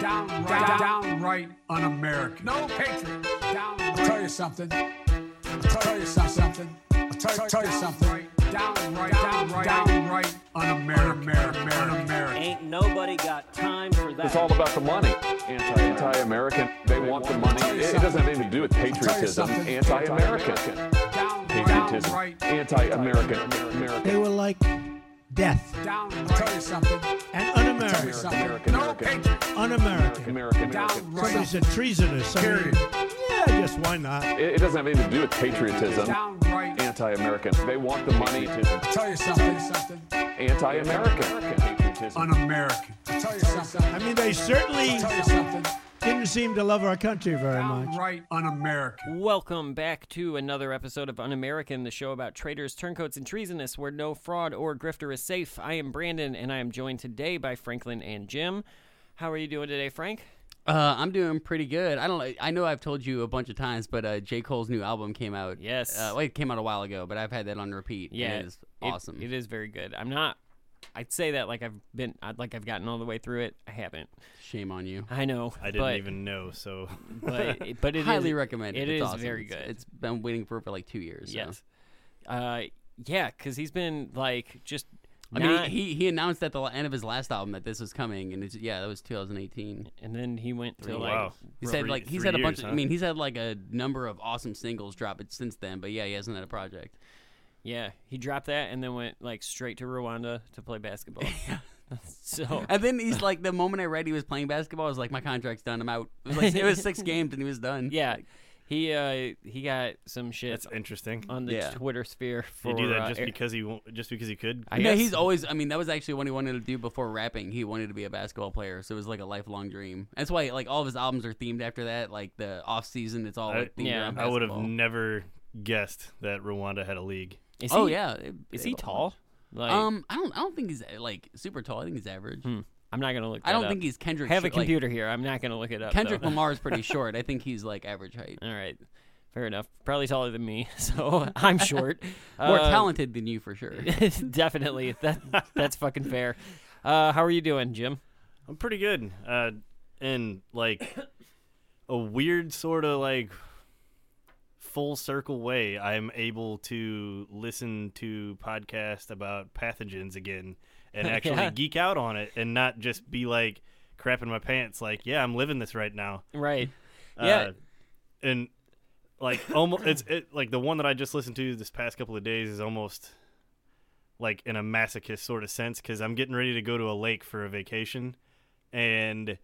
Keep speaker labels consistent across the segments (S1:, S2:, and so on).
S1: downright, downright un-American. No patriot. I'll tell you something. I'll tell you something. I'll tell, tell you something. Downright, downright, downright un-American. Un-American.
S2: Ain't nobody got time for that.
S3: It's all about the money. Anti, anti-American. They want the money. It, it doesn't have anything to do with patriotism.
S1: something.
S3: Anti-American. Patriotism.
S1: Downright,
S3: Anti-American.
S4: They were like death
S1: down. I'll tell you something.
S4: and
S1: Tell
S4: un-American.
S1: something.
S3: American,
S1: No
S3: American.
S1: patriot.
S4: Un-American.
S3: American. American.
S4: Somebody
S1: Downright,
S4: said treasonous. I mean,
S1: Period.
S4: yeah, just why not?
S3: It, it doesn't have anything to do with patriotism.
S1: downright.
S3: Anti-American. They want the money.
S1: To tell you something. Something.
S3: Anti-American. Patriotism.
S1: Un-American. I'll tell you something.
S4: I mean, they certainly
S1: I'll tell you something.
S4: Didn't seem to love our country very much.
S1: Right, un-American.
S5: Welcome back to another episode of Un American, the show about traitors, turncoats, and treasonous, where no fraud or grifter is safe. I am Brandon, and I am joined today by Franklin and Jim. How are you doing today, Frank?
S6: Uh, I'm doing pretty good. I don't. know- I know I've told you a bunch of times, but uh, J Cole's new album came out.
S5: Yes.
S6: Uh, well, it came out a while ago, but I've had that on repeat.
S5: Yeah,
S6: it is
S5: it-
S6: awesome.
S5: it is very good. I'm not. I'd say that like I've been, I'd like I've gotten all the way through it. I haven't.
S6: Shame on you.
S5: I know.
S7: I didn't
S5: but,
S7: even know. So
S5: But but it is
S6: Highly recommend it.
S5: It
S6: It's
S5: is
S6: awesome.
S5: very
S6: It's-
S5: good.
S6: it's been waiting for for like two years. so.
S5: yes. Uh, yeah, because he's been like just.
S6: I
S5: not-
S6: mean, he he announced at the end of his last album that this was coming, and it's yeah, that was 2018.
S5: and then he went to
S7: Oh,
S5: like.
S7: wow.
S6: He said like he's had a bunch.
S7: years,
S6: Of,
S7: huh?
S6: I mean, he's had like a number of awesome singles drop it since then, but yeah, he hasn't had a project.
S5: Yeah, he dropped that and then went like straight to Rwanda to play basketball. so
S6: And then he's like, the moment I read he was playing basketball, I was like, my contract's done. I'm out. It was like it was six games and he was done.
S5: yeah, he uh he got some shit
S7: that's interesting.
S5: on the
S6: Yeah.
S5: Twitter sphere for
S7: he do that
S5: uh,
S7: just
S5: Air-
S7: because he won't, just because he could?
S5: I
S6: I know he's always. I mean, that was actually what he wanted to do before rapping. He wanted to be a basketball player, so it was like a lifelong dream. That's why like all of his albums are themed after that. Like the off season, it's all
S7: I-
S6: like themed
S5: Yeah.
S6: around
S7: I would have never guessed that Rwanda had a league.
S5: Is
S6: oh
S5: he,
S6: yeah, it-
S5: Is he tall? Like,
S6: Um, I don't. I don't think he's like super tall. I think he's average.
S5: hmm, I'm not gonna look.
S6: I don't
S5: up.
S6: think he's Kendrick.
S5: I have a
S6: short- like,
S5: computer here. I'm not gonna look it up.
S6: Kendrick
S5: though.
S6: Lamar is pretty short. I think he's like average height.
S5: All right, fair enough. Probably taller than me, so I'm short.
S6: More
S5: Uh,
S6: talented than you for sure.
S5: definitely. That that's fucking fair. Uh, how are you doing, Jim?
S7: I'm pretty good. Uh, in like a weird sort of like full circle way, I'm able to listen to podcasts about pathogens again and actually
S5: Yeah.
S7: geek out on it and not just be like crapping my pants. Like, yeah, I'm living this right now.
S5: Right. Yeah.
S7: Uh, and like almost it's it like the one that I just listened to this past couple of days is almost like in a masochist sort of sense because I'm getting ready to go to a lake for a vacation, and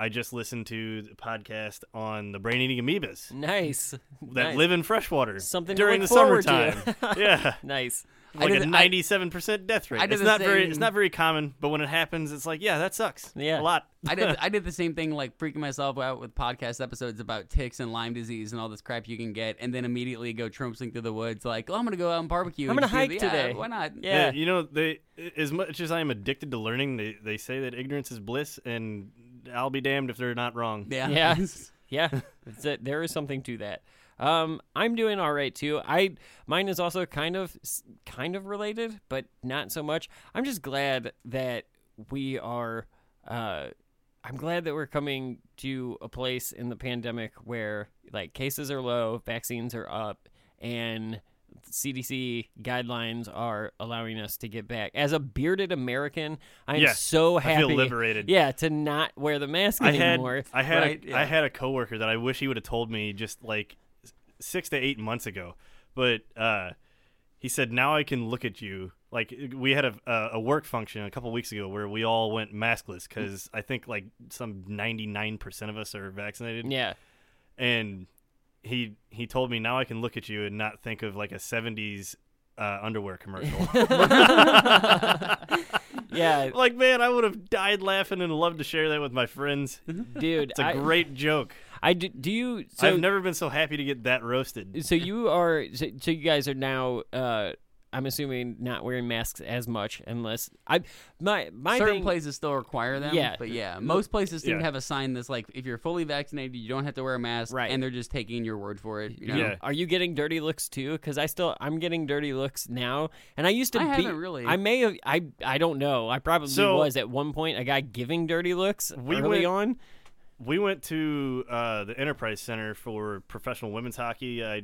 S7: I just listened to the podcast on the brain eating amoebas
S5: Nice.
S7: that
S5: Nice.
S7: live in freshwater
S5: Something to
S7: during
S5: look
S7: the
S5: forward
S7: summertime.
S5: to.
S7: yeah,
S5: Nice.
S6: I
S7: like a
S6: did- I-
S7: 97 percent death rate.
S6: I did
S7: It's
S6: the
S7: not very it's
S6: same-
S7: not very common, but when it happens, it's like yeah, that sucks.
S5: Yeah.
S7: a lot.
S6: I did I did the same thing, like freaking myself out with podcast episodes about ticks and Lyme disease and all this crap you can get, and then immediately go trompsing through the woods, like, oh, I'm gonna go out and barbecue.
S5: I'm
S6: and
S5: gonna
S6: just do
S5: hike
S6: the- yeah,
S5: today.
S6: Why not?
S5: Yeah.
S7: you know, they as much as I am addicted to learning, they they say that ignorance is bliss, and I'll be damned if they're not wrong.
S6: Yeah.
S5: Yeah. Yeah. It's a- there is something to that. Um, I'm doing all right too. I mine is also kind of kind of related, but not so much. I'm just glad that we are. Uh, I'm glad that we're coming to a place in the pandemic where like cases are low, vaccines are up, and CDC guidelines are allowing us to get back. As a bearded American, I'm
S7: Yeah,
S5: so
S7: I
S5: happy.
S7: feel liberated.
S5: Yeah, to not wear the mask
S7: I had. I had
S6: Right,
S7: a,
S6: yeah.
S7: I had a coworker that I wish he would have told me just like six to eight months ago, but uh, he said now I can look at you. Like we had a a a work function a couple weeks ago where we all went maskless because I think like some ninety nine percent of us are vaccinated.
S5: yeah.
S7: and he he told me now I can look at you and not think of like a '70s uh, underwear commercial.
S5: Yeah,
S7: like man, I would have died laughing and loved to share that with my friends.
S5: dude.
S7: It's a
S5: I,
S7: great joke.
S5: I do, do you? So,
S7: I've never been so happy to get that roasted.
S5: so you are. So, so you guys are now. Uh, I'm assuming not wearing masks as much, unless I my my
S6: Certain
S5: thing,
S6: places still require them.
S5: Yeah.
S6: But yeah, most places seem
S7: Yeah.
S6: to have a sign that's like, if you're fully vaccinated, you don't have to wear a mask.
S5: Right.
S6: And they're just taking your word for it. You know?
S7: Yeah.
S5: Are you getting dirty looks too? Because I still I'm getting dirty looks now, and I used to
S6: I
S5: be.
S6: haven't really.
S5: I may have. I I don't know. I probably
S7: So-
S5: was at one point a guy giving dirty looks
S7: We
S5: early
S7: went-
S5: on.
S7: we went to uh, the Enterprise Center for professional women's hockey. I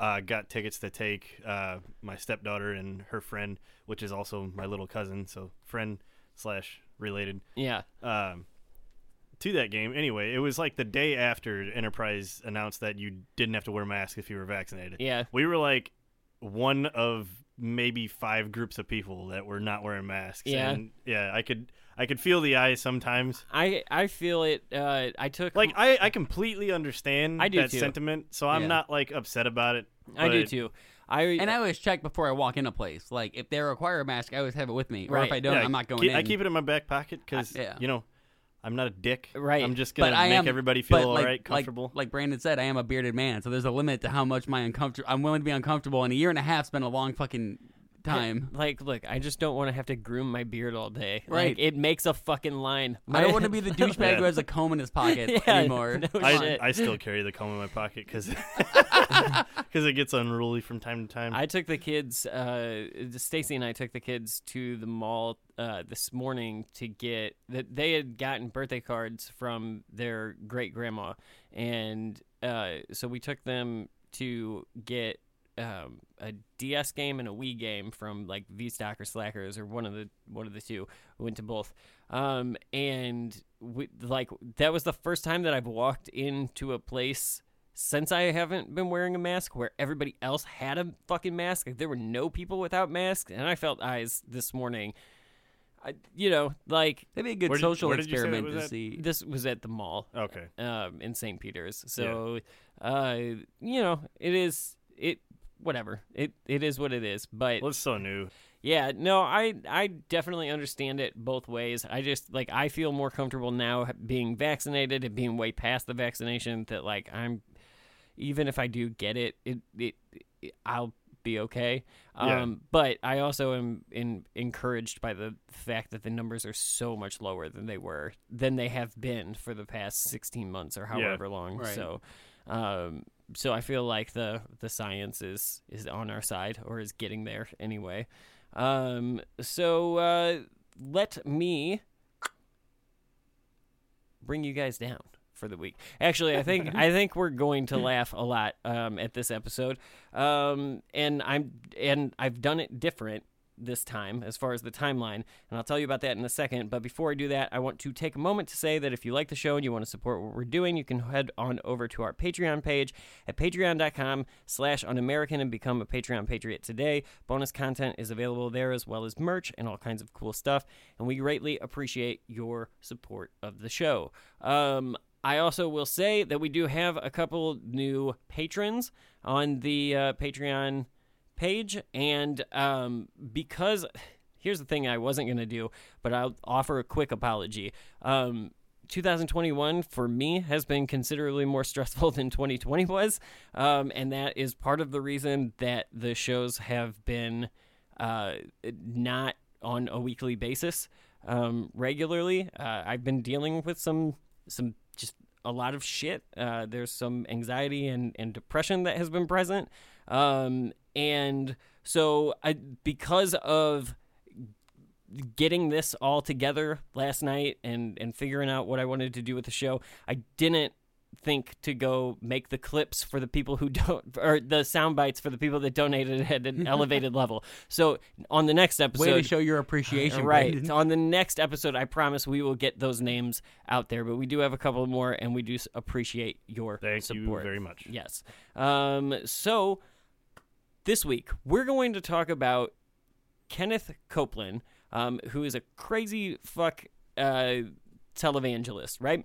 S7: uh, got tickets to take uh, my stepdaughter and her friend, which is also my little cousin, so friend slash related,
S5: Yeah.
S7: um, to that game. Anyway, it was like the day after Enterprise announced that you didn't have to wear masks if you were vaccinated.
S5: Yeah.
S7: We were like one of maybe five groups of people that were not wearing masks.
S5: Yeah.
S7: And yeah, I could I could feel the eyes sometimes.
S5: I I feel it. Uh, I took
S7: Like I, I completely understand
S5: I do
S7: that
S5: too.
S7: sentiment, so I'm
S6: Yeah.
S7: not like upset about it.
S5: I do
S7: but-
S5: too. I
S6: And I always check before I walk in a place. Like if they require a mask, I always have it with me. Or
S5: Right.
S6: if I don't,
S7: yeah,
S6: I'm not going
S7: keep-
S6: in.
S7: I keep it in my back pocket because
S6: I- yeah.
S7: you know I'm not a dick.
S5: Right.
S7: I'm just gonna
S6: but I
S7: make
S6: am
S7: everybody feel
S6: but
S7: all
S6: like,
S7: right,
S6: like-
S7: comfortable.
S6: Like, Brandon said, I am a bearded man, so there's a limit to how much my uncomfortable. I'm willing to be uncomfortable, and a year and a half's been a long fucking time.
S5: Like, look, I just don't want to have to groom my beard all day.
S6: Right.
S5: Like, it makes a fucking line.
S6: I don't want to be the douchebag
S7: Yeah.
S6: who has a comb in his pocket
S5: Yeah,
S6: anymore.
S5: no
S7: I,
S5: shit.
S7: I still carry the comb in my pocket because it gets unruly from time to time.
S5: I took the kids. Uh, Stacy and I took the kids to the mall uh, this morning to get that they had gotten birthday cards from their great grandma, and uh, so we took them to get um, a DS game and a Wii game from like V Stock or Slackers or one of the one of the two. We went to both, um, and we, like that was the first time that I've walked into a place since I haven't been wearing a mask where everybody else had a fucking mask. Like there were no people without masks, and I felt eyes this morning. I, you know, like
S6: That'd be a good
S7: Where did-
S6: social
S7: did you say that
S6: experiment to
S7: at?
S6: see.
S5: this was at the mall
S7: okay.
S5: um, in St. Peter's. So, uh, you know, it is it whatever it it is what it is. But
S7: Well, it's so new.
S5: yeah, no, I I definitely understand it both ways. I just like I feel more comfortable now being vaccinated and being way past the vaccination that like I'm even if I do get it, it it, it I'll be okay.
S7: Yeah.
S5: Um, but I also am in, encouraged by the fact that the numbers are so much lower than they were than they have been for the past 16 months or however long.
S6: Right.
S5: So, um, so I feel like the the science is is on our side or is getting there anyway. Um, so uh, let me bring you guys down for the week. Actually, I think I think we're going to laugh a lot um, at this episode, um, and I'm and I've done it different this time as far as the timeline, and I'll tell you about that in a second. But before I do that, I want to take a moment to say that if you like the show and you want to support what we're doing, you can head on over to our Patreon page at patreon.com slash un-American and become a Patreon Patriot today. Bonus content is available there as well as merch and all kinds of cool stuff, and we greatly appreciate your support of the show. Um, I also will say that we do have a couple new patrons on the uh, Patreon page, and um, because here's the thing I wasn't going to do, but I'll offer a quick apology. Um, 2021 for me has been considerably more stressful than 2020 was, um, and that is part of the reason that the shows have been uh, not on a weekly basis um, regularly. Uh, I've been dealing with some some just a lot of shit. Uh, there's some anxiety and, and depression that has been present. Um, and so I, because of getting this all together last night and, and figuring out what I wanted to do with the show, I didn't think to go make the clips for the people who don't or the sound bites for the people that donated at an elevated level. So on the next episode
S6: Way to show your appreciation,
S5: right.
S6: Brandon.
S5: On the next episode, I promise we will get those names out there, but we do have a couple more, and we do appreciate your
S7: Thank
S5: support.
S7: you very much.
S5: Yes. Um, so this week we're going to talk about Kenneth Copeland, um, who is a crazy fuck uh, televangelist, right?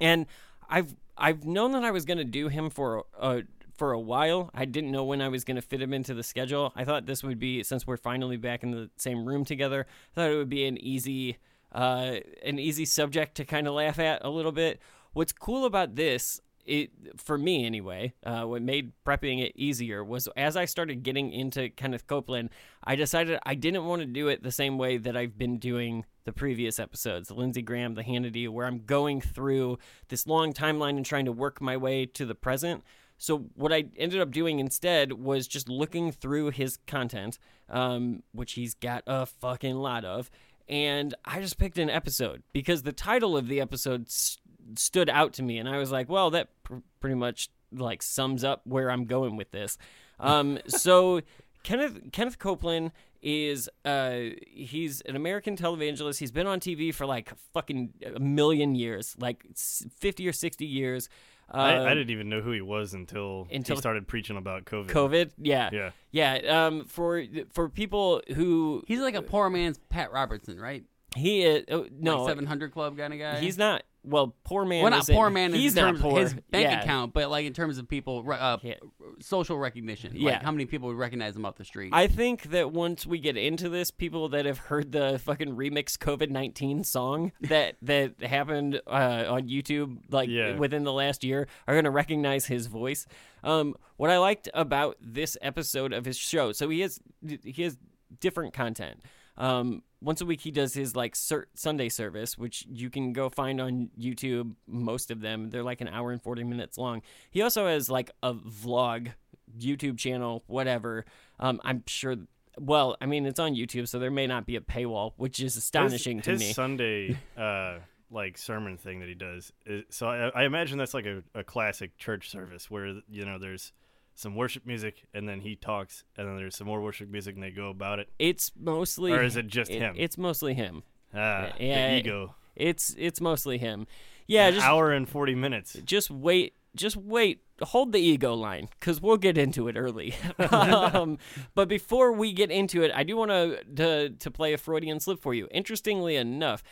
S5: And I've I've known that I was going to do him for a, for a while. I didn't know when I was going to fit him into the schedule. I thought this would be since we're finally back in the same room together. I thought it would be an easy uh, an easy subject to kind of laugh at a little bit. What's cool about this it for me anyway, uh, what made prepping it easier was as I started getting into Kenneth Copeland, I decided I didn't want to do it the same way that I've been doing the previous episodes, Lindsey Graham, the Hannity, where I'm going through this long timeline and trying to work my way to the present. So what I ended up doing instead was just looking through his content, um, which he's got a fucking lot of, and I just picked an episode because the title of the episode s- stood out to me, and I was like, well, that pr- pretty much like sums up where I'm going with this. Um, so Kenneth Kenneth Copeland is uh he's an American televangelist. He's been on TV for like fucking a million years, like 50 or 60 years. Uh,
S7: I, I didn't even know who he was until,
S5: until-
S7: he started preaching about COVID.
S5: COVID, yeah,
S7: Yeah.
S5: yeah. Um, for for people who
S6: He's like a poor man's Pat Robertson, right?
S5: he is, oh, no,
S6: like 700 Club kind of guy.
S5: he's not. Well, poor man.
S6: well, not poor man.
S5: He's
S6: in
S5: not
S6: terms
S5: poor.
S6: of his bank
S5: yeah.
S6: account, but like in terms of people, uh,
S5: Yeah.
S6: social recognition.
S5: Yeah.
S6: Like how many people would recognize him off the street?
S5: I think that once we get into this, people that have heard the fucking remix COVID nineteen song that that happened uh, on YouTube like
S7: Yeah.
S5: within the last year are gonna recognize his voice. Um, what I liked about this episode of his show, so he has he has different content. Um, once a week he does his like sur- Sunday service, which you can go find on YouTube. Most of them they're like an hour and forty minutes long. He also has like a vlog YouTube channel, whatever. Um, I'm sure. Well, I mean, it's on YouTube, so there may not be a paywall, which is astonishing
S7: his,
S5: to
S7: his
S5: me.
S7: Sunday uh, like sermon thing that he does. Is, so I, I imagine that's like a, a classic church service where you know there's some worship music and then he talks and then there's some more worship music and they go about it.
S5: It's mostly,
S7: Or is it just
S5: it-
S7: him?
S5: It's mostly him.
S7: Ah,
S5: Yeah,
S7: the ego.
S5: It's it's mostly him. Yeah,
S7: An
S5: just
S7: hour and forty minutes.
S5: just wait just wait hold the ego line because we'll get into it early um, but before we get into it i do want to to to play a freudian slip for you interestingly enough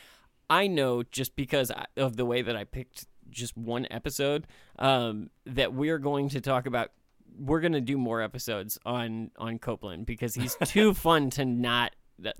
S5: i know just because of the way that i picked just one episode um, that we're going to talk about we're going to do more episodes on on copeland because he's too fun to not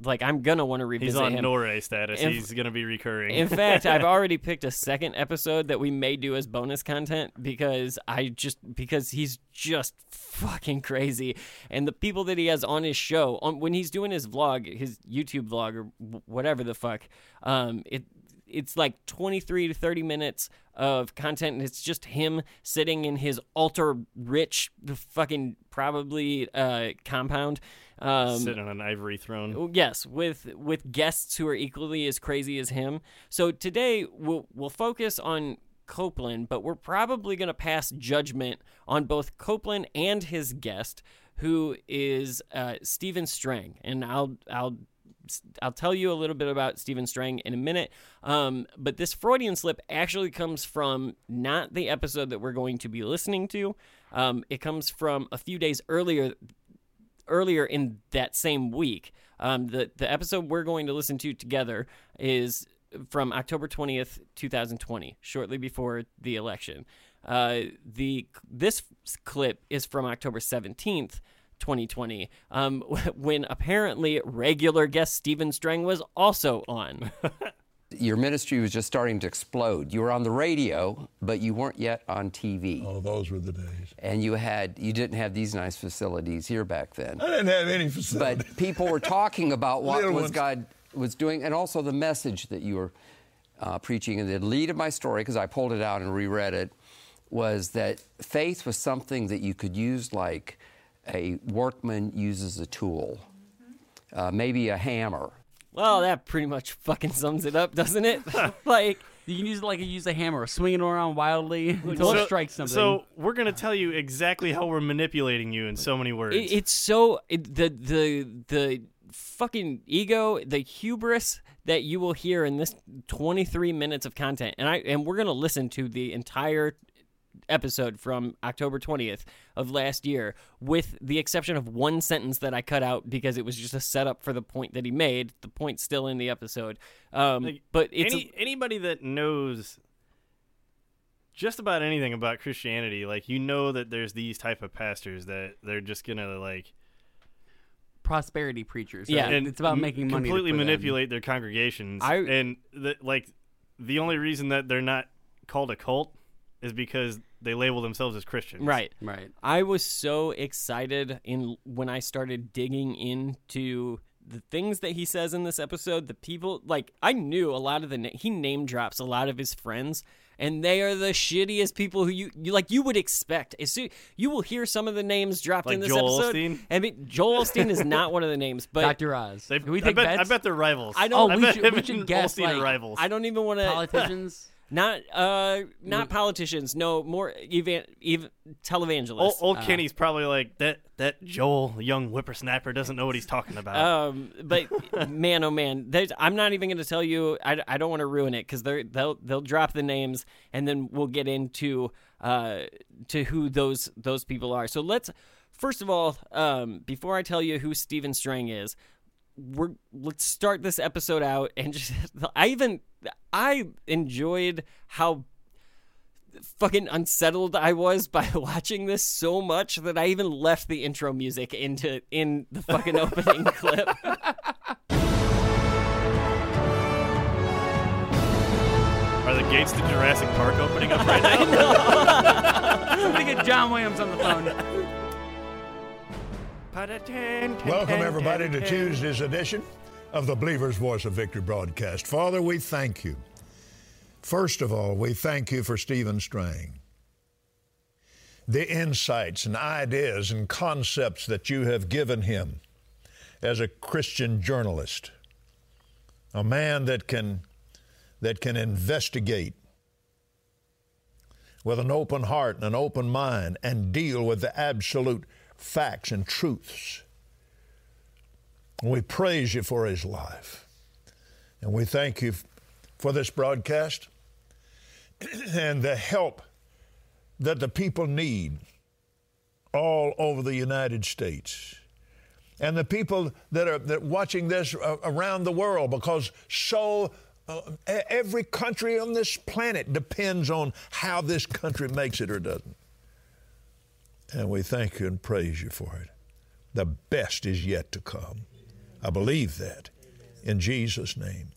S5: like i'm gonna want to revisit
S7: He's on
S5: him
S7: Norway status.
S5: If-
S7: He's gonna be recurring.
S5: in fact, I've already picked a second episode that we may do as bonus content because I just because he's just fucking crazy, and the people that he has on his show on when he's doing his vlog, his YouTube vlog or whatever the fuck, um, it it's like 23 to 30 minutes of content and it's just him sitting in his ultra rich fucking probably uh compound um
S7: Sitting on an ivory throne.
S5: Yes, with with guests who are equally as crazy as him. So today we'll we'll focus on Copeland, but we're probably going to pass judgment on both Copeland and his guest, who is uh, Stephen Strang, and I'll I'll. I'll tell you a little bit about Stephen Strang in a minute. Um, but this Freudian slip actually comes from not the episode that we're going to be listening to. Um, it comes from a few days earlier earlier in that same week. Um, the the episode we're going to listen to together is from October twentieth, two thousand twenty, shortly before the election. Uh, the this clip is from October seventeenth. 2020, um, when apparently regular guest Stephen Strang was also on.
S8: Your ministry was just starting to explode. You were on the radio, but you weren't yet on TV.
S9: Oh, those were the days.
S8: And you had you didn't have these nice facilities here back then.
S9: I didn't have any facility.
S8: But people were talking about what was
S9: ones.
S8: God was doing, and also the message that you were uh, preaching. And the lead of my story, because I pulled it out and reread it, was that faith was something that you could use like a workman uses a tool, uh, maybe a hammer.
S5: Well, that pretty much fucking sums it up, doesn't it? like,
S6: you can use it like you use a hammer, swing it around wildly until it strikes something.
S7: So we're gonna tell you exactly how we're manipulating you in so many words.
S5: It, it's so it, the the the fucking ego, the hubris that you will hear in this 23 minutes of content, and I and we're gonna listen to the entire episode from October 20th of last year, with the exception of one sentence that I cut out because it was just a setup for the point that he made. The point's still in the episode, um,
S7: Like,
S5: but it's
S7: Any, anybody that knows just about anything about Christianity, like you know that there's these type of pastors that they're just gonna like
S6: prosperity preachers.
S5: Yeah.
S7: and
S6: it's about making money.
S7: completely
S6: put in.
S7: manipulate their congregations.
S5: I-
S7: and the, like the only reason that they're not called a cult is because they label themselves as Christians.
S5: right.
S6: Right.
S5: I was so excited in when I started digging into the things that he says in this episode. The people like I knew a lot of the na- he name drops a lot of his friends, and they are the shittiest people who you, you like. You would expect as soon you will hear some of the names dropped
S7: Like
S5: in this
S7: Joel
S5: episode.
S7: Osteen?
S5: I mean, Joel Osteen is not one of the names, but
S6: Dr. Oz.
S7: They,
S6: we
S7: I
S6: take
S7: bet, I bet they're rivals.
S5: I don't-
S6: Oh,
S7: I
S6: we
S7: bet
S6: should- we should guess, like,
S7: rivals.
S5: I don't even want to.
S6: politicians.
S5: Not uh not politicians. No, more evan, ev- televangelists.
S7: Old, old
S5: Uh,
S7: Kenny's probably like that. That Joel, young whippersnapper, doesn't know what he's talking about.
S5: Um, but man, oh man, I'm not even going to tell you. I, I don't want to ruin it because they'll they'll drop the names and then we'll get into uh to who those those people are. So let's first of all, um, before I tell you who Stephen Strang is, we're let's start this episode out and just I even I enjoyed how fucking unsettled I was by watching this so much that I even left the intro music into in the fucking opening clip.
S7: Are the gates to Jurassic Park opening up right now?
S6: I Let me get John Williams on the phone.
S9: Welcome, everybody, to Tuesday's edition of the Believer's Voice of Victory broadcast. Father, we thank you. First of all, we thank you for Stephen Strang. The insights and ideas and concepts that you have given him as a Christian journalist, a man that can, that can investigate with an open heart and an open mind and deal with the absolute facts and truths. We praise you for his life. And we thank you for this broadcast and the help that the people need all over the United States. And the people that are that watching this uh, around the world because so uh, every country on this planet depends on how this country makes it or doesn't. And we thank you and praise you for it. The best is yet to come. I believe that. In Jesus' name.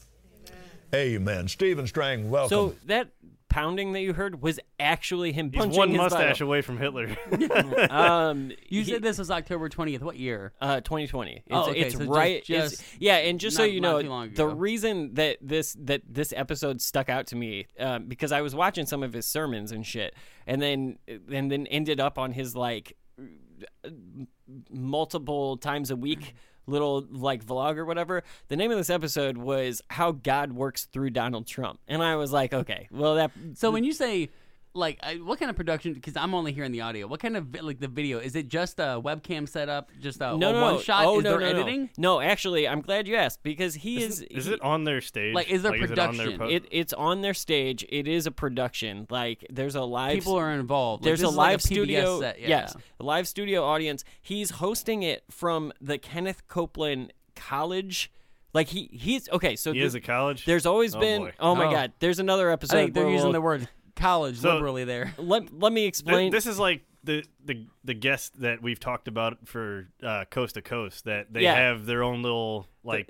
S9: Amen. Stephen Strang, welcome.
S5: So that pounding that you heard was actually him
S7: He's
S5: punching
S7: one
S5: his
S7: mustache
S5: Bible.
S7: away from Hitler.
S5: Um,
S6: You
S5: he-
S6: said this was October 20th. What year?
S5: Uh, 2020. It's,
S6: Oh, okay,
S5: it's
S6: so
S5: right.
S6: just
S5: it's, yeah, and just so you know, the reason that this that this episode stuck out to me um, because I was watching some of his sermons and shit, and then and then ended up on his like multiple times a week little like vlog or whatever. The name of this episode was "How God Works Through Donald Trump," and I was like, okay, well that
S6: So when you say like I- what kind of production because i'm only hearing the audio what kind of like the video is it just a webcam setup just a,
S5: no,
S6: a
S5: no,
S6: one
S5: no.
S6: shot
S5: Oh,
S6: is
S5: no,
S6: there
S5: no, no.
S6: editing
S5: No, actually, I'm glad you asked because he is.
S7: Is, is
S5: he-
S7: it on their stage?
S6: Like, is there
S7: it on their
S6: production?
S7: po-
S5: It, it's on their stage. It is a production. Like there's a live.
S6: people are involved Like,
S5: There's
S6: this
S5: a
S6: is like
S5: live
S6: PBS
S5: studio.
S6: set, yeah.
S5: Yes, a live studio audience. He's hosting it from the Kenneth Copeland College. Like he he's okay. So
S7: he
S5: th-
S7: is a college.
S5: there's always
S7: Oh,
S5: been.
S7: boy.
S5: Oh my
S6: Oh.
S5: god. There's another
S6: i
S5: episode.
S6: think they're using
S5: we'll-
S6: the word college
S7: So-
S6: liberally there
S5: Let Let me
S7: Th-
S5: explain.
S7: this is like the the the guest that we've talked about for uh, coast to coast that they
S5: Yeah.
S7: have their own little like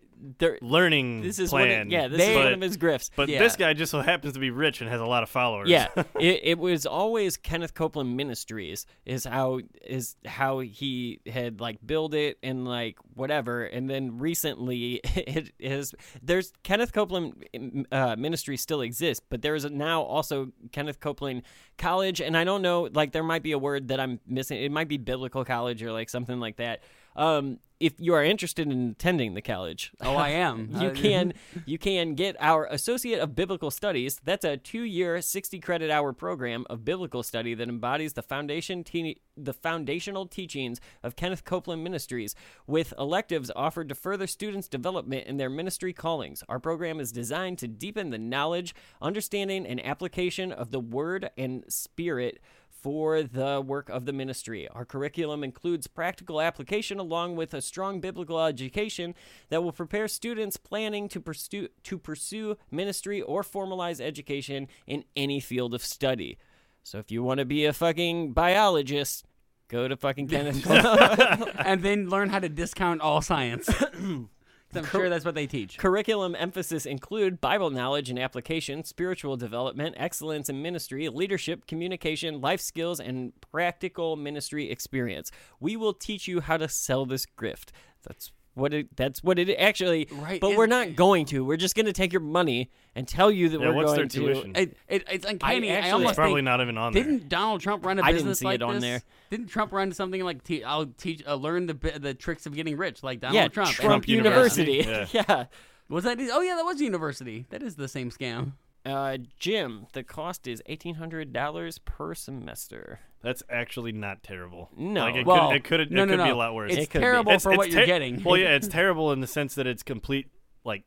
S7: Learning
S5: this is
S7: plan.
S5: one. Of, yeah, this
S6: They-
S5: is one of his grifts.
S7: But
S6: Yeah.
S7: this guy just so happens to be rich and has a lot of followers.
S5: Yeah, it, it was always Kenneth Copeland Ministries is how is how he had like built it and like whatever, and then recently it is there's Kenneth Copeland uh, Ministry still exists, but there is now also Kenneth Copeland College, and I don't know like there might be a word that I'm missing. It might be biblical college or like something like that. Um, if you are interested in attending the college,
S6: oh i am.
S5: you
S6: Uh,
S5: can you can get our associate of biblical studies. That's a two-year 60 credit hour program of biblical study that embodies the foundation te- the foundational teachings of kenneth copeland ministries with electives offered to further students development in their ministry callings. Our program is designed to deepen the knowledge understanding and application of the word and spirit for the work of the ministry. Our curriculum includes practical application along with a strong biblical education that will prepare students planning to pursue to pursue ministry or formalize education in any field of study. So if you want to be a fucking biologist, go to fucking Kenneth.
S6: and then learn how to discount all science i'm sure that's what they teach
S5: Curriculum emphasis include Bible knowledge and application, spiritual development, excellence in ministry, leadership, communication, life skills, and practical ministry experience. We will teach you how to sell this grift. That's what it. That's what it actually.
S6: Right,
S5: But
S6: is-
S5: we're not going to. We're just going to take your money and tell you that
S7: Yeah,
S5: we're
S7: what's
S5: going
S7: their
S5: to.
S7: tuition?
S6: it, it, it's uncanny. I,
S5: actually-
S6: almost
S7: It's probably
S6: think,
S7: not even on there.
S6: Didn't Donald Trump run a
S5: I didn't
S6: business
S5: see
S6: like
S5: it on
S6: this?
S5: there.
S6: Didn't Trump run something like te- I'll teach, uh, learn the the tricks of getting rich, like Donald
S5: Yeah,
S6: Trump?
S5: Trump,
S6: And-
S5: University.
S7: University.
S5: yeah.
S6: was that? Oh yeah, that was university. That is the same scam.
S5: Uh, Jim, the cost is eighteen hundred dollars per semester.
S7: That's actually not terrible.
S5: No.
S7: like it
S6: Well,
S7: could it could
S6: no,
S7: it
S6: no,
S7: could be
S6: no.
S7: a lot worse.
S6: It's
S5: It could be.
S6: terrible
S7: It's-
S6: for
S7: it's
S6: what you're getting.
S7: Well, yeah, it's terrible in the sense that it's complete. Like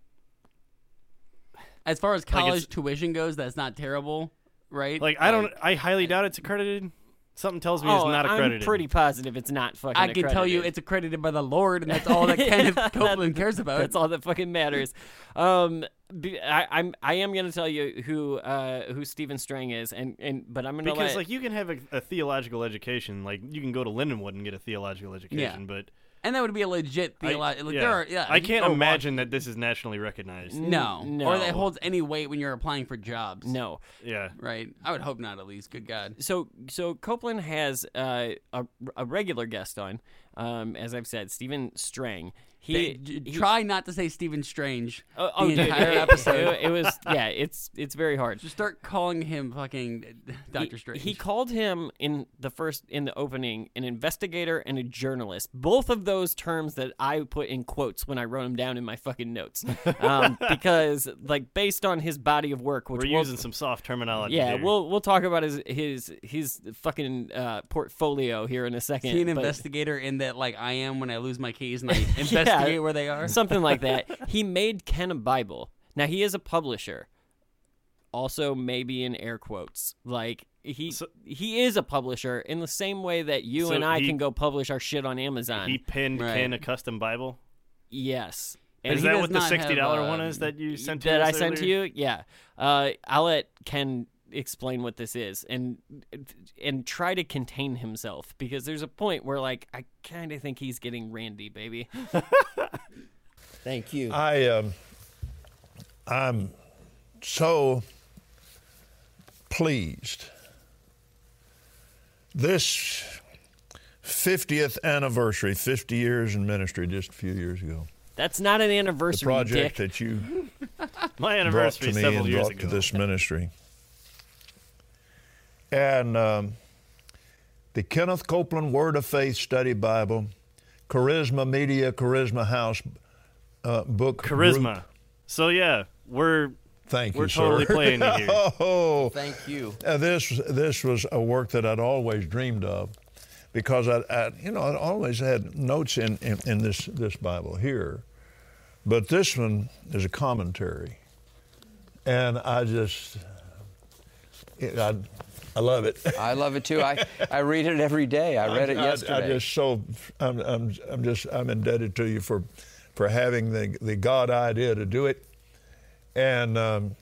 S6: As far as
S7: Like,
S6: college tuition goes, that's not terrible, right?
S7: like I don't. I highly doubt it's accredited. Something tells me
S5: oh,
S7: it's not accredited.
S5: I'm pretty positive it's not fucking.
S6: I can tell you
S5: accredited.
S6: it's accredited by the Lord, and that's all that Kenneth Copeland cares about.
S5: That's all that fucking matters. Um, be- I, I'm I am gonna tell you who uh who Stephen Strang is, and and but I'm gonna
S7: because
S5: let,
S7: like you can have a, a theological education. Like you can go to Lindenwood and get a theological education, but
S6: and that would be a legit
S7: I,
S6: theology. Like,
S7: yeah.
S6: there are, yeah,
S7: I can't
S6: go
S7: imagine that this is nationally recognized.
S6: No,
S5: no.
S6: or that holds any weight when you're applying for jobs.
S5: no.
S7: Yeah.
S6: right? I would hope not. At least, good God.
S5: So so Copeland has uh, a a regular guest on, um, as I've said, Stephen Strang. He,
S6: Th- j-
S5: he-
S6: try not to say Stephen Strange
S5: Oh, oh,
S6: the
S5: dude,
S6: entire
S5: it-
S6: episode.
S5: It, it was yeah. It's it's very hard.
S6: Just start calling him fucking Doctor
S5: he,
S6: Strange.
S5: He called him in the first in the opening an investigator and a journalist. Both of those terms that I put in quotes when I wrote them down in my fucking notes, um, because like based on his body of work, which
S7: We're
S5: we'll-
S7: using some soft terminology.
S5: yeah,
S7: here.
S5: we'll we'll talk about his his his fucking uh, portfolio here in a second.
S6: Is he an
S5: but-
S6: investigator in that, like I am when I lose my keys and I investigate where they are?
S5: something like that. He made Ken a Bible. Now he is a publisher. Also, maybe in air quotes, like he
S7: So-
S5: he is a publisher in the same way that you
S7: So
S5: and I
S7: he-
S5: can go publish our shit on Amazon.
S7: he pinned
S6: Right.
S7: Ken a custom Bible.
S5: yes,
S6: And
S7: is that what the sixty dollar one
S6: um,
S7: is that you sent to
S5: that I
S7: us
S5: sent to you. Yeah, uh, I'll let Ken explain what this is and and try to contain himself because there's a point where like I kind of think he's getting randy, baby.
S8: Thank you.
S9: I um, I'm so pleased. This 50th anniversary, 50 years in ministry, just a few years ago.
S5: That's not an
S9: The
S5: anniversary,
S9: project
S5: dick.
S9: that you
S7: My
S9: brought
S7: anniversary
S9: to me
S7: several
S9: and
S7: years
S9: brought
S7: ago.
S9: to this ministry. And um, the Kenneth Copeland Word of Faith Study Bible, Charisma Media, Charisma House uh, book.
S7: Charisma.
S9: group.
S7: So yeah, we're
S9: Thank
S7: we're
S9: you,
S7: totally
S9: sir.
S7: playing you here.
S9: Oh,
S8: Thank you.
S9: uh, this this was a work that I'd always dreamed of, because I, I you know I'd always had notes in, in, in this this Bible here, but this one is a commentary, and I just it, I I love it.
S8: I love it too. I, I read it every day. I read it yesterday.
S9: I, just so I'm, I'm I'm just I'm indebted to you for for having the the God idea to do it, and um,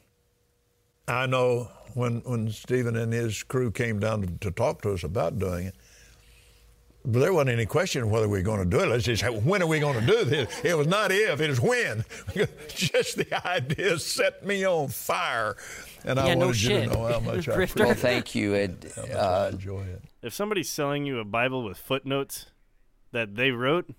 S9: I know when when Stephen and his crew came down to, to talk to us about doing it. But there wasn't any question of whether we were going to do it. Let's just say, when are we going to do this? It was not if, it was when. just the idea set me on fire. And I
S5: Yeah, no
S9: wanted you
S5: shit.
S9: to know how much I,
S5: Grifter.
S8: well, thank you. Ed.
S9: how much I
S8: Uh,
S9: enjoy it.
S7: If somebody's selling you a Bible with footnotes that they wrote,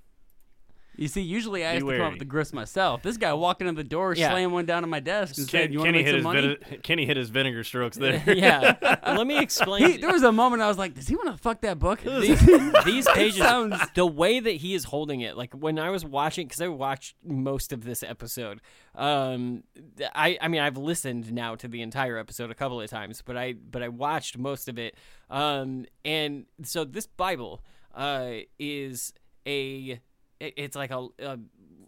S6: You see, usually I have to come up with the grist myself. This guy walked into the door,
S5: Yeah.
S6: slammed one down on my desk, and
S7: Ken,
S6: said, "You want to
S7: Kenny
S6: make
S7: hit
S6: some
S7: his
S6: money?"
S7: vine- Kenny hit his vinegar strokes there.
S5: yeah. Let me explain.
S6: He, there was a moment I was like, "Does he want to fuck that book?"
S5: these, these pages,
S6: sounds-
S5: the way that he is holding it, like when I was watching, because I watched most of this episode. Um, I, I mean, I've listened now to the entire episode a couple of times, but I, but I watched most of it. Um, and so this Bible, uh, is a, it- it's like a, a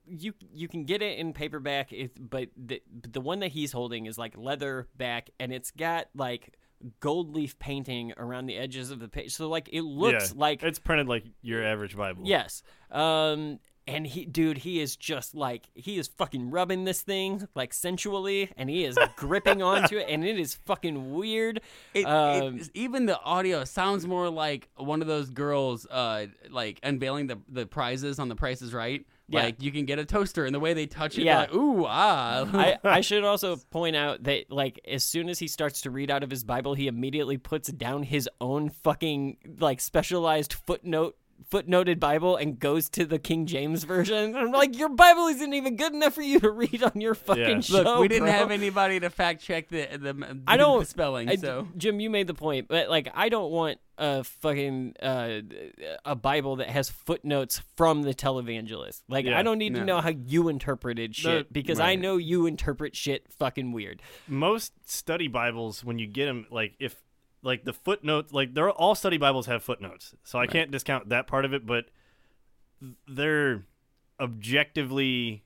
S5: you you can get it in paperback, it, but the the one that he's holding is like leather back, and it's got like gold leaf painting around the edges of the page. So like it looks
S7: Yeah,
S5: like
S7: it's printed like your average Bible.
S5: yes. Um, and he, dude, he is just like he is fucking rubbing this thing like sensually, and he is gripping onto it, and it is fucking weird.
S6: It,
S5: um,
S6: it, even the audio sounds more like one of those girls, uh, like unveiling the the prizes on The Price is Right.
S5: Yeah.
S6: Like you can get a toaster, and the way they touch it,
S5: yeah.
S6: like, ooh ah.
S5: I, I should also point out that like as soon as he starts to read out of his Bible, he immediately puts down his own fucking like specialized footnote footnoted Bible and goes to the King James version. I'm like, your Bible isn't even good enough for you to read on your fucking
S7: Yeah.
S5: show.
S6: Look, we didn't
S5: bro.
S6: have anybody to fact check the the,
S5: I don't
S6: the spelling.
S5: I-
S6: so
S5: Jim, you made the point, but like I don't want a fucking uh, a Bible that has footnotes from the televangelist. Like
S7: Yeah.
S5: I don't need to know how you interpreted shit because I know you interpret shit fucking weird.
S7: most study bibles when you get them like if like the footnotes like they're all study bibles have footnotes so i can't discount that part of it but they're objectively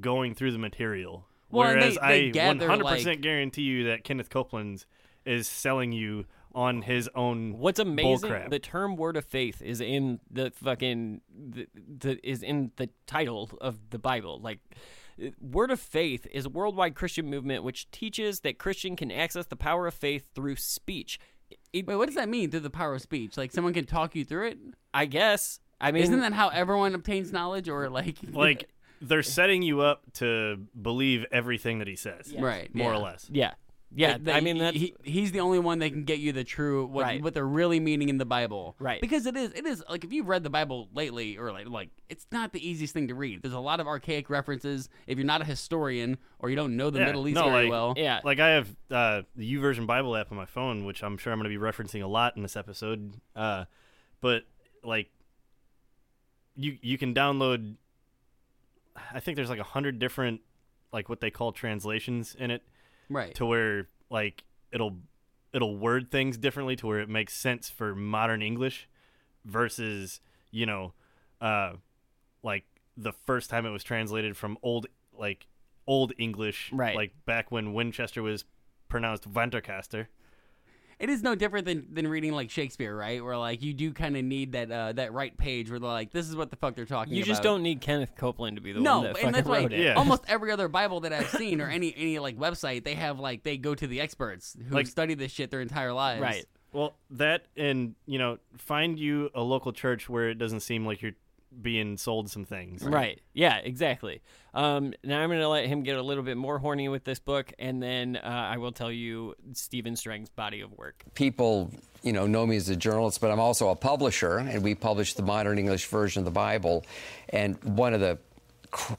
S7: going through the material
S6: Well,
S7: whereas
S6: they- they
S7: i
S6: gather,
S7: 100%
S6: like-
S7: guarantee you that kenneth copeland's is selling you on his own
S5: What's amazing, the term "word of faith" is in the fucking the, the is in the title of the Bible. Like, word of faith is a worldwide Christian movement which teaches that Christian can access the power of faith through speech. It,
S6: Wait, what does that mean through the power of speech? Like someone can talk you through it?
S5: I guess. I mean,
S6: Isn't that how everyone obtains knowledge, or like
S7: like they're setting you up to believe everything that he says
S6: right?
S7: more
S6: yeah.
S7: or less
S5: yeah, yeah.
S6: Like, they-
S5: I mean, that's
S6: he, he's the only one that can get you the true what
S5: Right.
S6: what they're really meaning in the Bible,
S5: Right.
S6: Because it is it is like if you've read the Bible lately or like like it's not the easiest thing to read. There's a lot of archaic references. If you're not a historian or you don't know the
S7: Yeah,
S6: Middle East
S7: no,
S6: very
S7: like-
S6: well,
S5: yeah.
S7: Like I have uh, YouVersion Bible app on my phone, which I'm sure I'm going to be referencing a lot in this episode. Uh, but like, you you can download. I think there's like a hundred different, like what they call translations in it,
S6: right?
S7: to where like it'll it'll word things differently to where it makes sense for modern English, versus you know, uh, like the first time it was translated from old like old English,
S5: Right.
S7: Like back when Winchester was pronounced Vantercaster.
S6: It is no different than, than reading like Shakespeare, right? Where like you do kind of need that uh, that right page where they're like, this is what the fuck they're talking
S5: you
S6: about.
S5: just don't need Kenneth Copeland to be the
S6: no,
S5: one that
S6: and
S5: fucking
S6: that's why
S5: it.
S7: Yeah.
S6: almost every other Bible that I've seen or any any like website, they have like they go to the experts who
S7: Like-
S6: study this shit their entire lives.
S5: Right.
S7: Well, that and you know, find you a local church where it doesn't seem like you're being sold some things.
S5: Right. Yeah, exactly. Um, now I'm going to let him get a little bit more horny with this book, and then uh, I will tell you Stephen Strang's body of work.
S8: people, you know, know me as a journalist, but I'm also a publisher, and we publish the modern English version of the Bible. And one of the cr-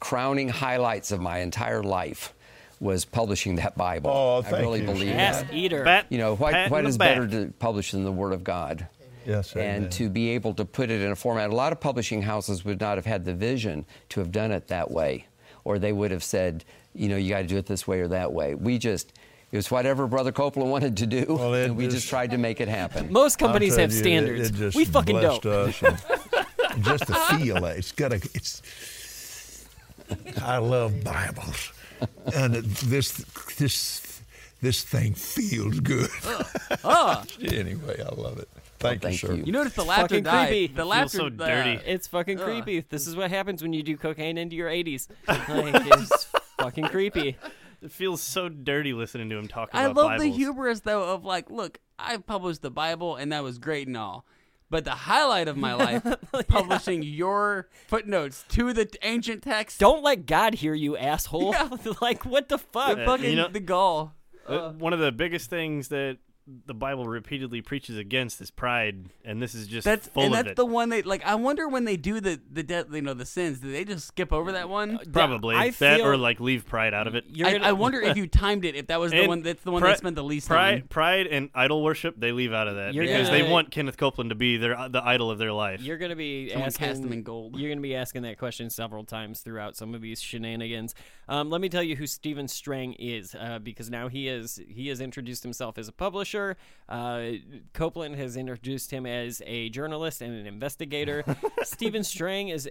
S8: crowning highlights of my entire life was publishing that Bible.
S9: Oh,
S8: I
S9: thank
S8: really
S9: you,
S8: believe
S9: Steve.
S5: Ass
S8: that.
S5: eater.
S7: Pat,
S8: You know, what,
S7: pat
S8: what
S7: in the
S8: is better to publish than the Word of God?
S9: Yes, amen.
S8: and to be able to put it in a format. A lot of publishing houses would not have had the vision to have done it that way, or they would have said, you know, you got to do it this way or that way. We just, it was whatever Brother Copeland wanted to do,
S9: Well,
S8: and we
S9: just-
S8: just tried to make it happen.
S5: Most companies have
S9: you,
S5: standards.
S9: It, just
S5: we fucking don't.
S9: Us just the feel. It's got a. It's. I love Bibles, and this this this thing feels good. anyway, I love it. Thank,
S8: thank
S9: you, sir.
S8: you.
S6: You notice the laughter
S5: Fucking
S6: died.
S5: creepy.
S6: The
S7: Feels
S6: laughter
S7: so
S6: uh,
S7: dirty.
S5: It's fucking creepy. This is what happens when you do cocaine into your 80s. Like, it's fucking creepy.
S7: It feels so dirty listening to him talk
S6: I
S7: about
S6: love the
S7: Bibles.
S6: hubris though of like, look, I published the Bible and that was great and all. But the highlight of my life, publishing your footnotes to the ancient text.
S5: Don't let God hear you, asshole.
S6: Yeah.
S5: like, what the fuck?
S6: the
S7: Uh,
S6: fucking
S7: you know-
S6: the gall.
S7: Uh, One of the biggest things that the Bible repeatedly preaches against is pride, and this is just
S6: That's
S7: full
S6: and
S7: of
S6: that's
S7: it.
S6: the one they like. I wonder when they do the the de- you know the sins. Do they just skip over that one?
S7: Probably
S5: I
S7: that,
S5: feel-
S7: or like leave pride out of it.
S5: You're
S6: I,
S5: gonna-
S6: I wonder if you timed it. If that was the
S7: And
S6: one. That's the one
S7: pri-
S6: they spent the least
S7: pride,
S6: on.
S7: pride and idol worship they leave out of that
S5: You're
S7: because
S5: gonna-
S7: they want Kenneth Copeland to be their the idol of their life.
S5: You're gonna be
S6: Someone
S5: asking.
S6: cast them in gold.
S5: You're gonna be asking that question several times throughout some of these shenanigans. Um, let me tell you who Stephen Strang is, uh, because now he is he has introduced himself as a publisher. Uh, Copeland has introduced him as a journalist and an investigator. Stephen Strang is,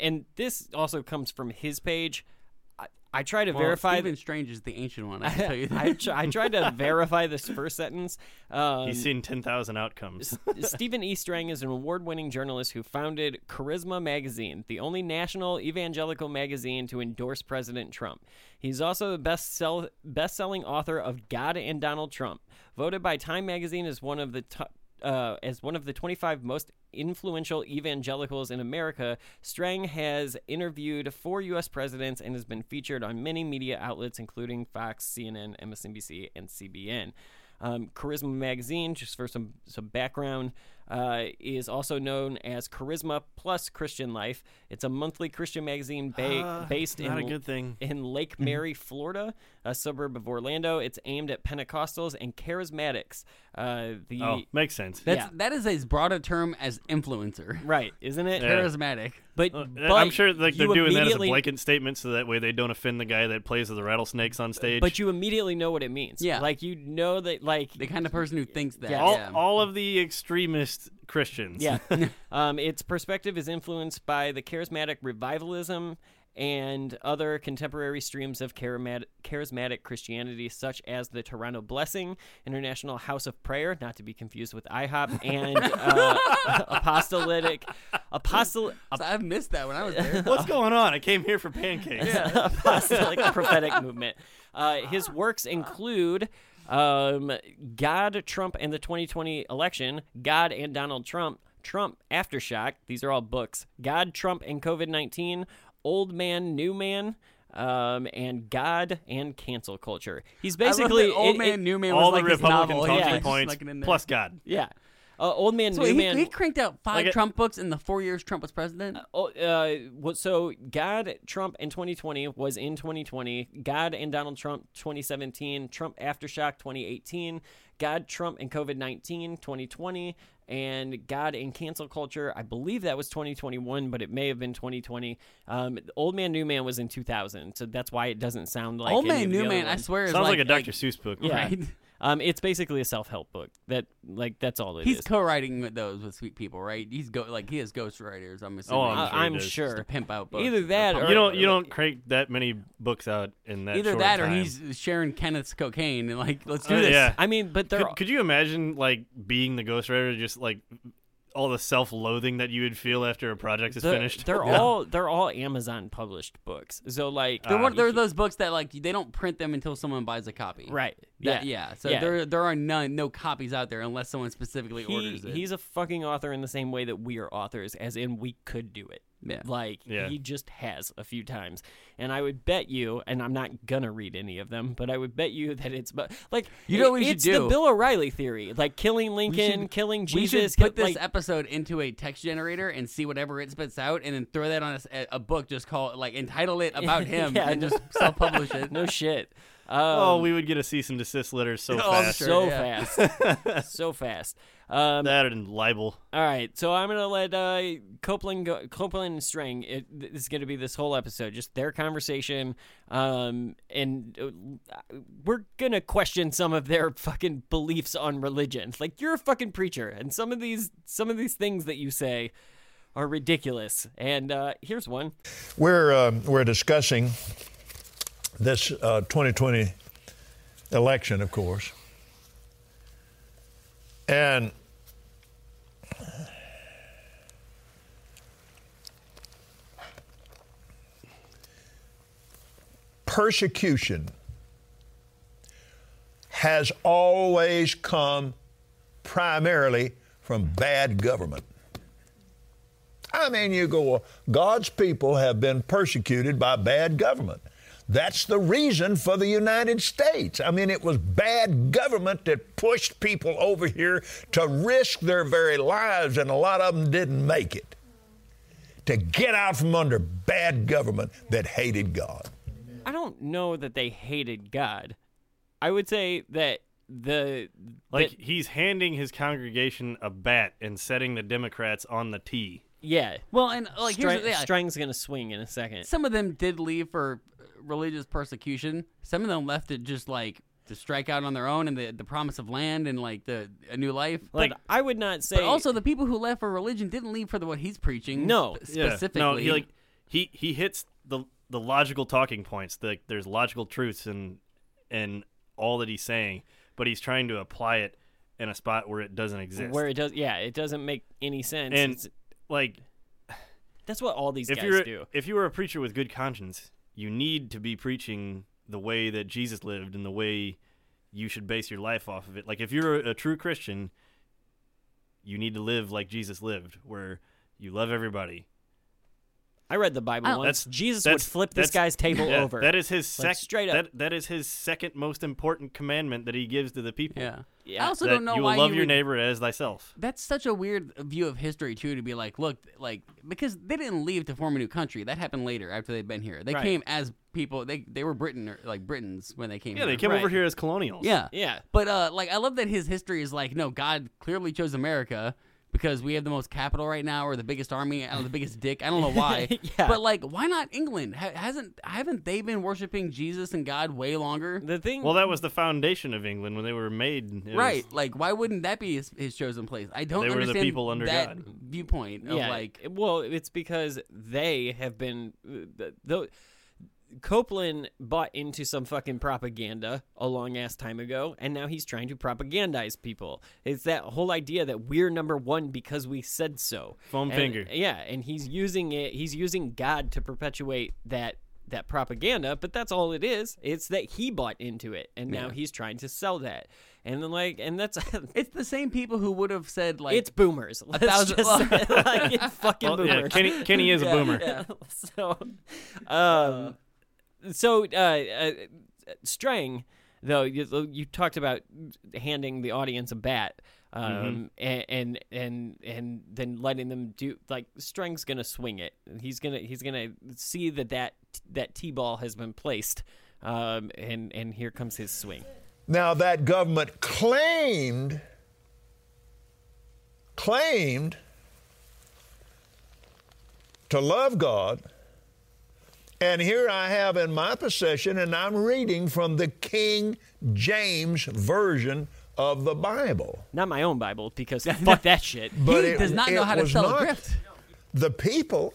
S5: and this also comes from his page. I, I try to
S6: Well,
S5: verify.
S6: Stephen Strange is the ancient one. I can tell you that.
S5: I, tr- I tried to verify this first sentence. Um,
S7: He's seen ten thousand outcomes.
S5: Stephen E. Strang is an award winning journalist who founded Charisma Magazine, the only national evangelical magazine to endorse President Trump. He's also the best sell- best-selling author of God and Donald Trump, voted by Time Magazine as one of the top. Uh, as one of the 25 most influential evangelicals in America, Strang has interviewed four U.S. presidents and has been featured on many media outlets, including Fox, CNN, MSNBC, and CBN. Um, Charisma Magazine, just for some some background, uh, is also known as Charisma Plus Christian Life. It's a monthly Christian magazine ba-
S7: Uh,
S5: based in
S7: a good thing.
S5: in Lake Mary, Florida, a suburb of Orlando. It's aimed at Pentecostals and charismatics. Uh, the
S7: Oh, makes sense.
S6: That's
S5: Yeah.
S6: that is as broad a term as influencer.
S5: right, isn't it?
S7: Yeah.
S6: Charismatic.
S5: But,
S7: Uh,
S5: but
S7: I'm sure like they're doing that as a blanket statement, so that way they don't offend the guy that plays with the rattlesnakes on stage.
S5: But you immediately know what it means.
S6: Yeah.
S5: like you know that like
S6: The kind of person who thinks that.
S5: Yeah.
S7: all,
S6: yeah.
S7: all of the extremist Christians.
S5: Yeah. um, its perspective is influenced by the charismatic revivalism and other contemporary streams of charismatic, charismatic Christianity, such as the Toronto Blessing, International House of Prayer, not to be confused with IHOP, and uh, apostolic, apostol,
S6: So I've missed that when I was there.
S7: What's going on? I came here for pancakes. Yeah.
S5: apostolic prophetic movement. Uh, his works include um, God, Trump, and the 2020 election, God and Donald Trump, Trump Aftershock. These are all books. God, Trump, and COVID 19, Old Man, New Man. Um, and God and cancel culture. He's
S6: I love
S5: basically
S6: that old
S5: it-
S6: man,
S5: it-
S6: new man
S7: All
S6: was
S7: the Republican
S6: novel.
S7: talking
S6: yeah,
S7: points
S6: like it in there.
S7: plus God.
S5: Yeah, uh, old man,
S6: So
S5: new
S6: he,
S5: man.
S6: he cranked out five
S7: Like a-
S6: Trump books in the four years Trump was president.
S5: Oh, uh, so God, Trump in 2020 was in 2020. God and Donald Trump 2017. Trump Aftershock 2018. God, Trump and COVID 19 2020. And God and cancel culture. I believe that was 2021, but it may have been 2020. Um, Old Man, New Man was in 2000, so that's why it doesn't sound like
S6: Old
S5: any
S6: man,
S5: of the
S6: new
S5: other
S6: man. I swear,
S7: Sounds like,
S6: like
S7: a Dr. Seuss book.
S5: Yeah.
S6: Right.
S5: Um, it's basically a self-help book. That like that's all it
S6: He's
S5: is.
S6: co-writing with those with sweet people, right? He's go like he has ghostwriters. I'm assuming.
S7: Oh, I'm
S5: I-
S7: sure he
S5: I'm
S7: does.
S5: sure.
S6: Just to pimp out books.
S5: Either that or
S7: You don't you don't crank that many books out in that
S6: Either
S7: short
S6: that or
S7: time.
S6: he's sharing Kenneth's cocaine and like let's do
S7: Uh,
S6: this.
S7: yeah.
S5: I mean, but they're
S7: Could, could you imagine like being the ghostwriter, just like all the self-loathing that you would feel after a project is
S5: they're,
S7: finished?
S5: They're all they're all Amazon published books. So like
S6: They're, one, they're
S5: can-
S6: those books that like they don't print them until someone buys a copy.
S5: right.
S6: That-
S5: yeah.
S6: yeah. So
S5: Yeah.
S6: there there are none no copies out there unless someone specifically
S5: He,
S6: orders it.
S5: he's a fucking author in the same way that we are authors, as in we could do it.
S6: Yeah.
S5: Like
S7: Yeah.
S5: he just has a few times, and I would bet you, and I'm not gonna read any of them, but I would bet you that it's but like
S6: You know what we
S5: it's
S6: should
S5: the? Bill O'Reilly theory, like killing Lincoln,
S6: should-
S5: killing
S6: we
S5: Jesus.
S6: should put
S5: kill-
S6: this
S5: like,
S6: episode into a text generator and see whatever it spits out, and then throw that on a book. Just call it like entitle it about him,
S5: Yeah,
S6: and
S5: no-
S6: just self-publish it.
S5: no shit. Um,
S7: oh, we would get a cease and desist letter so
S6: Oh,
S7: fast.
S6: sure.
S5: so
S6: yeah.
S5: fast, so fast. Um,
S7: That and libel.
S5: All right, so I'm gonna let uh, Copeland go, Copeland and Strang. It, this is gonna be this whole episode, just their conversation, um, and uh, we're gonna question some of their fucking beliefs on religion. Like you're a fucking preacher, and some of these some of these things that you say are ridiculous. And uh, here's one.
S9: We're, um, we're discussing this uh, 2020 election, of course. And persecution has always come primarily from bad government. I mean, you go, God's people have been persecuted by bad government. That's the reason for the United States. I mean, it was bad government that pushed people over here to risk their very lives, and a lot of them didn't make it. To get out from under bad government that hated God.
S5: I don't know that they hated God. I would say that the
S7: Like
S5: that-
S7: he's handing his congregation a bat and setting the Democrats on the tee.
S5: yeah.
S6: Well, and like
S5: Strang,
S6: here's the, yeah,
S5: Strang's gonna swing in a second.
S6: some of them did leave for religious persecution. Some of them left it just like to strike out on their own and the the promise of land and like the a new life.
S5: Like
S6: but,
S5: I would not say.
S6: but also the people who left for religion didn't leave for the what he's preaching.
S5: No.
S6: sp-
S7: Yeah.
S6: specifically.
S7: No, he like he he hits the the logical talking points. The, there's logical truths in in all that he's saying, but he's trying to apply it in a spot where it doesn't exist.
S5: where it does, yeah, it doesn't make any sense.
S7: and
S5: It's-
S7: like
S5: that's what all these
S7: if
S5: guys
S7: you're
S5: do.
S7: if you were a preacher with good conscience, you need to be preaching the way that Jesus lived and the way you should base your life off of it. Like if you're a, a true Christian, you need to live like Jesus lived, where you love everybody.
S5: I read the Bible
S6: I
S5: once.
S7: That's
S5: Jesus would flip this guy's table
S7: yeah,
S5: over.
S7: That is his
S5: Like, straight up.
S7: That, that is his second most important commandment that he gives to the people.
S6: Yeah.
S5: Yeah.
S6: I also don't know
S7: you
S6: why
S7: will love
S6: you
S7: your
S6: would-
S7: neighbor as thyself.
S6: That's such a weird view of history too to be like, look, like because they didn't leave to form a new country. That happened later after they'd been here. They
S5: Right.
S6: came as people. They they were Britain or like Britons when they came.
S7: Yeah,
S6: here.
S7: they came over here as colonials.
S6: Yeah,
S5: Yeah.
S6: But uh, like I love that his history is like, no, God clearly chose America because we have the most capital right now, or the biggest army, and the biggest dick. I don't know why.
S5: Yeah.
S6: But like, why not England? Ha- hasn't haven't they been worshiping Jesus and God way longer?
S5: the thing.
S7: Well, that was the foundation of England when they were made. It was-
S6: Right, like why wouldn't that be his, his chosen place? I don't
S7: They were the
S6: understand
S7: people under
S6: that
S7: God.
S6: viewpoint of
S5: yeah.
S6: like
S5: well, it's because they have been uh, the. the Copeland bought into some fucking propaganda a long ass time ago, and now he's trying to propagandize people. It's that whole idea that we're number one because we said so.
S7: Foam
S5: And-
S7: finger.
S5: Yeah, and he's using it. He's using God to perpetuate that that propaganda, but that's all it is. It's that he bought into it, and now he's trying to sell that. And then like, and that's
S6: It's the same people who would have said like
S5: it's boomers. Let's
S6: thousand-
S5: just say, like, it's fucking
S7: Well, yeah,
S5: boomers.
S7: Kenny, Kenny is a boomer.
S5: Yeah. so, um, so uh, uh, Strang, though you, you talked about handing the audience a bat, um, and, and and and then letting them do like Strang's gonna swing it. He's gonna he's gonna see that that that t ball has been placed, um, and and here comes his swing.
S9: Now, that government claimed, claimed to love God. And here I have in my possession, and I'm reading from the King James Version of the Bible.
S5: Not my own Bible because fuck that shit.
S9: But
S6: he
S9: it-
S6: does not know
S9: it
S6: how to
S9: was
S6: sell
S9: not
S6: a grift.
S9: The people,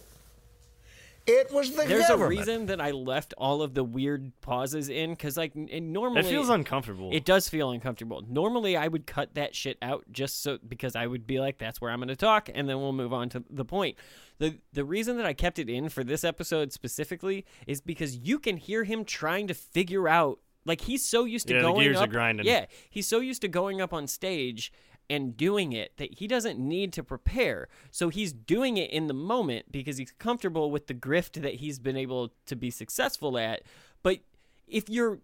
S9: it was the
S5: There's
S9: government.
S5: a reason that I left all of the weird pauses in because like n- normally
S7: It feels uncomfortable.
S5: It does feel uncomfortable. Normally, I would cut that shit out just so because I would be like, "That's where I'm going to talk," and then we'll move on to the point. the The reason that I kept it in for this episode specifically is because you can hear him trying to figure out. Like he's so used to
S7: Yeah, the
S5: going
S7: gears are
S5: up,
S7: grinding.
S5: Yeah, he's so used to going up on stage and doing it that he doesn't need to prepare. So he's doing it in the moment because he's comfortable with the grift that he's been able to be successful at. But if you're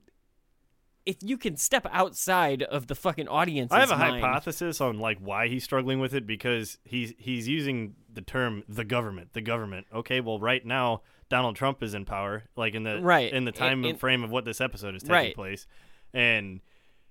S5: if you can step outside of the fucking audience,
S7: I have a
S5: mind,
S7: hypothesis on like why he's struggling with it because he's he's using the term the government, the government. Okay, well right now Donald Trump is in power, like in the
S5: Right.
S7: in the time
S5: In- in-
S7: frame of what this episode is taking
S5: Right.
S7: place, and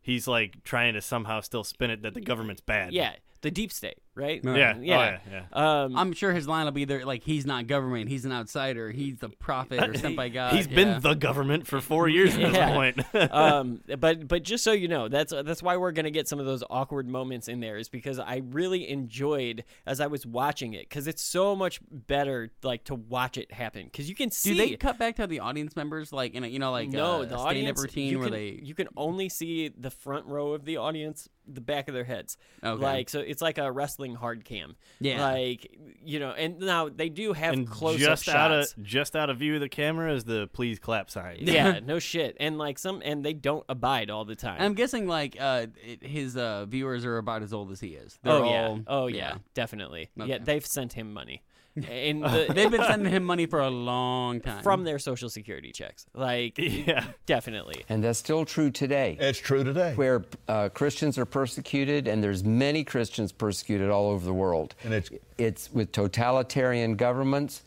S7: he's like trying to somehow still spin it that the government's bad.
S5: Yeah, the deep state, right?
S7: Yeah. Oh,
S5: yeah,
S7: yeah,
S5: Um,
S6: I'm sure his line will be there. like he's not government, he's an outsider, he's the prophet or sent by God.
S7: He's
S6: yeah.
S7: been the government for four years at this point.
S5: um, but but just so you know, that's that's why we're gonna get some of those awkward moments in there, is because I really enjoyed as I was watching it, because it's so much better like to watch it happen, because you can see.
S6: Do they cut back to the audience members like in a, you know like
S5: no,
S6: uh,
S5: the
S6: stand-up
S5: audience
S6: routine
S5: you
S6: where
S5: can,
S6: they
S5: you can only see the front row of the audience, the back of their heads.
S6: Okay.
S5: Like so, it's like a wrestling hard cam.
S6: Yeah.
S5: Like you know, and now they do have
S7: and
S5: close
S7: just
S5: up
S7: out
S5: shots.
S7: of just out of view of the camera is the please clap sign.
S5: yeah, no shit, and like some, and they don't abide all the time.
S6: I'm guessing like uh his uh viewers are about as old as he is. They're
S5: oh yeah, oh yeah, definitely. Yeah, they've sent him money, and the,
S6: They've been sending him money for a long time.
S5: from their social security checks. Like,
S7: Yeah.
S5: definitely.
S8: And that's still true today.
S9: It's true today.
S8: where uh, Christians are persecuted, and there's many Christians persecuted all over the world.
S9: And it's-
S8: it's with totalitarian governments,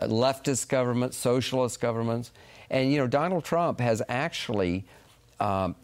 S8: uh, leftist governments, socialist governments, and you know Donald Trump has actually um,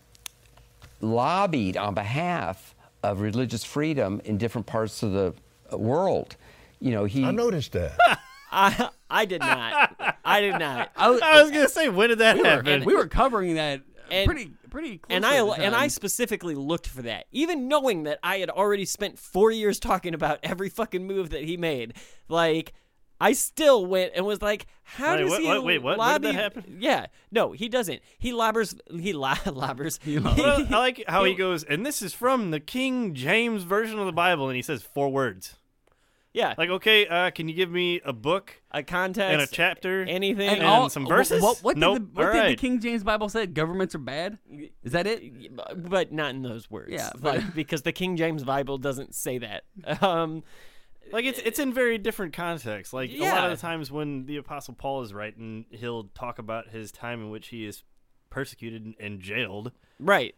S8: lobbied on behalf of religious freedom in different parts of the uh, world. You know he.
S9: I noticed that.
S5: I I did not. I did not.
S6: I was,
S7: I was gonna say, when did that
S6: we, were,
S7: happen?
S6: we were covering that
S5: And-
S6: pretty pretty closely.
S5: and I and I specifically looked for that, even knowing that I had already spent four years talking about every fucking move that he made. Like, I still went and was like, "How
S7: Wait,
S5: does
S7: what-
S5: he
S7: what- wait, what? When did that happen?
S5: Yeah, no, he doesn't. He lobbers. He lo- lobbers.
S7: Well, I like how he goes, and this is from the King James version of the Bible, and he says four words.
S5: Yeah,
S7: Like, okay, uh, can you give me a book
S5: a context
S7: and a chapter?
S5: anything.
S7: And
S6: all-
S7: some verses?
S6: What, what,
S7: Nope.
S6: did, the, what
S7: All
S6: did the. King James Bible say? Governments are bad. Is that it?
S5: but not in those words.
S6: Yeah, but-
S5: like because the King James Bible doesn't say that. Um,
S7: like it's it's in very different contexts. Like a lot of the times when the apostle Paul is writing, he'll talk about his time in which he is persecuted and- and jailed.
S5: right.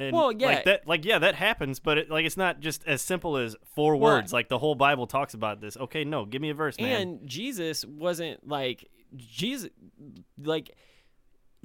S7: And
S5: Well, yeah.
S7: like that, like yeah, that happens, but it, like it's not just as simple as four
S5: Well,
S7: words. Like the whole Bible talks about this. Okay, no, give me a verse, man.
S5: And Jesus wasn't like Jesus like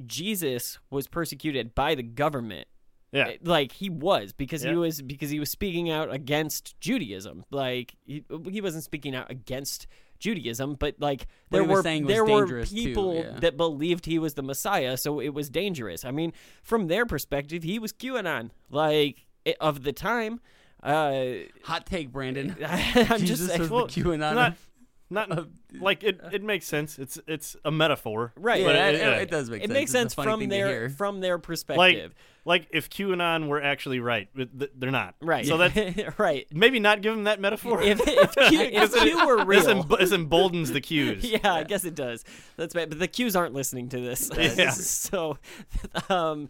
S5: Jesus was persecuted by the government.
S7: yeah,
S5: Eh, Like he was because he was because he was speaking out against Judaism. Like he, he wasn't speaking out against Judaism, but like there were
S6: was
S5: there were
S6: dangerous, too,
S5: people
S6: yeah.
S5: that believed he was the Messiah, so it was dangerous. I mean, from their perspective, he was QAnon like of the time. Uh,
S6: Hot take, Brandon.
S5: I'm
S6: Jesus
S5: just
S6: was
S7: Well,
S6: the QAnon.
S7: not not like it. It makes sense. It's it's a metaphor,
S5: Right.
S6: yeah,
S7: But
S6: it,
S7: it-
S6: it-
S7: yeah.
S6: it does make
S5: it
S6: sense.
S5: makes
S6: It's
S5: sense from their from their perspective.
S7: like like if QAnon were actually right, they're not.
S5: right.
S7: So that
S5: right.
S7: maybe not give them that metaphor.
S5: If, if Q, if Q were
S7: this,
S5: real,
S7: emb- this emboldens the cues.
S5: yeah, I guess it does. That's bad, but the Qs aren't listening to this.
S7: Yeah.
S5: so, um,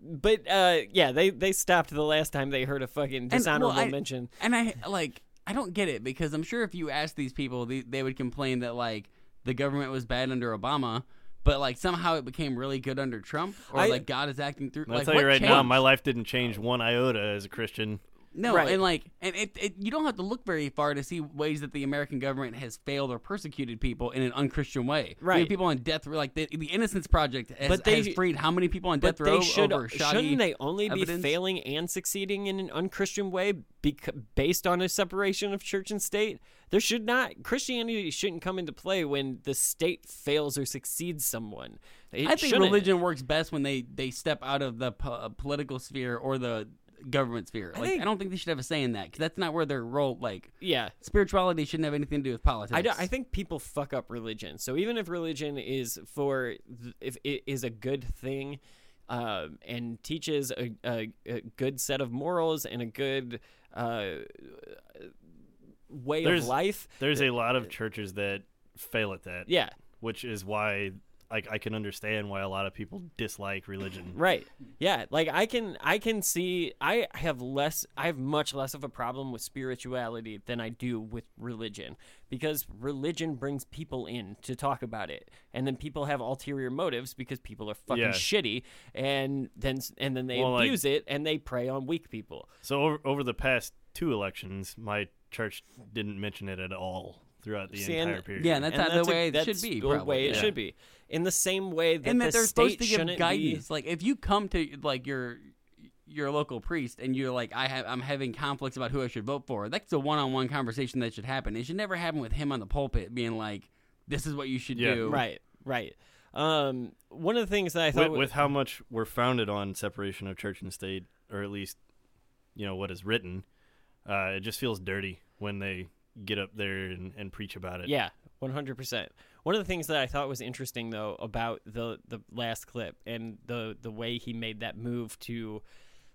S5: but uh, yeah, they they stopped the last time they heard a fucking
S6: And, well, I-
S5: mention.
S6: And I like I don't get it because I'm sure if you ask these people, they, they would complain that like the government was bad under Obama, but like somehow it became really good under Trump, or
S5: I-
S6: like God is acting through.
S7: I'll
S6: like,
S7: tell you right now, my life didn't change one iota as a Christian.
S6: No,
S5: Right.
S6: and like, and it, it, you don't have to look very far to see ways that the American government has failed or persecuted people in an unchristian way. We have
S5: Right.
S6: people on death row, like the, the Innocence Project has,
S5: But they-
S6: has freed how many people on death row
S5: they should
S6: over shoddy
S5: shouldn't they only be
S6: evidence?
S5: failing and succeeding in an unchristian way bec- based on a separation of church and state? There should not Christianity shouldn't come into play when the state fails or succeeds someone. It
S6: I think
S5: shouldn't.
S6: religion works best when they they step out of the po- political sphere or the government sphere. Like I,
S5: think-
S6: don't think they should have a say in that because that's not where their role. Like
S5: Yeah,
S6: spirituality shouldn't have anything to do with politics.
S5: I, don't- I think people fuck up religion. So even if religion is for th- if it is a good thing um, and teaches a, a, a good set of morals and a good uh, way
S7: There's-
S5: of life,
S7: There's a lot of churches that fail at that.
S5: yeah,
S7: Which is why like I can understand why a lot of people dislike religion.
S5: Right. Yeah, like I can I can see I have less I have much less of a problem with spirituality than I do with religion because religion brings people in to talk about it. And then people have ulterior motives because people are fucking
S7: Yeah.
S5: shitty and then and then they
S7: Well, like-
S5: abuse it and they prey on weak people.
S7: So over, over the past two elections, my church didn't mention it at all throughout the
S5: See, and-
S7: entire period.
S6: Yeah, and that's
S5: And that's
S6: the
S5: a-
S6: way it should be.
S5: The
S6: Probably.
S5: way it
S6: yeah.
S5: should be. In the same way that
S6: and
S5: the
S6: that they're
S5: state
S6: supposed to give
S5: shouldn't
S6: guidance.
S5: be
S6: Like if you come to like your your local priest and you're like, I have I'm having conflicts about who I should vote for. That's a one on one conversation that should happen. It should never happen with him on the pulpit being like, This is what you should
S7: Yeah.
S6: do.
S5: Right, right. Um, one of the things that I thought
S7: with, with how much we're founded on separation of church and state, or at least, you know, what is written, uh, it just feels dirty when they get up there and, and preach about it.
S5: Yeah, one hundred percent. One of the things that I thought was interesting though about the the last clip and the the way he made that move to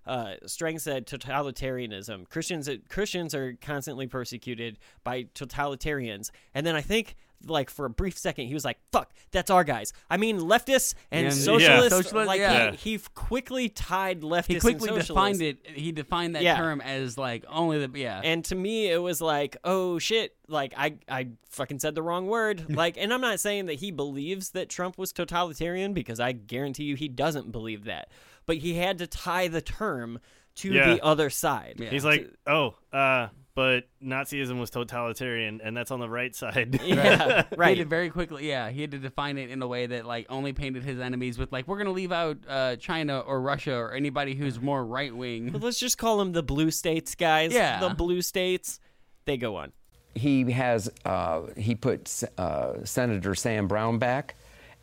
S5: uh, Strang said totalitarianism. Christians Christians are constantly persecuted by totalitarians, and then I think like for a brief second he was like, "Fuck, that's our guys." I mean, leftists and
S6: And-
S5: socialists.
S6: Socialist-
S5: like
S6: yeah.
S5: he, he quickly tied leftists.
S6: He quickly
S5: and
S6: defined it. He defined that
S5: Yeah.
S6: term as like only the yeah.
S5: And to me, it was like, oh shit, like I, I fucking said the wrong word. like, and I'm not saying that he believes that Trump was totalitarian because I guarantee you he doesn't believe that. But he had to tie the term to
S7: Yeah.
S5: the other side.
S6: Yeah.
S7: He's like, oh, uh, but Nazism was totalitarian, and that's on the right side.
S5: Yeah,
S6: He
S5: right.
S6: had to very quickly, yeah. He had to define it in a way that like only painted his enemies with like we're gonna leave out uh, China or Russia or anybody who's more right wing.
S5: But let's just call them the blue states, guys.
S6: Yeah.
S5: The blue states. They go on.
S8: he has uh, he put uh, Senator Sam Brownback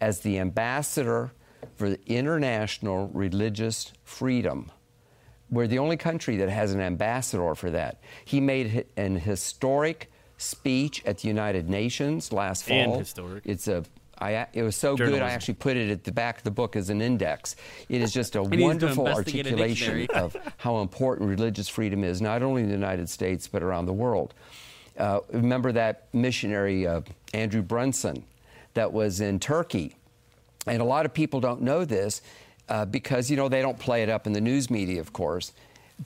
S8: as the ambassador for the international religious freedom. We're the only country that has an ambassador for that. He made an historic speech at the United Nations last fall.
S7: And historic.
S8: It's a. I, it was so good. I actually put it at the back of the book as an index. It is just a wonderful articulation of how important religious freedom is, not only in the United States but around the world. Uh, remember that missionary uh, Andrew Brunson that was in Turkey, and a lot of people don't know this uh, because you know they don't play it up in the news media, of course.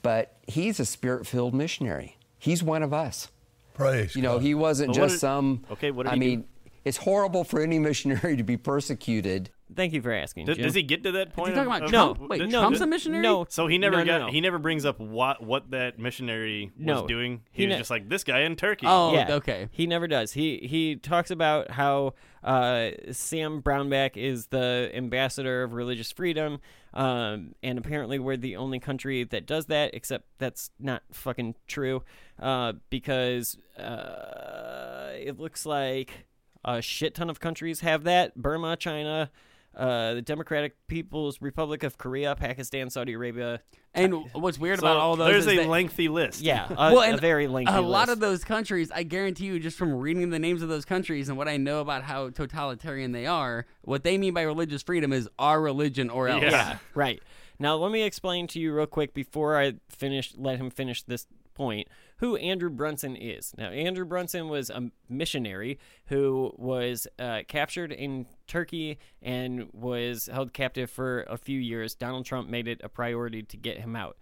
S8: But he's a spirit-filled missionary. He's one of us.
S9: Praise
S8: You know,
S9: God.
S8: he wasn't
S7: But what
S8: just
S7: did-
S8: some.
S7: okay, what did
S8: I
S7: he do?
S8: mean, it's horrible for any missionary to be persecuted.
S5: Thank you for asking.
S7: Does,
S5: Jim.
S7: does he get to that point?
S6: talking
S7: of-
S6: about
S7: of-
S6: Trump?
S7: of-
S6: Wait,
S7: does-
S6: Trump's a missionary?
S5: No.
S7: So he never
S5: No, no,
S7: got
S5: no.
S7: he never brings up what what that missionary was
S5: No.
S7: doing.
S5: He's
S7: He,
S5: ne-
S7: just like this guy in Turkey.
S6: Oh,
S5: yeah.
S6: okay.
S5: He never does. He he talks about how uh, Sam Brownback is the ambassador of religious freedom, um, and apparently we're the only country that does that. Except that's not fucking true, uh, because uh, it looks like a shit ton of countries have that. Burma, China. Uh, the Democratic People's Republic of Korea, Pakistan, Saudi Arabia.
S6: And what's weird
S7: So
S6: about all those
S7: there's
S6: is
S7: a
S6: that-
S7: lengthy list.
S5: Yeah, a,
S6: well,
S5: a
S6: and
S5: very lengthy
S6: A lot of those countries, I guarantee you, just from reading the names of those countries and what I know about how totalitarian they are, what they mean by religious freedom is our religion or else.
S7: Yeah.
S5: Yeah, right. Now let me explain to you real quick before I finish. Let him finish this point. Who Andrew Brunson is? Now Andrew Brunson was a missionary who was uh, captured in Turkey and was held captive for a few years. Donald Trump made it a priority to get him out.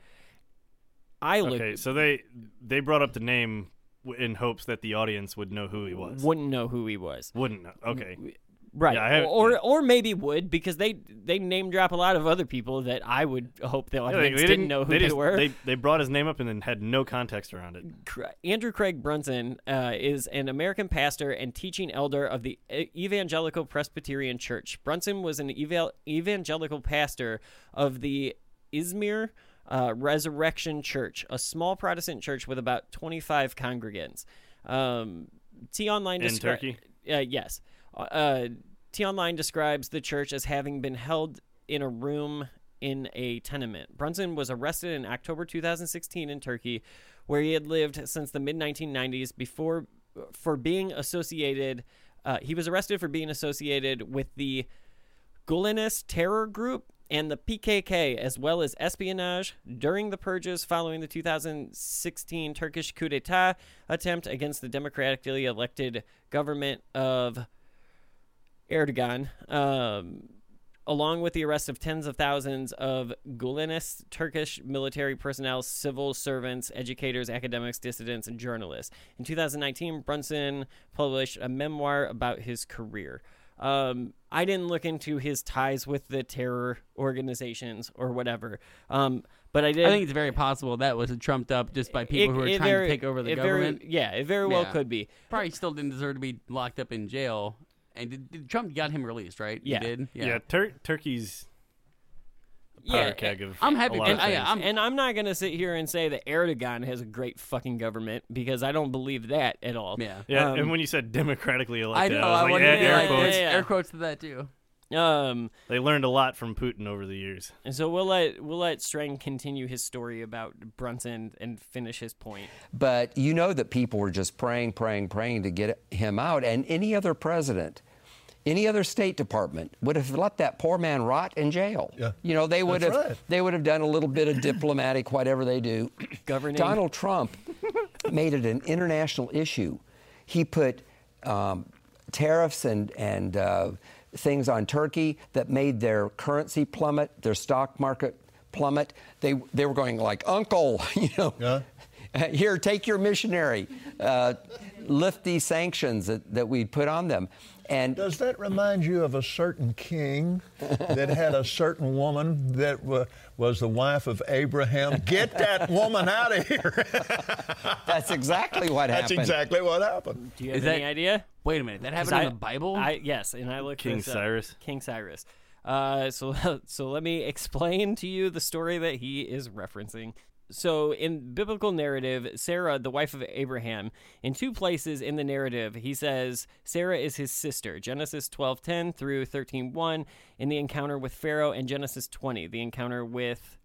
S5: I look,
S7: Okay, so they they brought up the name in hopes that the audience would know who he was.
S5: wouldn't know who he was.
S7: Wouldn't know. Okay.
S5: Right.
S7: Yeah, have-
S5: or
S7: yeah.
S5: or maybe would because they they name drop a lot of other people that I would hope the
S7: Yeah,
S5: audience
S7: they,
S5: didn't, know who
S7: they,
S5: they,
S7: just-
S5: were.
S7: They, they brought his name up and then had no context around it.
S5: Andrew Craig Brunson uh, is an American pastor and teaching elder of the E- Evangelical Presbyterian Church. Brunson was an eval- evangelical pastor of the Izmir uh, Resurrection Church, a small Protestant church with about 25 congregants. Um, T Online
S7: In Turkey?
S5: Uh, yes. Uh, T Online describes the church as having been held in a room in a tenement. Brunson was arrested in October 2016 in Turkey, where he had lived since the mid 1990s before for being associated. Uh, he was arrested for being associated with the Gulenist terror group and the PKK, as well as espionage during the purges following the 2016 Turkish coup d'etat attempt against the democratically elected government of Erdogan, um, along with the arrest of tens of thousands of Gulenists, Turkish military personnel, civil servants, educators, academics, dissidents, and journalists. In 2019, Brunson published a memoir about his career. Um, I didn't look into his ties with the terror organizations or whatever, um, but I did.
S6: I think it's very possible that was trumped up just by people
S5: it-
S6: who are trying
S5: very-
S6: to take over the
S5: it very-
S6: government.
S5: yeah, it very well
S6: Yeah.
S5: could be.
S6: Probably still didn't deserve to be locked up in jail. And did, did Trump got him released, right?
S5: Yeah.
S6: He did.
S7: Yeah, Tur- Turkey's
S5: Yeah,
S7: keg of
S6: I'm
S7: a
S6: happy
S7: lot
S6: to-
S7: of
S6: I- I'm-
S5: and I'm not going to sit here and say that Erdogan has a great fucking government because I don't believe that at all.
S6: Yeah.
S7: yeah,
S5: um,
S7: and when you said democratically
S6: I
S7: elected,
S6: know.
S7: I was
S6: I
S7: like,
S6: wanted
S7: yeah,
S6: to be
S7: air quotes.
S6: there's
S5: Yeah, yeah.
S6: air quotes to that too.
S5: Um,
S7: They learned a lot from Putin over the years.
S5: and so we'll let we'll let Strang continue his story about Brunson and finish his point.
S8: But you know that people were just praying, praying, praying to get him out. And any other president, any other State Department would have let that poor man rot in jail.
S9: Yeah.
S8: You know, they would
S9: That's
S8: have
S9: right.
S8: they would have done a little bit of diplomatic, whatever they do.
S5: Governing.
S8: Donald Trump made it an international issue. He put um, tariffs and and uh, things on Turkey that made their currency plummet, their stock market plummet. They they were going like, Uncle, you know.
S9: Yeah.
S8: Here, take your missionary. Uh, lift these sanctions that, that we put on them. And
S9: Does that remind you of a certain king that had a certain woman that was the wife of Abraham? Get that woman out of here.
S8: that's exactly what happened.
S9: That's exactly what happened.
S5: Do you have
S6: Is
S5: any
S6: that-
S5: idea?
S6: Wait a minute. That happened in the Bible?
S5: I yes, and I looked
S7: King
S5: this up.
S7: Cyrus.
S5: King Cyrus. Uh, so so let me explain to you the story that he is referencing. So in biblical narrative, Sarah, the wife of Abraham, in two places in the narrative, he says Sarah is his sister. Genesis 12:10 through 13:1 in the encounter with Pharaoh and Genesis 20, the encounter with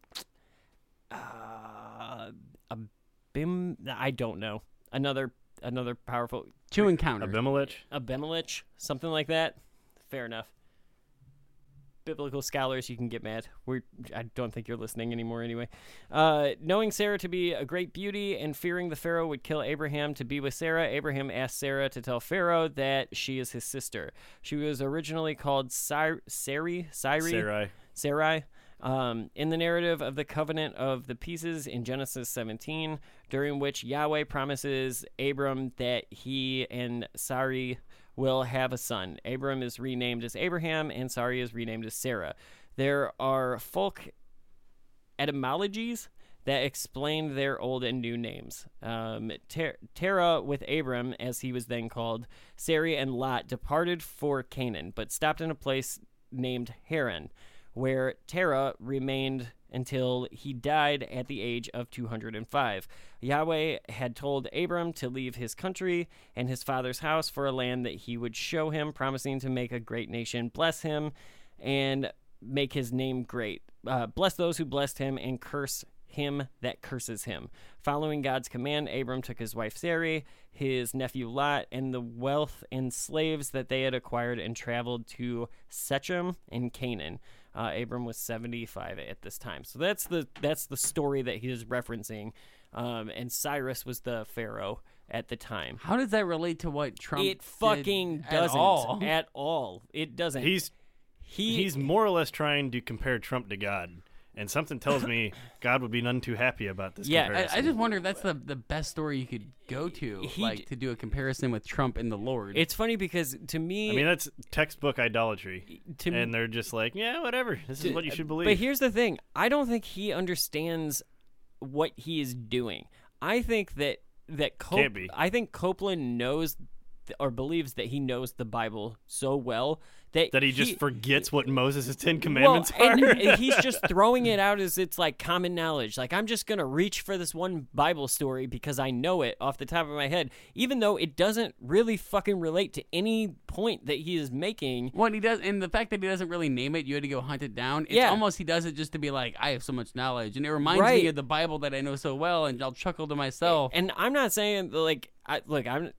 S5: uh, Abim I don't know. Another another powerful
S6: Two encounters.
S7: Abimelech.
S5: Abimelech, something like that. Fair enough. Biblical scholars, you can get mad. We're, I don't think you're listening anymore anyway. Uh, knowing Sarah to be a great beauty and fearing the Pharaoh would kill Abraham to be with Sarah, Abraham asked Sarah to tell Pharaoh that she is his sister. She was originally called Sar- Sari, Sari,
S7: Sarai.
S5: Sarai. Um, in the narrative of the covenant of the pieces in Genesis 17, during which Yahweh promises Abram that he and Sarai will have a son. Abram is renamed as Abraham, and Sarai is renamed as Sarah. There are folk etymologies that explain their old and new names. Um, Ter- Terah with Abram, as he was then called, Sarai and Lot departed for Canaan, but stopped in a place named Haran, where Terah remained until he died at the age of 205. Yahweh had told Abram to leave his country and his father's house for a land that he would show him, promising to make a great nation, bless him, and make his name great. Uh, bless those who blessed him and curse him that curses him. Following God's command, Abram took his wife Sarai, his nephew Lot, and the wealth and slaves that they had acquired and traveled to Shechem in Canaan. Uh, Abram was 75 at this time. So that's the that's the story that he is referencing. Um, and Cyrus was the pharaoh at the time.
S6: How does that relate to what Trump?
S5: It fucking
S6: did
S5: doesn't
S6: at all.
S5: at all. It doesn't.
S7: He's
S5: he
S7: he's more or less trying to compare Trump to God, and something tells me God would be none too happy about this.
S5: Yeah, I-
S6: I. I just wonder if that's the the best story you could go to,
S5: He
S6: like to do a comparison with Trump and the Lord.
S5: It's funny because to me,
S7: I mean, that's textbook idolatry,
S5: to
S7: and they're just like, yeah, whatever. This is what you uh, should believe.
S5: But here's the thing: I don't think he understands what he is doing. I think that that Cop-
S7: Can't be.
S5: I think Copeland knows th- or believes that he knows the Bible so well that
S7: that he just forgets what Moses' Ten Commandments
S5: and,
S7: are.
S5: and he's just throwing it out as it's like common knowledge. Like I'm just gonna reach for this one Bible story because I know it off the top of my head, even though it doesn't really fucking relate to any point that he is making.
S6: What he does, and the fact that he doesn't really name it, you had to go hunt it down. It's
S5: Yeah.
S6: almost he does it just to be like, I have so much knowledge, and it reminds
S5: Right.
S6: me of the Bible that I know so well, and I'll chuckle to myself.
S5: And I'm not saying like, I look, I'm.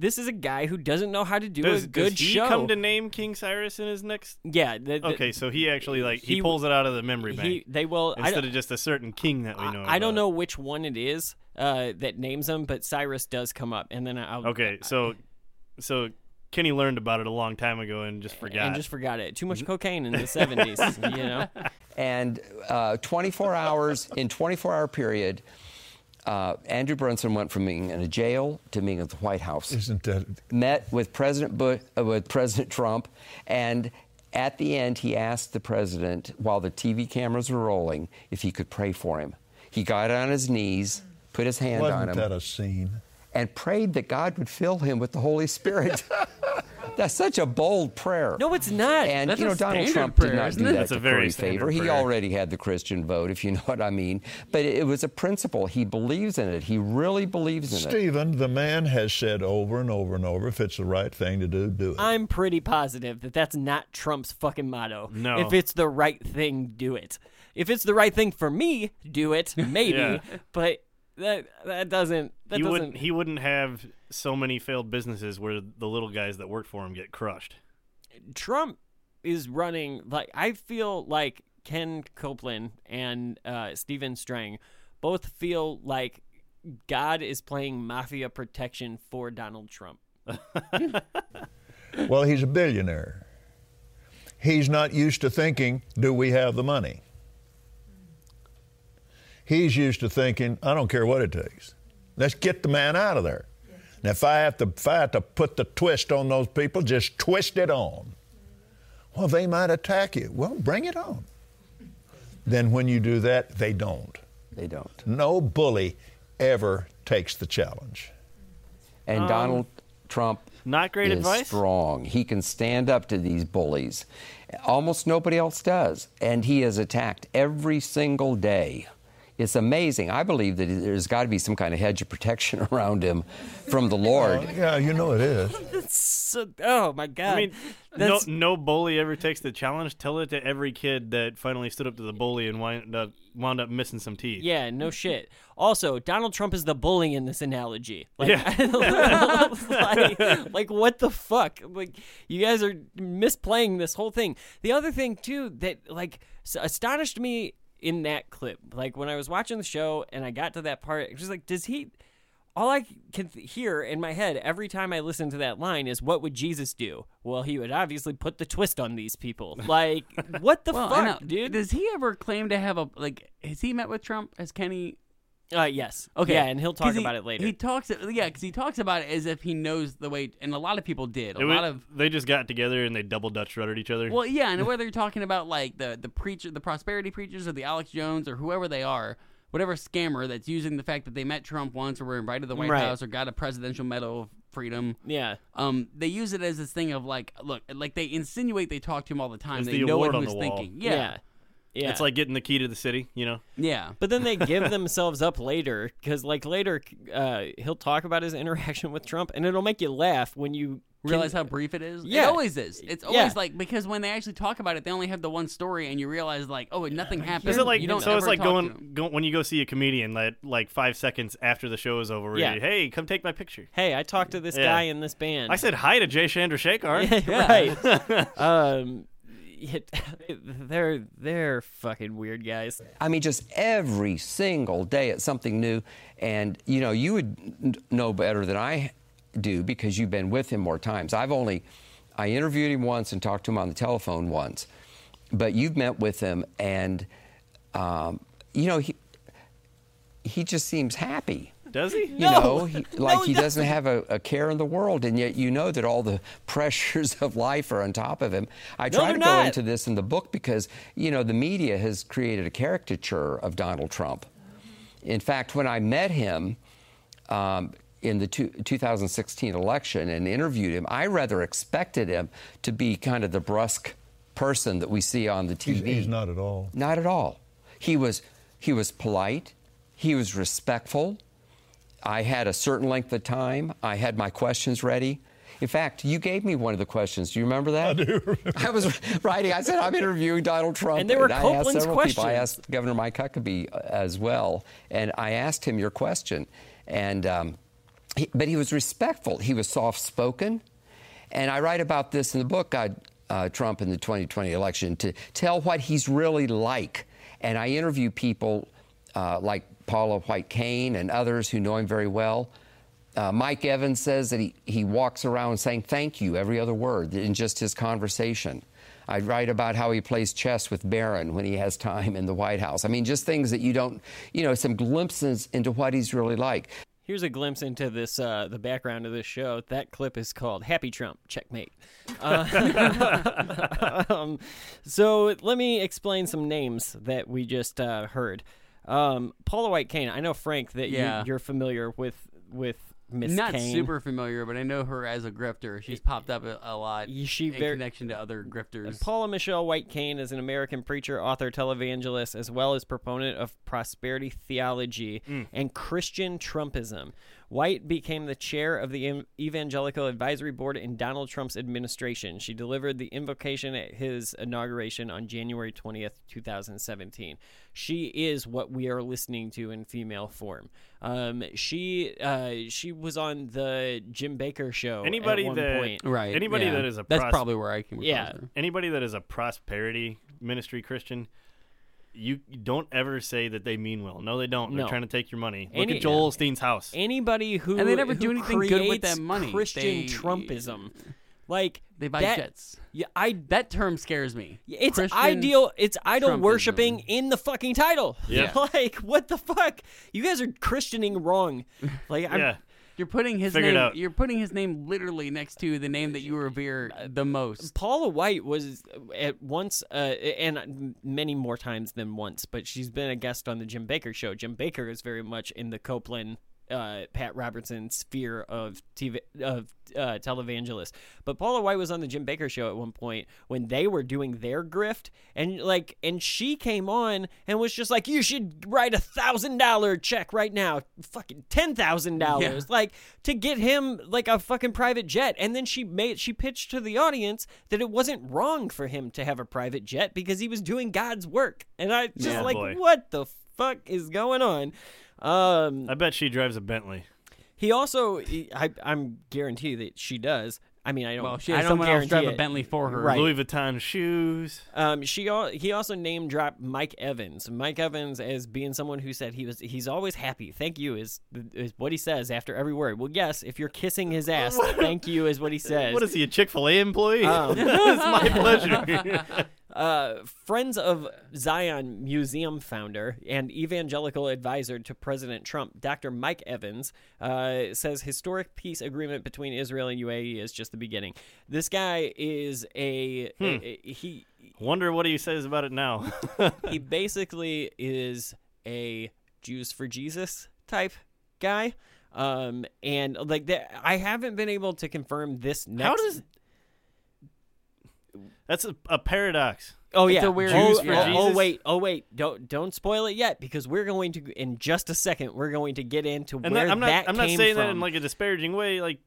S5: This is a guy who doesn't know how to do
S7: does,
S5: a good
S7: does he
S5: show.
S7: come to name King Cyrus in his next?
S5: yeah. The, the-
S7: Okay, so he actually like he,
S5: he-
S7: pulls it out of the memory bank
S5: he, they will. I,
S7: instead of just a certain king that we know.
S5: I don't know which one it is uh, that names him, but Cyrus does come up, and then I'll
S7: Okay, so so Kenny learned about it a long time ago and just forgot.
S5: and just forgot it. Too much cocaine in the seventies, you know.
S8: And uh, 24 hours, in 24 hour period, uh, Andrew Brunson went from being in a jail to being at the White House.
S9: Isn't that
S8: Met with President Bush, uh, with President Trump, and at the end, he asked the president, while the TV cameras were rolling, if he could pray for him. He got on his knees, put his hand on
S9: wasn't
S8: him,
S9: that a scene?
S8: And prayed that God would fill him with the Holy Spirit. That's such a bold prayer.
S5: No, it's not.
S8: And
S6: That's
S8: you know,
S6: a
S8: Donald Trump
S6: prayer,
S8: did not
S6: isn't
S8: do
S6: it?
S8: that
S7: That's
S8: to
S7: a very
S8: curry
S7: standard
S8: favor. He already had the Christian vote, if you know what I mean. But it was a principle. He believes in it. He really believes in it.
S9: Stephen, the man has said over and over and over, if it's the right thing to do, do it.
S5: I'm pretty positive that that's not Trump's fucking motto.
S7: No.
S5: If it's the right thing, do it. If it's the right thing for me, do it. Maybe,
S7: Yeah.
S5: but that that doesn't that
S7: he
S5: doesn't.
S7: wouldn't he wouldn't have so many failed businesses where the little guys that work for him get crushed.
S5: Trump is running like I feel like Ken Copeland and uh, Stephen Strang both feel like God is playing mafia protection for Donald Trump.
S9: Well, he's a billionaire. He's not used to thinking, do we have the money? He's used to thinking, I don't care what it takes. Let's get the man out of there. Now, if I have to, if I have to put the twist on those people, just twist it on. Well, they might attack you. Well, bring it on. Then when you do that, they don't.
S8: They don't.
S9: No bully ever takes the challenge.
S8: And um, Donald Trump
S7: Not great
S8: is
S7: advice.
S8: strong. He can stand up to these bullies. Almost nobody else does. And he is attacked every single day. It's amazing. I believe that there's got to be some kind of hedge of protection around him from the Lord.
S9: Yeah, you know it is.
S5: So, oh my God!
S7: I mean, no,
S5: That's-
S7: no bully ever takes the challenge. Tell it to every kid that finally stood up to the bully and wound up wound up missing some teeth.
S5: Yeah, no shit. Also, Donald Trump is the bully in this analogy. Like,
S7: Yeah.
S5: like, like, what the fuck? Like, you guys are misplaying this whole thing. The other thing too that like astonished me in that clip, like when I was watching the show and I got to that part, it was like, does he? all I can th- hear in my head every time I listen to that line is, "What would Jesus do?" Well, he would obviously put the twist on these people. Like, what the
S6: Well,
S5: fuck, dude?
S6: Does he ever claim to have a like? Has he met with Trump? Has Kenny?
S5: Uh, yes.
S6: Okay,
S5: Yeah, and he'll talk
S6: he-
S5: about it later.
S6: He talks, yeah, because he talks about it as if he knows the way, and a lot of people did. A
S7: It
S6: lot
S7: wa-
S6: of
S7: they just got together and they double Dutch ruddered each other.
S6: Well, yeah, and whether you're talking about like the the preacher, the prosperity preachers, or the Alex Jones, or whoever they are, whatever scammer that's using the fact that they met Trump once, or were invited to the White
S5: Right.
S6: House, or got a presidential medal of freedom.
S5: yeah.
S6: Um, they use it as this thing of like, look, like they insinuate they talk to him all the time.
S7: It's
S6: they
S7: the
S6: know
S7: award
S6: what
S7: on
S6: he was thinking.
S5: Yeah.
S6: Yeah,
S5: Yeah.
S7: It's like getting the key to the city, you know?
S6: yeah.
S5: But then they give themselves up later because, like, later uh, he'll talk about his interaction with Trump, and it'll make you laugh when you can-
S6: Realize how brief it is.
S5: Yeah.
S6: it always is. It's always
S5: Yeah.
S6: like because when they actually talk about it, they only have the one story, and you realize like, oh, nothing happened.
S7: Is it like
S6: you don't
S7: so? It's like going, go, when you go see a comedian like, like five seconds after the show is over.
S5: Yeah.
S7: you, hey, come take my picture.
S5: Hey, I talked to this
S7: Yeah.
S5: guy in this band.
S7: I said hi to Jay Chandrasekhar.
S5: right. um, it- they're they're fucking weird guys.
S8: I mean, just every single day it's something new. And, you know, you would know better than I do because you've been with him more times. I've only, I interviewed him once and talked to him on the telephone once. But you've met with him, and, um, you know, he, he just seems happy.
S7: Does he?
S8: You know, he, like
S5: No,
S8: he
S5: he
S8: doesn't have a, a care in the world, and yet you know that all the pressures of life are on top of him. I
S5: No,
S8: try
S5: they're
S8: to go into this in the book because, you know, the media has created a caricature of Donald Trump. In fact, when I met him um, in the two, 2016 election and interviewed him, I rather expected him to be kind of the brusque person that we see on the TV.
S9: He's, he's not at all.
S8: Not at all. He was he was polite. He was respectful. I had a certain length of time. I had my questions ready. In fact, you gave me one of the questions. Do you remember that? I do. I was writing. I said I'm interviewing Donald Trump,
S5: And they were
S8: I asked
S5: Copeland's
S8: several people. I asked Governor Mike Huckabee uh, as well, and I asked him your question, and um, he, but he was respectful. He was soft-spoken, and I write about this in the book, God, uh, Trump in the 2020 election, to tell what he's really like. And I interview people uh, like Paula White Cain and others who know him very well. Uh, Mike Evans says that he, he walks around saying thank you every other word in just his conversation. I write about how he plays chess with Barron when he has time in the White House. I mean, just things that you don't, you know, some glimpses into what he's really like.
S5: Here's a glimpse into this uh, the background of this show. That clip is called "Happy Trump." Checkmate. Uh, um, so let me explain some names that we just uh, heard. Um, Paula White Cain. I know Frank that
S6: Yeah.
S5: you, you're familiar with with Miss
S6: Not
S5: Cain.
S6: super familiar, but I know her as a grifter. She's popped up a, a lot
S5: she
S6: in
S5: very-
S6: connection to other grifters.
S5: Paula Michelle White Cain is an American preacher, author, televangelist, as well as proponent of prosperity theology and Christian Trumpism. White became the chair of the Evangelical Advisory Board in Donald Trump's administration. She delivered the invocation at his inauguration on January 20th, 2017. She is what we are listening to in female form. Um, she uh, she was on the Jim Bakker show
S7: Anybody
S5: at one
S7: that
S5: point.
S6: right.
S7: Anybody
S6: yeah.
S7: that is a
S6: That's probably where I came
S5: Yeah.
S6: her.
S7: anybody that is a prosperity ministry Christian, you don't ever say that they mean well. No, they don't. They're
S5: No.
S7: trying to take your money. Look
S5: Any-
S7: at Joel Osteen's house.
S5: anybody who
S6: And they never
S5: who
S6: do anything good with that money.
S5: Christian
S6: They-
S5: Trumpism, like
S6: They buy
S5: that-
S6: jets.
S5: Yeah, I.
S6: That term scares me.
S5: It's
S6: Christian
S5: ideal. It's idol
S6: Trumpism.
S5: worshiping in the fucking title.
S7: Yeah.
S5: like what the fuck? You guys are Christianing wrong. Like I'm,
S7: yeah.
S6: You're putting his
S7: Figure
S6: name.
S7: out.
S6: You're putting his name literally next to the name that you revere the most.
S5: Paula White was at once, uh, and many more times than once, but she's been a guest on the Jim Bakker show. Jim Bakker is very much in the Copeland, uh, Pat Robertson's sphere of TV of uh, televangelist. But Paula White was on the Jim Bakker show at one point when they were doing their grift, and like, and she came on and was just like, "You should write a thousand dollar check right now, fucking ten thousand dollars, like to get him like a fucking private jet." And then she made she pitched to the audience that it wasn't wrong for him to have a private jet because he was doing God's work, and I just
S7: Yeah.
S5: like,
S7: Boy.
S5: what the fuck is going on? Um,
S7: I bet she drives a Bentley.
S5: he also, he- I, I'm guarantee that she does. I mean, I don't.
S6: Well, she
S5: I don't
S6: someone else
S5: guarantee
S6: drive a. Bentley for her.
S5: Right.
S7: Louis Vuitton shoes.
S5: Um, she al- he also name dropped Mike Evans. Mike Evans as being someone who said he was he's always happy. Thank you is is what he says after every word. Well, yes, if you're kissing his ass, thank you is what he says.
S7: What is he, a Chick Fil A employee?
S5: Um,
S7: it's my pleasure.
S5: uh, Friends of Zion Museum founder and evangelical advisor to President Trump, Dr. Mike Evans, uh, says historic peace agreement between Israel and UAE is just the beginning. This guy is a,
S7: Hmm.
S5: a- a- he
S7: Wonder what he says about it now.
S5: he basically is a Jews for Jesus type guy. Um, and like that, I haven't been able to confirm this next.
S7: How does that's a, a paradox?
S5: Oh
S6: It's
S5: yeah.
S6: a weird-
S5: oh,
S7: Jews for
S5: oh, oh, wait. Oh wait. Don't don't spoil it yet because we're going to in just a second. We're going to get into
S7: And
S5: where
S7: that, I'm not
S5: that
S7: I'm not saying
S5: from.
S7: that in like a disparaging way. Like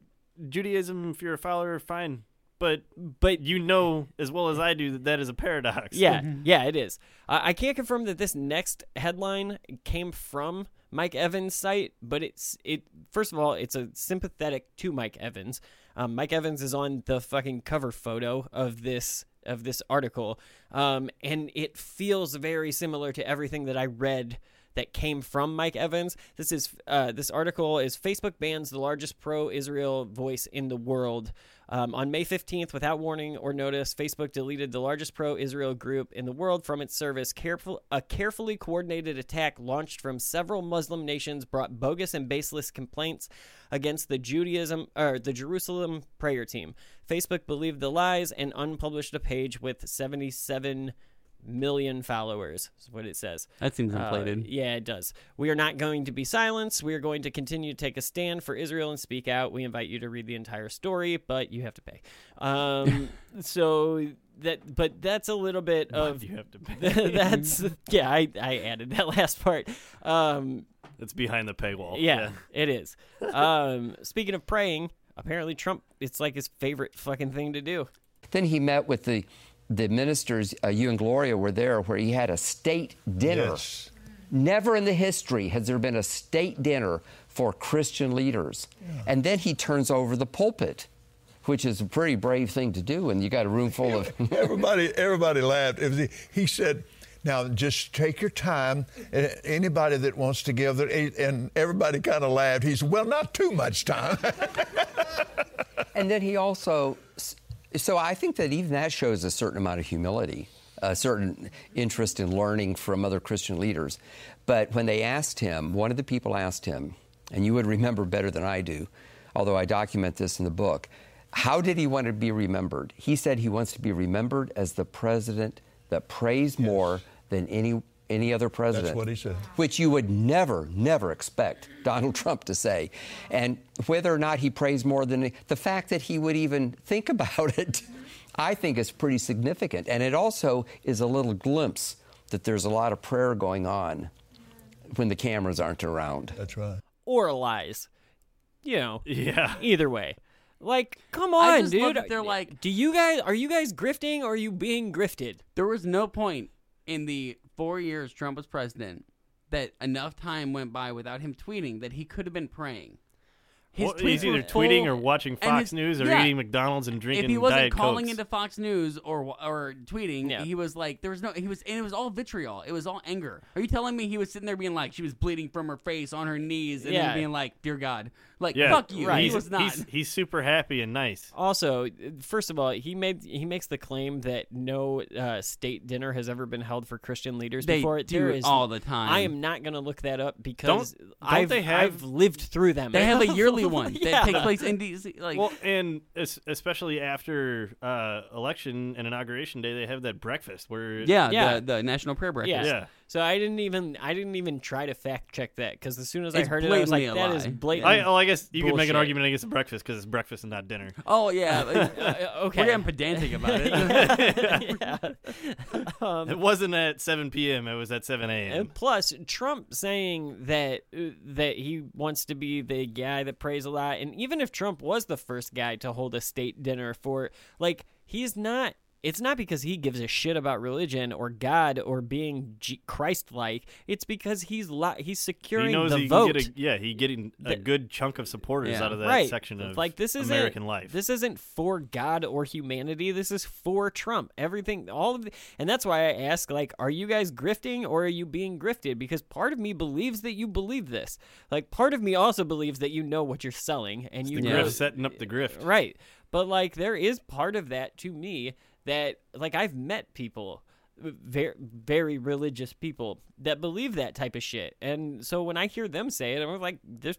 S7: Judaism, if you're a follower, fine. But
S5: but
S7: you know as well as I do that that is a paradox.
S5: Yeah, yeah, it is. Uh, I can't confirm that this next headline came from Mike Evans' site, but it's it. First of all, it's a sympathetic to Mike Evans. Um, Mike Evans is on the fucking cover photo of this of this article, um, and it feels very similar to everything that I read that came from Mike Evans. This is uh, this article is Facebook bans the largest pro-Israel voice in the world. Um, on May 15th, without warning or notice, Facebook deleted the largest pro-Israel group in the world from its service. Careful, a carefully coordinated attack launched from several Muslim nations brought bogus and baseless complaints against the Judaism or the Jerusalem prayer team. Facebook believed the lies and unpublished a page with 77 million followers. Is what it says.
S6: That seems
S5: Uh,
S6: inflated.
S5: yeah, it does. We are not going to be silenced. We are going to continue to take a stand for Israel and speak out. We invite you to read the entire story, but you have to pay. Um, so that, but that's a little bit of
S7: you have to pay.
S5: that's yeah. I, I added that last part. Um,
S7: It's behind the paywall.
S5: yeah, it is. Um, speaking of praying, apparently Trump, it's like his favorite fucking thing to do.
S8: Then he met with the the ministers. Uh, you and Gloria were there, where he had a state dinner.
S9: Yes.
S8: Never in the history has there been a state dinner for Christian leaders. And then he turns over the pulpit, which is a pretty brave thing to do. And you got a room full of.
S9: everybody, everybody laughed. Was, he said, "Now just take your time. Anybody that wants to give," it, and everybody kind of laughed. He said, "Well, not too much time."
S8: and then he also, so I think that even that shows a certain amount of humility, a certain interest in learning from other Christian leaders. But when they asked him, one of the people asked him, and you would remember better than I do, although I document this in the book, how did he want to be remembered? He said he wants to be remembered as the president that prays more than any any other president.
S9: That's what he said.
S8: Which you would never, never expect Donald Trump to say. And whether or not he prays more than the fact that he would even think about it, I think is pretty significant. And it also is a little glimpse that there's a lot of prayer going on when the cameras aren't around.
S9: That's right.
S5: Or lies. You know.
S7: Yeah.
S5: Either way. Like, come
S6: I
S5: on,
S6: just
S5: dude.
S6: love that they're like-
S5: do you guys are you guys grifting or are you being grifted?
S6: There was no point in the four years Trump was president that enough time went by without him tweeting that he could have been praying. His
S7: Well,
S6: tweets
S7: he's either
S6: were full-
S7: tweeting or watching Fox
S6: his-
S7: News or
S6: yeah.
S7: eating McDonald's and drinking
S6: If he wasn't
S7: Diet
S6: calling
S7: Cokes.
S6: into Fox News or or tweeting,
S5: Yeah.
S6: he was like, there was no, he was, and it was all vitriol. It was all anger. Are you telling me he was sitting there being like, she was bleeding from her face on her knees, and
S5: Yeah.
S6: then being like, dear God, like
S7: yeah,
S6: fuck you.
S5: Right.
S6: He was not.
S7: He's, he's super happy and nice.
S5: Also, first of all, he made he makes the claim that no uh, state dinner has ever been held for Christian leaders
S6: They
S5: before.
S6: do
S5: There
S6: it
S5: is-
S6: all the time.
S5: I am not going to look that up because
S7: Don't- don't
S5: I've,
S7: they have-
S5: I've lived through them.
S6: They have a yearly one
S5: Yeah.
S6: that takes place in DC. Like,
S7: Well, and es- especially after uh, election and inauguration day, they have that breakfast where
S6: yeah,
S5: Yeah.
S6: The, the National Prayer Breakfast.
S5: Yeah.
S7: Yeah.
S5: So I didn't even I didn't even try to fact check that because as soon as I heard it, I was like, "That is
S6: lie.
S5: blatant."
S7: I, well, I guess you could make an argument against the breakfast because it's breakfast and not dinner.
S6: Oh yeah.
S5: Uh, okay.
S6: We're getting pedantic about it.
S5: yeah.
S7: it wasn't at 7 p.m. It was at 7 a.m.
S5: And plus, Trump saying that uh, that he wants to be the guy that prays a lot, and even if Trump was the first guy to hold a state dinner for, like, he's not it's not because he gives a shit about religion or God or being G- Christ-like. It's because he's li- he's securing
S7: he knows
S5: the
S7: he
S5: vote.
S7: a, yeah, he's getting a
S5: The-
S7: good chunk of supporters
S6: Yeah.
S7: out of that
S5: right.
S7: section of
S5: like this isn't
S7: American life.
S5: This isn't for God or humanity. This is for Trump. Everything, all of, the, and that's why I ask, like, are you guys grifting or are you being grifted? Because part of me believes that you believe this. Like, part of me also believes that you know what you're selling and you
S7: the
S5: know
S7: grift setting up the grift.
S5: Right. But like there is part of that to me that like I've met people very very religious people that believe that type of shit. And so when I hear them say it, I'm like this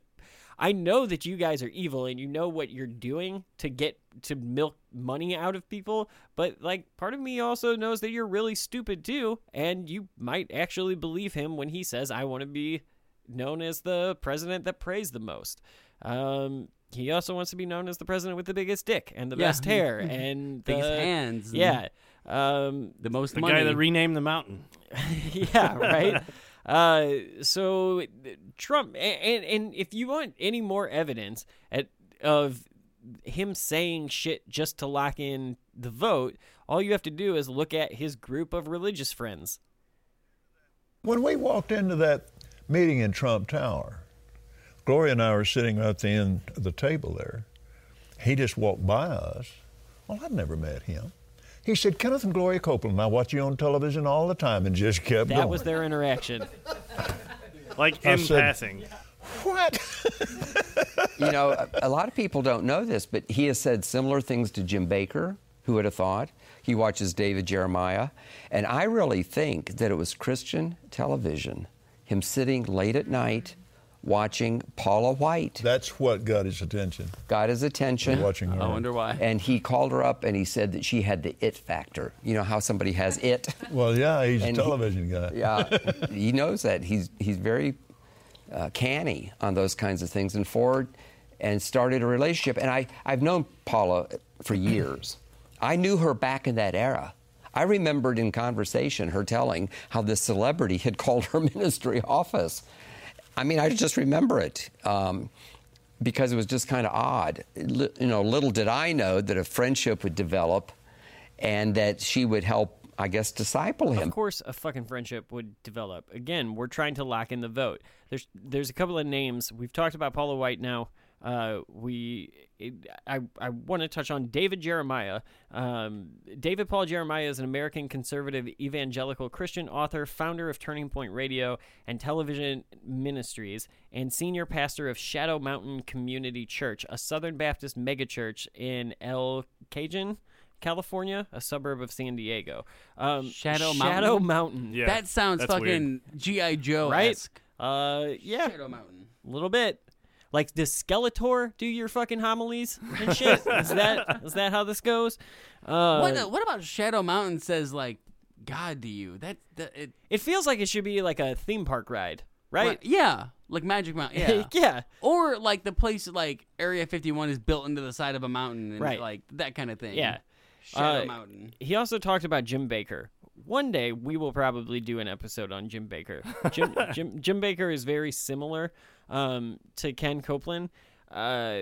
S5: I know that you guys are evil and you know what you're doing to get to milk money out of people, but like part of me also knows that you're really stupid too and you might actually believe him when he says I want to be known as the president that prays the most. Um, he also wants to be known as the president with the biggest dick and the
S6: Yeah.
S5: best hair and
S6: Biggest
S5: the-
S6: hands and-
S5: Yeah. Um,
S6: The most
S7: The
S6: money.
S7: guy that renamed the mountain.
S5: yeah, right. uh, so Trump, and and if you want any more evidence at, of him saying shit just to lock in the vote, all you have to do is look at his group of religious friends.
S9: When we walked into that meeting in Trump Tower, Gloria and I were sitting at the end of the table there. He just walked by us. Well, I'd never met him. He said, Kenneth and Gloria Copeland, I watch you on television all the time, and just kept
S5: That
S9: going.
S5: was their interaction.
S7: Like
S9: I
S7: in
S9: said-
S7: passing.
S9: What?
S8: you know, a, a lot of people don't know this, but he has said similar things to Jim Bakker. Who would have thought? He watches David Jeremiah. And I really think that it was Christian television, him sitting late at night watching Paula White.
S9: That's what got his attention.
S8: Got his attention.
S9: Watching her.
S6: I wonder why.
S8: And he called her up and he said that she had the it factor. You know how somebody has it?
S9: Well, yeah, he's
S8: And
S9: a
S8: he-
S9: television guy.
S8: Yeah, he knows that. He's he's very uh, canny on those kinds of things. And Ford and started a relationship. And I I've known Paula for years. I knew her back in that era. I remembered in conversation her telling how this celebrity had called her ministry office. I mean, I just remember it. Um, because it was just kind of odd. You know, little did I know that a friendship would develop and that she would help, I guess, disciple him.
S5: Of course, a fucking friendship would develop. Again, we're trying to lock in the vote. There's there's a couple of names we've talked about Paula White now. Uh, we it, I I want to touch on David Jeremiah. Um, David Paul Jeremiah is an American conservative evangelical Christian author, founder of Turning Point Radio and Television Ministries, and senior pastor of Shadow Mountain Community Church, a Southern Baptist megachurch in El Cajon. California, a suburb of San Diego. Um,
S6: Shadow
S5: Shadow
S6: Mountain?
S5: Mountain.
S7: Yeah,
S6: that sounds fucking GI Joe
S5: right? Uh, yeah,
S6: Shadow Mountain.
S5: a little bit. Like, does Skeletor do your fucking homilies and shit? is that is that how this goes? Uh,
S6: what uh, what about Shadow Mountain says like God to you? That, that it
S5: it feels like it should be like a theme park ride, right?
S6: yeah, like Magic Mountain. Yeah.
S5: yeah.
S6: Or like the place like Area 51 is built into the side of a mountain and
S5: Right.
S6: like that kind of thing.
S5: Yeah.
S6: Shadow
S5: Uh,
S6: Mountain.
S5: He also talked about Jim Bakker. One day we will probably do an episode on Jim Bakker. Jim Jim, Jim Bakker is very similar um, to Ken Copeland. Uh,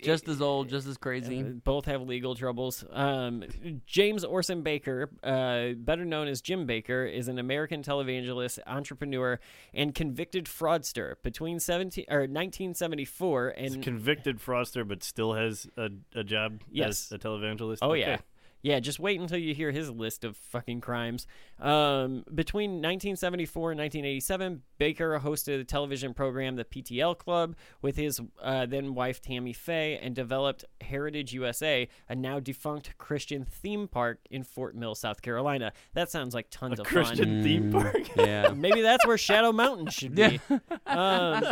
S6: Just as old, just as crazy.
S5: Uh, both have legal troubles. Um, James Orsen Bakker, uh, better known as Jim Bakker, is an American televangelist, entrepreneur, and convicted fraudster. Between 17 or 1974
S7: He's
S5: and
S7: convicted fraudster, but still has a, a job
S5: Yes.
S7: as a televangelist.
S5: Oh
S7: Okay.
S5: yeah. Yeah, just wait until you hear his list of fucking crimes. Um, between 1974 and 1987, Bakker hosted a television program, The PTL Club, with his uh, then wife Tammy Faye, and developed Heritage USA, a now defunct Christian theme park in Fort Mill, South Carolina. That sounds like tons
S7: A
S5: of
S7: Christian
S5: fun.
S7: theme park.
S6: Yeah.
S5: Maybe that's where Shadow Mountain should be. Um,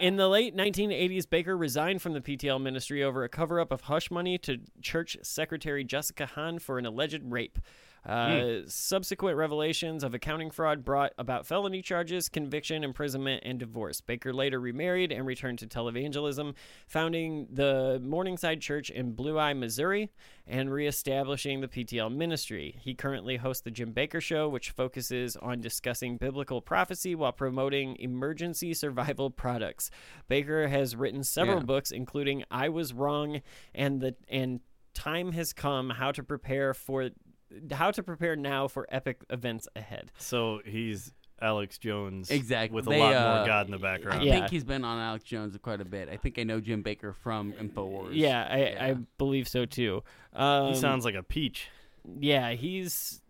S5: in the late 1980s, Bakker resigned from the PTL ministry over a cover up of hush money to church secretary Jessica Hahn for an alleged rape. Uh, Subsequent revelations of accounting fraud brought about felony charges, conviction, imprisonment, and divorce. Bakker later remarried and returned to televangelism, founding the Morningside Church in Blue Eye, Missouri, and reestablishing the PTL ministry. He currently hosts the Jim Bakker Show, which focuses on discussing biblical prophecy while promoting emergency survival products. Bakker has written several
S6: Yeah.
S5: books, including "I Was Wrong" and the and time has come how to prepare for how to prepare now for epic events ahead.
S7: So he's Alex Jones,
S6: Exactly.
S7: with a
S6: They,
S7: lot
S6: uh,
S7: more God in the
S6: I
S7: background.
S5: Yeah.
S6: think he's been on Alex Jones quite a bit. I think I know Jim Bakker from Infowars.
S5: Yeah, I, I believe so too. Um,
S7: he sounds like a peach.
S5: yeah, he's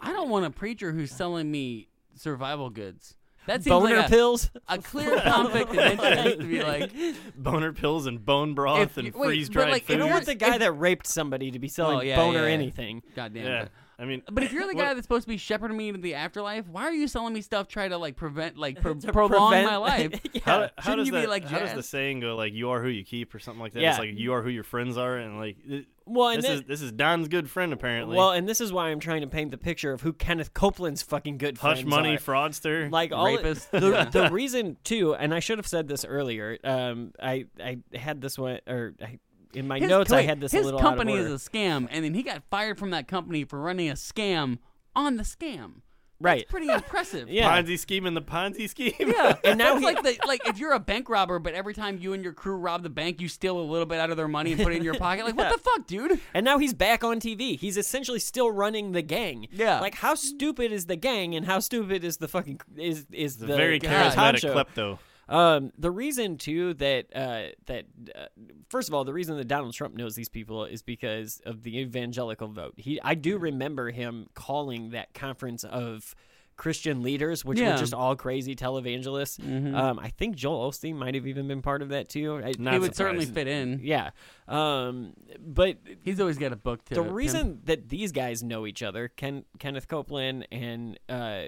S6: I don't want a preacher who's selling me survival goods. That seems
S5: boner
S6: like a,
S5: pills.
S6: a clear conflict of interest to be like,
S7: Boner pills and bone broth
S6: If
S7: and
S6: you- wait,
S7: freeze
S6: but,
S7: dried
S6: like, if
S5: You
S7: food.
S5: don't
S6: you're-
S5: want the guy that raped somebody to be selling
S6: Oh, yeah,
S5: boner
S6: yeah.
S5: anything.
S6: goddamn.
S7: yeah,
S6: But,
S7: I mean,
S6: but if you're the
S7: what-
S6: guy that's supposed to be shepherding me into the afterlife, why are you selling me stuff trying to like prevent, like pro-
S5: To
S6: prolong
S5: prevent-
S6: my life?
S5: yeah.
S7: How, how
S6: Shouldn't
S7: does
S6: you be
S7: that,
S6: like
S7: how does the
S6: Jazz?
S7: saying go? Like you are who you keep, or something like that.
S5: Yeah.
S7: It's like you are who your friends are, and like it-
S5: Well, and
S7: this
S5: then-
S7: is this is Don's good friend apparently.
S5: Well, and this is why I'm trying to paint the picture of who Kenneth Copeland's fucking good
S7: Hush money
S5: are.
S7: fraudster.
S5: like all
S6: Rapist.
S5: the, the reason too, and I should have said this earlier. Um, I I had this one or I, in my
S6: His-
S5: notes I had this
S6: his
S5: a little
S6: company
S5: out of order.
S6: is a scam, and then he got fired from that company for running a scam on the scam.
S5: Right.
S6: It's pretty impressive.
S5: Yeah.
S7: Ponzi scheme and the Ponzi scheme.
S6: Yeah,
S5: And now
S6: it's
S5: he-
S6: like the, like if you're a bank robber, but every time you and your crew rob the bank, you steal a little bit out of their money and put it in your pocket. Like, what the fuck, dude?
S5: And now he's back on TV. He's essentially still running the gang.
S6: Yeah.
S5: Like how stupid is the gang, and how stupid is the fucking is is
S7: the
S5: the
S7: very
S6: God.
S7: charismatic klepto.
S5: Um, the reason too that uh, that uh, first of all, the reason that Donald Trump knows these people is because of the evangelical vote. He, I do remember him calling that conference of Christian leaders, which
S6: Yeah.
S5: were just all crazy televangelists. Um, I think Joel Osteen might have even been part of that too. I,
S6: would certainly fit in.
S5: yeah. Um, but
S6: He's always got a book to
S5: the
S6: him.
S5: reason that these guys know each other, Ken, Kenneth Copeland and uh,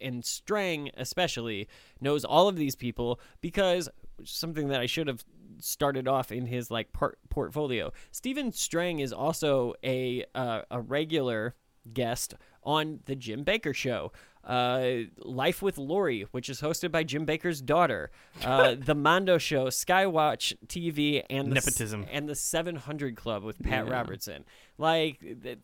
S5: and Strang especially knows all of these people because something that I should have started off in his like part, portfolio. Stephen Strang is also a uh, a regular guest on the Jim Bakker Show. Uh, Life with Lori, which is hosted by Jim Bakker's daughter, uh, the Mondo Show, Skywatch TV, and the, s-
S7: Nepotism.
S5: and the 700 Club with Pat Robertson. Like th- th-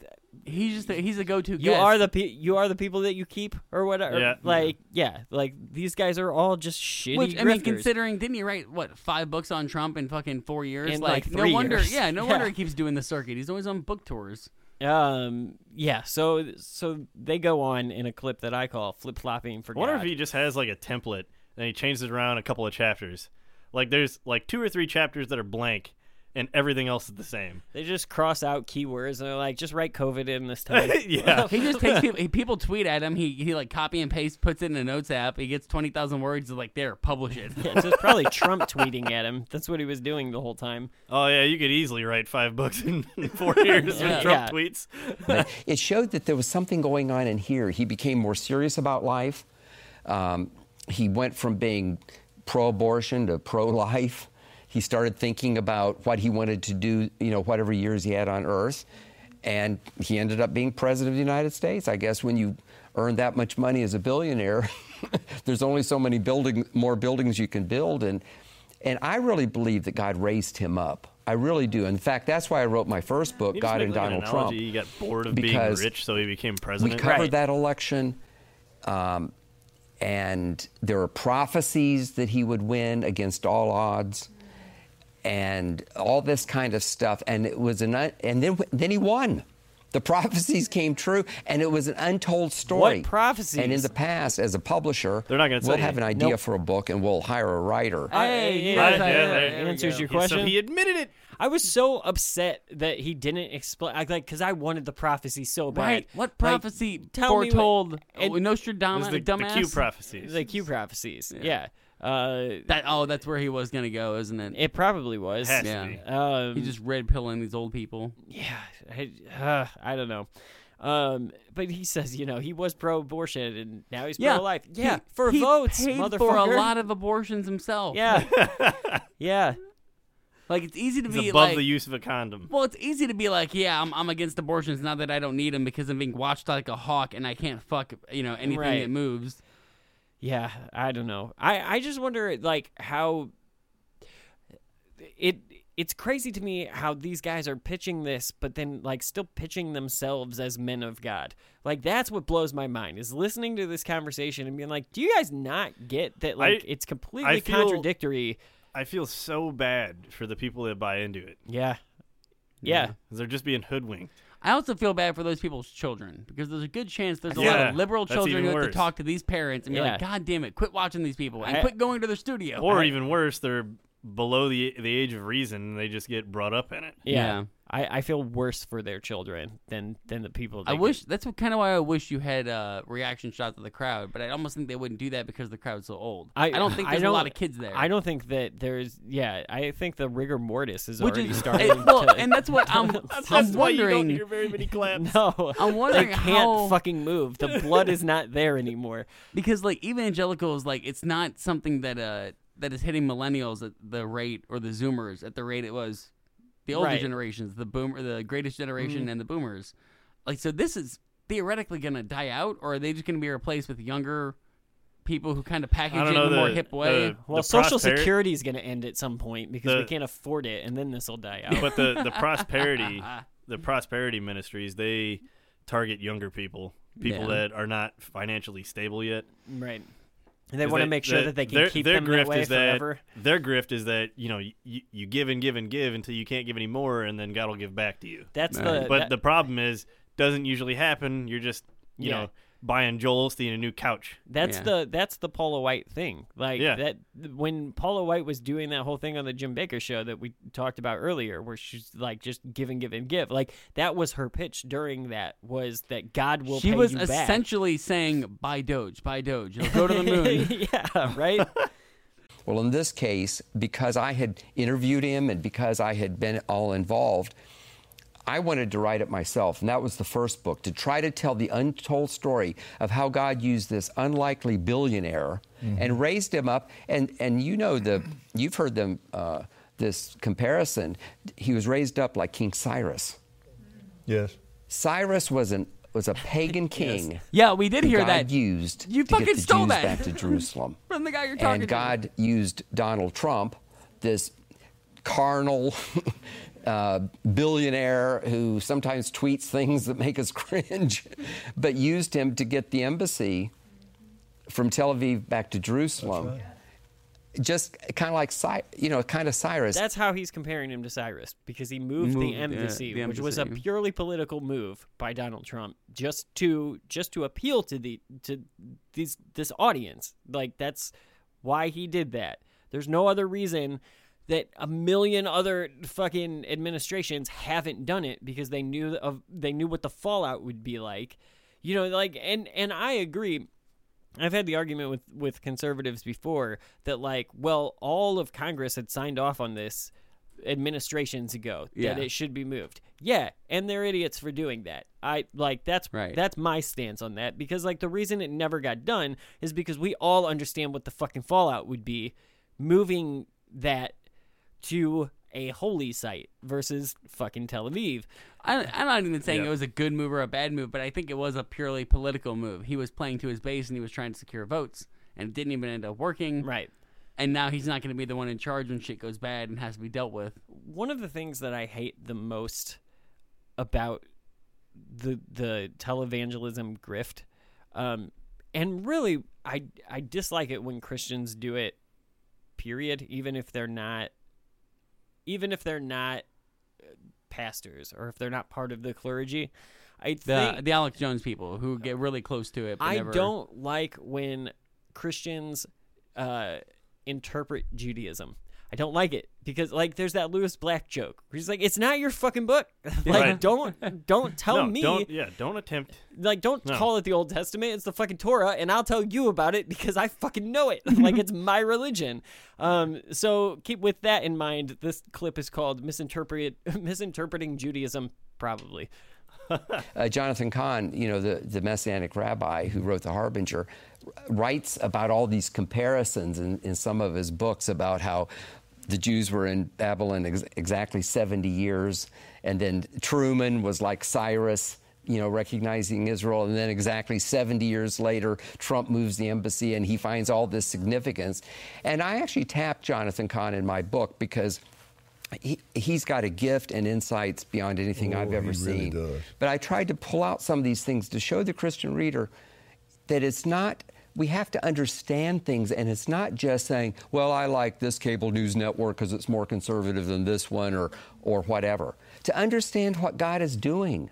S6: he's just a, he's a go-to.
S5: you
S6: guest.
S5: are the pe- you are the people that you keep or whatever.
S7: Yeah.
S5: Like yeah, like these guys are all just shitty.
S6: Which I mean, considering didn't he write what five books on Trump in fucking four years?
S5: In, like,
S6: no
S5: three
S6: wonder.
S5: years.
S6: Yeah, no
S5: Yeah.
S6: wonder he keeps doing the circuit. He's always on book tours.
S5: Um, yeah. So so they go on in a clip that I call flip flopping for
S7: I wonder
S5: God.
S7: if he just has like a template and he changes it around a couple of chapters. Like there's like two or three chapters that are blank, and everything else is the same.
S5: They just cross out keywords and they're like, just write COVID in this time.
S7: yeah.
S6: He just takes people. He, people tweet at him. He he like copy and paste, puts it in a notes app. He gets twenty thousand words. He's like, there, publish it.
S5: yeah, so it's probably Trump tweeting at him. That's what he was doing the whole time.
S7: Oh yeah, you could easily write five books in, in four years
S5: Yeah.
S7: with Trump
S5: Yeah.
S7: tweets.
S8: It showed that there was something going on in here. He became more serious about life. Um, he went from being pro abortion to pro life. He started thinking about what he wanted to do, you know, whatever years he had on earth. And he ended up being president of the United States. I guess when you earn that much money as a billionaire, there's only so many building, more buildings you can build. And, and I really believe that God raised him up. I really do. In fact, that's why I wrote my first book, God and
S7: like, an
S8: Donald Trump.
S7: He got bored of being rich, so he became president.
S8: We covered
S5: Right.
S8: that election, um, and there were prophecies that he would win against all odds, and all this kind of stuff. And it was an un- and then then he won. The prophecies came true, and it was an untold story.
S5: What prophecies?
S8: And in the past, as a publisher,
S7: They're not gonna
S8: we'll
S7: say.
S8: have an idea
S5: Nope.
S8: for a book, and we'll hire a writer.
S6: Hey,
S5: yeah,
S6: yeah,
S5: that
S6: yeah,
S7: there
S5: answers
S6: go.
S5: your
S7: He- so he admitted it.
S5: I was so upset that he didn't explain, like, because I wanted the prophecy so bad.
S6: Right. What
S5: Like,
S6: prophecy
S5: tell me what-
S6: foretold
S5: and-
S6: oh, Nostradamus?
S7: It was the, the? Q prophecies.
S5: the Q prophecies. Yeah. Uh,
S6: That oh, that's where he was gonna go, isn't it?
S5: it probably was.
S7: Has
S6: Yeah.
S7: be.
S5: Um,
S6: He just red pilling these old people.
S5: yeah, I, uh, I don't know. Um, but he says, you know, he was pro-abortion and now he's
S6: Yeah,
S5: pro-life. Yeah,
S6: he-
S5: for
S6: he
S5: votes,
S6: paid
S5: motherfucker.
S6: for a lot of abortions himself.
S5: yeah, yeah.
S6: like it's easy to
S7: He's
S6: be
S7: above
S6: like.
S7: the use of a condom.
S6: well, it's easy to be like, yeah, I'm, I'm against abortions now that I don't need them because I'm being watched like a hawk and I can't fuck, you know, anything
S5: Right.
S6: that moves.
S5: Yeah, I don't know. I I just wonder like how it it's crazy to me how these guys are pitching this but then like still pitching themselves as men of God. Like that's what blows my mind is listening to this conversation and being like, "Do you guys not get that like
S7: I-
S5: it's completely
S7: I feel-
S5: contradictory?"
S7: I feel so bad for the people that buy into it.
S5: Yeah. yeah,
S7: They're just being hoodwinked.
S6: I also feel bad for those people's children because there's a good chance there's a lot of liberal children who have to talk to these parents and be like, "God damn it, quit watching these people and
S5: I-
S6: quit going to the studio."
S7: Or even worse, they're below the the age of reason. And they just get brought up in it.
S5: Yeah.
S6: Yeah.
S5: I, I feel worse for their children than than the people.
S6: That I
S5: that
S6: wish that's kind of why I wish you had uh, reaction shots of the crowd, but I almost think they wouldn't do that because the crowd's so old. I, don't think there's a lot of kids there.
S5: I don't think that there's. Yeah, I think the rigor mortis is
S6: Which
S5: already
S6: is
S5: starting.
S6: and, well,
S5: to,
S6: and that's what I'm. I'm wondering.
S7: very many claps.
S5: no,
S6: I'm wondering
S5: they can't
S6: how-
S5: fucking move. The blood is not there anymore.
S6: because like evangelicals like it's not something that uh that is hitting millennials at the rate or the zoomers at the rate it was the older
S5: Right.
S6: generations the boomer the greatest generation
S5: Mm-hmm.
S6: and the boomers like so this is theoretically going to die out or are they just going to be replaced with younger people who kind of package it in
S7: know
S6: a more hip way
S7: the-
S5: Well, Social
S7: prosperi-
S5: Security is going to end at some point because we can't afford it, and then this will die out.
S7: But the the prosperity the prosperity ministries they target younger people, people
S6: Yeah.
S7: that are not financially stable yet.
S5: right. And they
S7: 'Cause
S5: want to make sure that they can
S7: their,
S5: keep
S7: their
S5: them
S7: grift
S5: that way
S7: is that
S5: forever.
S7: their grift is that you know you, you give and give and give until you can't give any more, and then God will give back to you.
S5: That's
S6: Right.
S5: the.
S7: but
S5: that-
S7: the problem is doesn't usually happen. You're just you
S5: Yeah.
S7: know buying Joel Osteen a new couch.
S5: That's
S6: Yeah.
S5: the that's the Paula White thing. Like
S7: Yeah.
S5: that when Paula White was doing that whole thing on the Jim Bakker show that we talked about earlier, where she's like just give and give and give. Like that was her pitch during that was that God will.
S6: she
S5: pay
S6: was
S5: you back.
S6: essentially saying buy doge buy doge it'll go to the moon
S5: yeah, right.
S8: Well, in this case, because I had interviewed him and because I had been all involved, I wanted to write it myself. And that was the first book to try to tell the untold story of how God used this unlikely billionaire and raised him up. And, and you know, the, you've heard them, uh, this comparison. He was raised up like King Cyrus.
S9: Yes.
S8: Cyrus was, an, was a pagan king.
S6: yeah we did hear
S8: God
S6: that
S8: used
S6: You
S8: to get
S6: fucking
S8: the
S6: stole
S8: Jews
S6: that.
S8: back to Jerusalem.
S6: from the guy you're talking
S8: and
S6: to
S8: God used Donald Trump, this carnal uh, billionaire who sometimes tweets things that make us cringe, but used him to get the embassy from Tel Aviv back to Jerusalem. Just kind of like, you know, kind of Cyrus.
S5: That's how he's comparing him to Cyrus because he moved,
S6: Moved,
S5: the,
S6: yeah,
S5: embassy, which was a purely political move by Donald Trump, just to just to appeal to the to these this audience. Like that's why he did that. There's no other reason that a million other fucking administrations haven't done it because they knew of they knew what the fallout would be like. You know, like and and I agree. I've had the argument with with conservatives before that like, well, all of Congress had signed off on this administrations ago
S6: Yeah.
S5: that it should be moved. Yeah, and they're idiots for doing that. I like that's
S6: Right.
S5: that's my stance on that because like the reason it never got done is because we all understand what the fucking fallout would be moving that to a holy site versus fucking Tel Aviv.
S6: I, I'm not even saying
S7: Yeah.
S6: it was a good move or a bad move, but I think it was a purely political move. He was playing to his base and he was trying to secure votes, and it didn't even end up working.
S5: Right.
S6: And now he's not going to be the one in charge when shit goes bad and has to be dealt with.
S5: one of the things that I hate the most about the the televangelism grift, um, and really I I dislike it when Christians do it. Period. Even if they're not, even if they're not uh, pastors or if they're not part of the clergy, I
S6: The
S5: think
S6: the Alex Jones people who get really close to it. But
S5: I
S6: never,
S5: don't like when Christians uh, interpret Judaism. I don't like it because like there's that Lewis Black joke. Where he's like, "It's not your fucking book. like,
S7: Right.
S5: don't don't tell
S7: no,
S5: me.
S7: don't yeah, don't attempt.
S5: Like, don't
S7: No.
S5: call it the Old Testament. It's the fucking Torah, and I'll tell you about it because I fucking know it. like it's my religion. Um, so keep with that in mind. This clip is called "Misinterpret Misinterpreting Judaism." Probably.
S8: Uh, Jonathan Cahn, you know, the, the Messianic rabbi who wrote The Harbinger, writes about all these comparisons in, in some of his books about how the Jews were in Babylon ex- exactly 70 years, and then Truman was like Cyrus. You know, recognizing Israel, and then exactly 70 years later, Trump moves the embassy and he finds all this significance. And I actually tapped Jonathan Cahn in my book because he, he's got a gift and insights beyond anything
S9: Oh,
S8: I've ever
S9: really
S8: seen.
S9: does.
S8: But I tried to pull out some of these things to show the Christian reader that it's not we have to understand things, and it's not just saying, "Well, I like this cable news network because it's more conservative than this one," or or whatever. To understand what God is doing,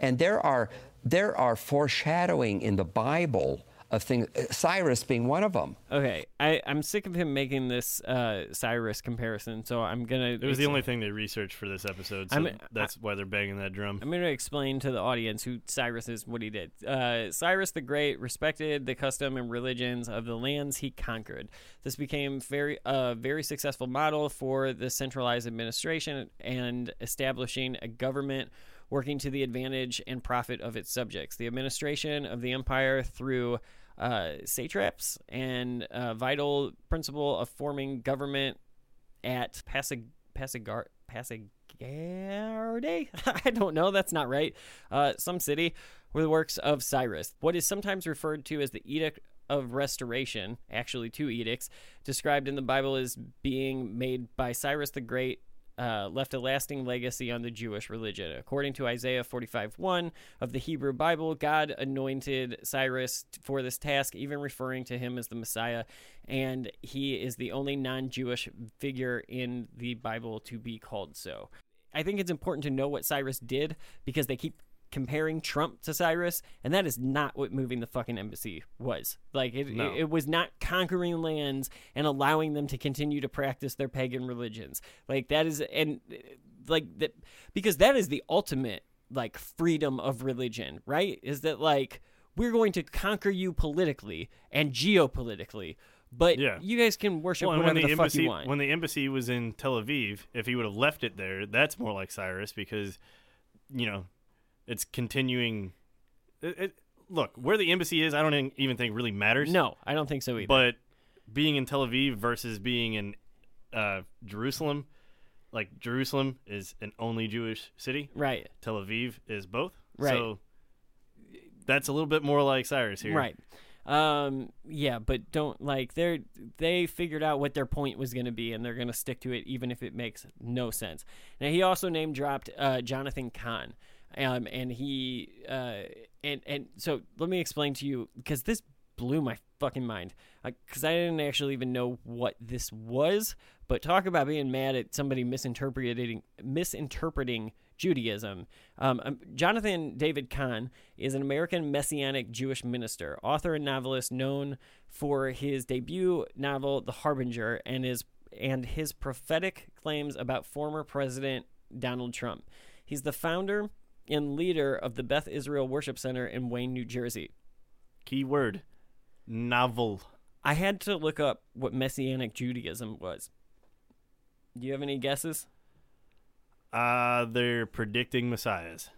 S8: and there are there are foreshadowing in the Bible of things. Cyrus being one of them.
S5: Okay, I, I'm sick of him making this uh, Cyrus comparison, so I'm gonna.
S7: It was the only thing they researched for this episode, so
S5: I'm-
S7: that's why they're banging that drum.
S5: I'm going to explain to the audience who Cyrus is, what he did. Uh, Cyrus the Great respected the custom and religions of the lands he conquered. This became very a very successful model for the centralized administration and establishing a government working to the advantage and profit of its subjects. The administration of the empire through uh, satraps and a vital principle of forming government at Pasig Pasigar Pasigarde. I don't know. That's not right. Uh, some city were the works of Cyrus. What is sometimes referred to as the Edict of Restoration, actually two edicts, described in the Bible as being made by Cyrus the Great. Uh, left a lasting legacy on the Jewish religion. According to Isaiah 45 1 of the Hebrew Bible, God anointed Cyrus for this task, even referring to him as the Messiah, and he is the only non Jewish figure in the Bible to be called so. I think it's important to know what Cyrus did because they keep comparing Trump to Cyrus, and that is not what moving the fucking embassy was. Like it,
S7: No.
S5: it, it was not conquering lands and allowing them to continue to practice their pagan religions. Like that is and like that because that is the ultimate like freedom of religion, right? Is that like we're going to conquer you politically and geopolitically, but
S7: Yeah.
S5: you guys can worship
S7: Well,
S5: whatever
S7: when the,
S5: the fuck you want.
S7: when the embassy was in Tel Aviv, if he would have left it there, that's more like Cyrus because, you know, it's continuing. It, it, look, where the embassy is, I don't even think really matters.
S5: no, I don't think so either.
S7: but being in Tel Aviv versus being in uh, Jerusalem, like Jerusalem is an only Jewish city.
S5: right.
S7: Tel Aviv is both.
S5: Right.
S7: So that's a little bit more like Cyrus here.
S5: Right. Um yeah, but don't like they're they figured out what their point was going to be and they're going to stick to it even if it makes no sense. Now he also name dropped uh Jonathan Cahn. Um and he uh and and so let me explain to you cuz this blew my fucking mind. Cuz I didn't actually even know what this was, but talk about being mad at somebody misinterpreting misinterpreting Judaism. Um, um, Jonathan David Cahn is an American Messianic Jewish minister, author, and novelist known for his debut novel *The Harbinger* and his and his prophetic claims about former President Donald Trump. He's the founder and leader of the Beth Israel Worship Center in Wayne, New Jersey.
S7: Key word novel.
S5: I had to look up what Messianic Judaism was. Do you have any guesses?
S7: Uh, they're predicting messiahs.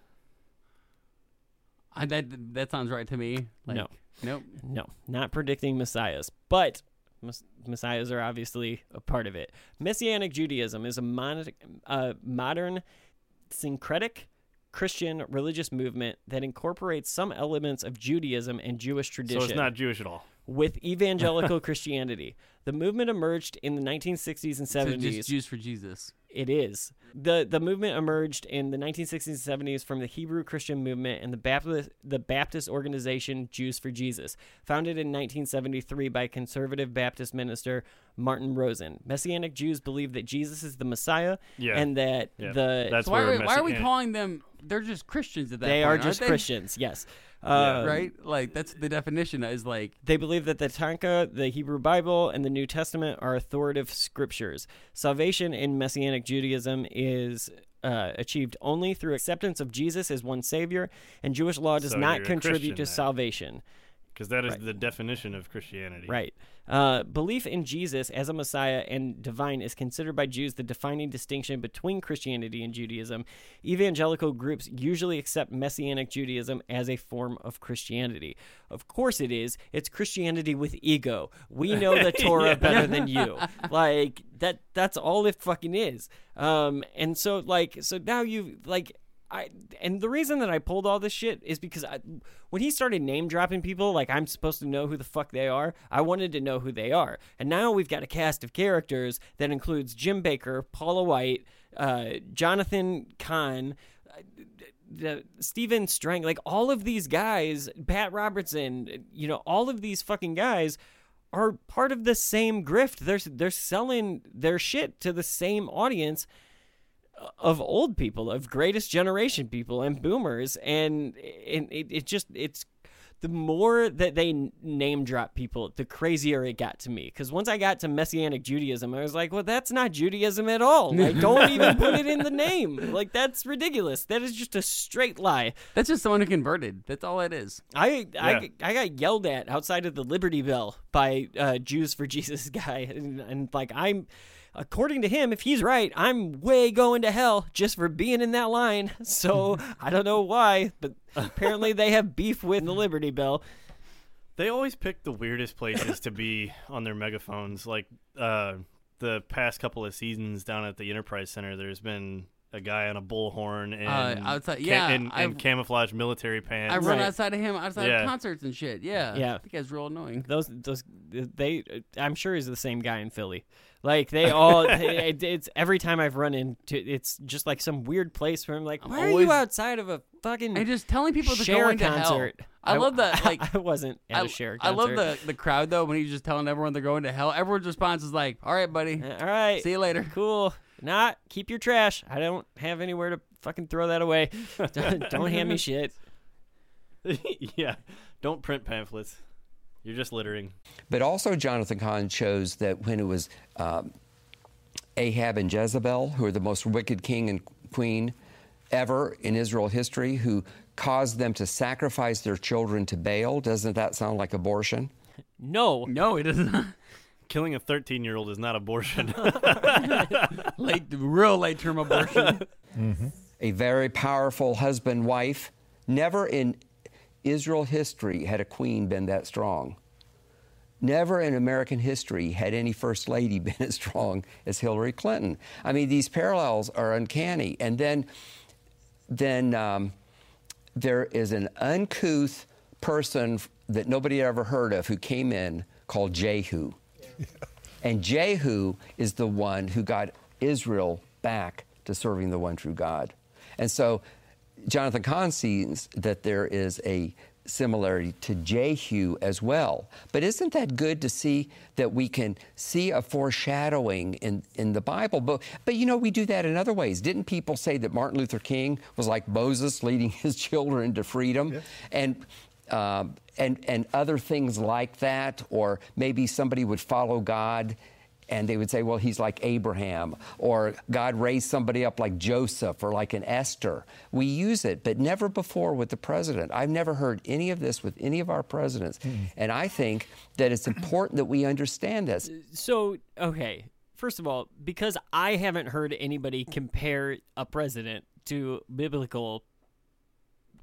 S6: I, that that sounds right to me. Like,
S5: No.
S6: Nope.
S5: No, not predicting messiahs, but mess- messiahs are obviously a part of it. Messianic Judaism is a mon- uh, modern syncretic Christian religious movement that incorporates some elements of Judaism and Jewish tradition
S7: So it's not Jewish at all.
S5: with evangelical Christianity. The movement emerged in the 1960s and
S6: So
S5: 70s.
S6: just Jews for Jesus.
S5: It is. The the movement emerged in the 1960s and 70s from the Hebrew Christian movement and the Baptist the Baptist organization Jews for Jesus, founded in 1973 by conservative Baptist minister Martin Rosen. Messianic Jews believe that Jesus is the Messiah
S7: Yeah.
S5: and that
S7: Yeah.
S5: the
S7: That's
S6: So why,
S7: where
S6: are we, why are we calling them? They're just Christians at that
S5: they
S6: point.
S5: are just
S6: they?
S5: Christians. Yes. Uh,
S6: right? Like that's the definition. Is like
S5: They believe that the Tanakh, the Hebrew Bible, and the New Testament are authoritative scriptures. Salvation in Messianic Judaism is uh, achieved only through acceptance of Jesus as one Savior, and Jewish law does
S7: So
S5: not contribute to
S7: then.
S5: salvation.
S7: because that is the definition of Christianity.
S5: Right. Uh, belief in Jesus as a Messiah and divine is considered by Jews the defining distinction between Christianity and Judaism. Evangelical groups usually accept Messianic Judaism as a form of Christianity. Of course, it is. It's Christianity with ego. We know the Torah better than you. Like that. That's all it fucking is. Um, and so like so now you like I and the reason that I pulled all this shit is because I, when he started name dropping people, like I'm supposed to know who the fuck they are. I wanted to know who they are, and now we've got a cast of characters that includes Jim Bakker, Paula White, uh, Jonathan Cahn. uh, the Stephen Strang, like all of these guys, Pat Robertson, you know, all of these fucking guys are part of the same grift. They're they're selling their shit to the same audience of old people, of greatest generation people and boomers, and, and it, it just it's the more that they name drop people, the crazier it got to me. Because once I got to Messianic Judaism, I was like, well, that's not Judaism at all. Like, don't even put it in the name. Like, that's ridiculous. That is just a straight lie.
S6: That's just someone who converted. That's all it is.
S5: I
S7: Yeah.
S5: I, I got yelled at outside of the Liberty Bell by uh, Jews for Jesus guy, and, and like I'm, according to him, if he's right, I'm way going to hell just for being in that line. So I don't know why, but apparently they have beef with the Liberty Bell.
S7: They always pick the weirdest places to be on their megaphones. Like uh, the past couple of seasons down at the Enterprise Center, there's been a guy on a bullhorn uh, and
S6: outside- yeah,
S7: and,
S6: I've-
S7: and camouflage military pants.
S6: I run
S5: Right.
S6: outside of him outside
S7: Yeah.
S6: of concerts and shit. Yeah.
S5: Yeah.
S6: That guy's real annoying.
S5: Those those they I'm sure he's the same guy in Philly. Like they all it, it's every time I've run into it's just like some weird place where I'm like,
S6: I'm
S5: why are you outside of a fucking
S6: And just telling people to
S5: Cher
S6: go into
S5: concert.
S6: hell. I, love that. Like
S5: I wasn't at
S6: I,
S5: a Cher Concert.
S6: I love the the crowd though when he's just telling everyone they're going to hell. Everyone's response is like, "All right, buddy,
S5: All right.
S6: see you later."
S5: Cool. Not keep your trash. I don't have anywhere to fucking throw that away. don't don't hand me shit.
S7: yeah, don't print pamphlets. You're just littering.
S8: But also, Jonathan Cahn shows that when it was um, Ahab and Jezebel, who are the most wicked king and queen ever in Israel history, who caused them to sacrifice their children to Baal, doesn't that sound like abortion?
S5: No.
S6: No, it doesn't.
S7: Killing a 13 year old is not abortion.
S6: late, real late term abortion.
S8: A very powerful husband wife. Never in Israel history had a queen been that strong. Never in American history had any first lady been as strong as Hillary Clinton. I mean, these parallels are uncanny. And then, then um, there is an uncouth person that nobody had ever heard of who came in called Jehu. And Jehu is the one who got Israel back to serving the one true God. And so Jonathan Cahn sees that there is a similarity to Jehu as well. But isn't that good to see that we can see a foreshadowing in, in the Bible? But, but you know, we do that in other ways. Didn't people say that Martin Luther King was like Moses leading his children to freedom? And um, and and other things like that, or maybe somebody would follow God and they would say, well, he's like Abraham, or God raised somebody up like Joseph or like an Esther. We use it, but never before with the president. I've never heard any of this with any of our presidents. And I think that it's important that we understand this.
S5: So, okay. First of all, because I haven't heard anybody compare a president to biblical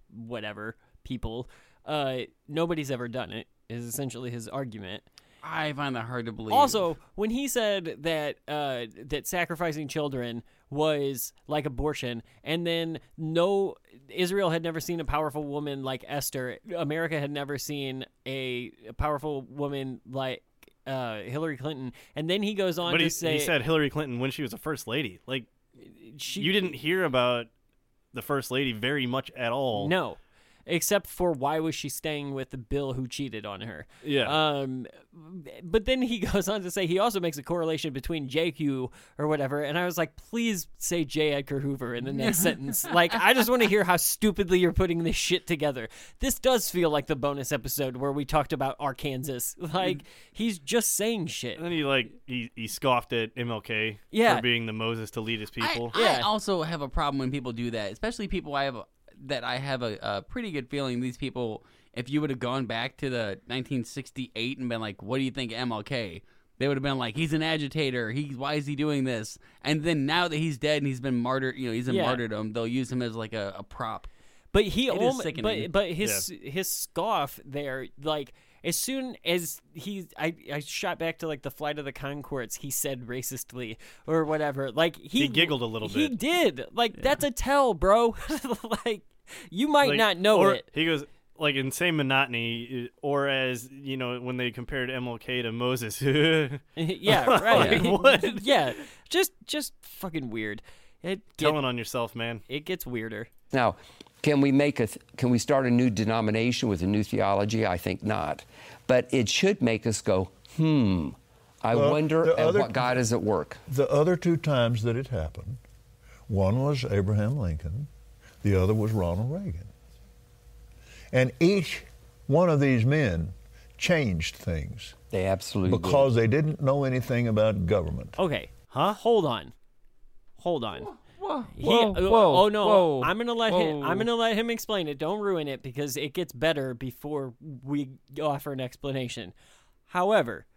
S5: whatever people, uh, nobody's ever done it, is essentially his argument.
S6: I find that hard to believe.
S5: Also, when he said that uh, that sacrificing children was like abortion, and then no Israel had never seen a powerful woman like Esther, America had never seen a, a powerful woman like uh, Hillary Clinton, and then he goes on
S7: but
S5: to
S7: he,
S5: say
S7: he said Hillary Clinton when she was a first lady. Like,
S5: she,
S7: you didn't hear about the first lady very much at all.
S5: no. Except for why was she staying with the Bill who cheated on her?
S7: Yeah.
S5: Um, but then he goes on to say he also makes a correlation between JQ or whatever, and I was like, please say J. Edgar Hoover in the next sentence. Like, I just want to hear how stupidly you're putting this shit together. This does feel like the bonus episode where we talked about Arkansas. Like, he's just saying shit.
S7: And then he like he, he scoffed at MLK
S5: Yeah.
S7: for being the Moses to lead his people.
S6: I, I
S5: Yeah.
S6: also have a problem when people do that, especially people I have a, that I have a, a pretty good feeling these people. If you would have gone back to the 1968 and been like, "What do you think of MLK?" They would have been like, "He's an agitator. He why is he doing this?" And then now that he's dead and he's been martyred, you know, he's in
S5: Yeah.
S6: martyrdom. They'll use him as like a, a prop.
S5: But he
S6: It is
S5: only,
S6: sickening.
S5: but but his his scoff there, like as soon as he, I I shot back to like the Flight of the Conchords, he said racistly or whatever. Like he,
S7: He giggled a little bit
S5: He
S7: bit.
S5: did. Like that's a tell, bro. like you might
S7: Like,
S5: not know
S7: or,
S5: it.
S7: He goes like insane monotony, uh, or as you know when they compared MLK to Moses.
S5: yeah, right.
S7: Like, what?
S5: yeah, just just fucking weird. It get,
S7: Telling on yourself, man.
S5: it gets weirder.
S8: Now, can we make a th- can we start a new denomination with a new theology? I think not. But it should make us go, hmm. I
S9: Well,
S8: wonder at
S9: other-
S8: what God is at work.
S9: The other two times that it happened, one was Abraham Lincoln, the other was Ronald Reagan. And each one of these men changed things
S8: They absolutely did.
S9: because they didn't know anything about government.
S5: Okay. Huh? Hold on. Hold on.
S6: Whoa,
S5: He- uh,
S6: whoa,
S5: oh,
S6: whoa,
S5: oh no!
S6: whoa,
S5: I'm gonna let him. I'm gonna let him explain it. Don't ruin it because it gets better before we offer an explanation. However,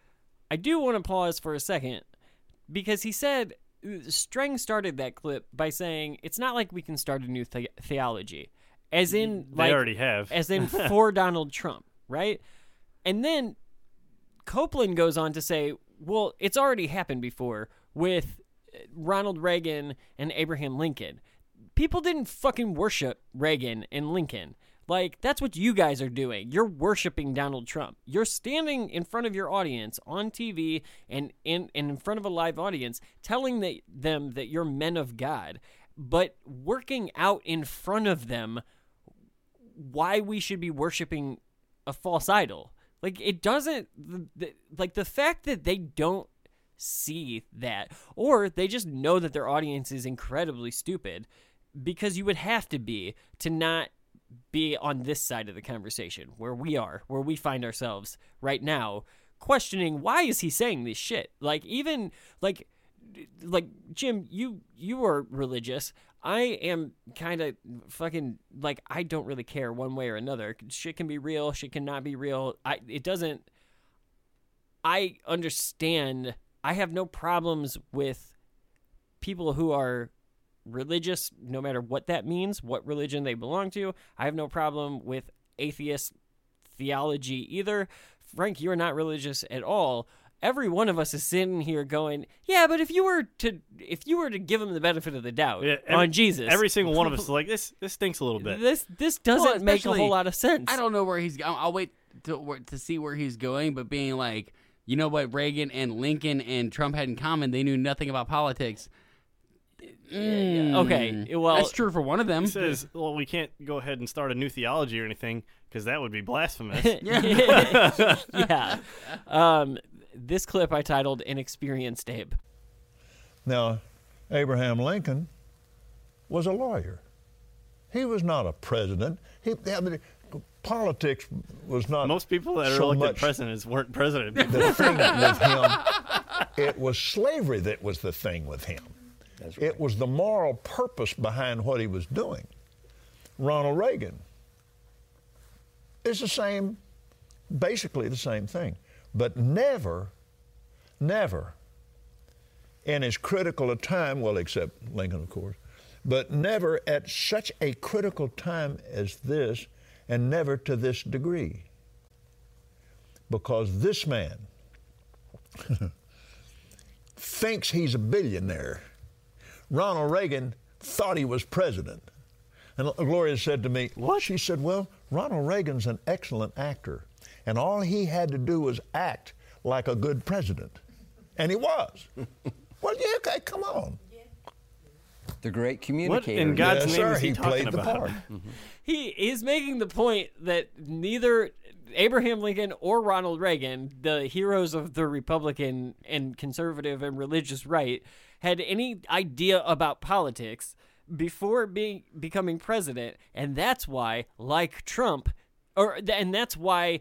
S5: I do want to pause for a second because he said Strang started that clip by saying it's not like we can start a new the- theology, as in
S7: They
S5: like,
S7: already have.
S5: as in for Donald Trump, right? And then Copeland goes on to say, well, it's already happened before with uh, Ronald Reagan and Abraham Lincoln. People didn't fucking worship Reagan and Lincoln. Like, that's what you guys are doing. You're worshiping Donald Trump. You're standing in front of your audience on TV and in, and in front of a live audience telling that, them that you're men of God, but working out in front of them why we should be worshiping a false idol. Like it doesn't the, the, like the fact that they don't see that or they just know that their audience is incredibly stupid because you would have to be to not be on this side of the conversation where we are, where we find ourselves right now questioning why is he saying this shit? Like even like like Jim, you you are religious. I am kind of fucking like I don't really care one way or another. Shit can be real, shit cannot be real. I it doesn't I understand. I have no problems with people who are religious no matter what that means, what religion they belong to. I have no problem with atheist theology either. Frank, you're not religious at all every one of us is sitting here going, "Yeah, but if you were to if you were to give him the benefit of the doubt
S7: Yeah, every-
S5: on Jesus,
S7: Every single one of us is like this. This stinks a little bit.
S5: this this doesn't
S6: Well,
S5: make a whole lot of sense."
S6: I don't know where he's. I'll, I'll wait to to see where he's going. But being like, you know what Reagan and Lincoln and Trump had in common? They knew nothing about politics. Mm,
S5: Okay, well-
S6: that's true for one of them.
S7: He says, "Well, we can't go ahead and start a new theology or anything because that would be blasphemous."
S5: yeah. Um, this clip I titled "Inexperienced Abe."
S9: Now, Abraham Lincoln was a lawyer. He was not a president. He, I mean, politics was not
S7: Most people that are elected
S9: much
S7: presidents weren't president.
S9: the thing with him. It was slavery that was the thing with him. It was the moral purpose behind what he was doing. Ronald Reagan is the same, basically the same thing, but never, never in as critical a time, well, except Lincoln, of course, but never at such a critical time as this, and never to this degree. Because this man thinks he's a billionaire. Ronald Reagan thought he was president. And Gloria said to me, What? She said, Well, Ronald Reagan's an excellent actor. And all he had to do was act like a good president. And he was. well, yeah, okay, come on.
S8: The great
S7: what
S8: communicator.
S7: in God's
S9: Yes,
S7: name
S9: sir,
S7: is he,
S9: he
S7: talking
S9: played the
S7: about?
S9: part. Mm-hmm.
S5: He is making the point that neither Abraham Lincoln or Ronald Reagan, the heroes of the Republican and conservative and religious right, had any idea about politics before being becoming president, and that's why, like Trump, or and that's why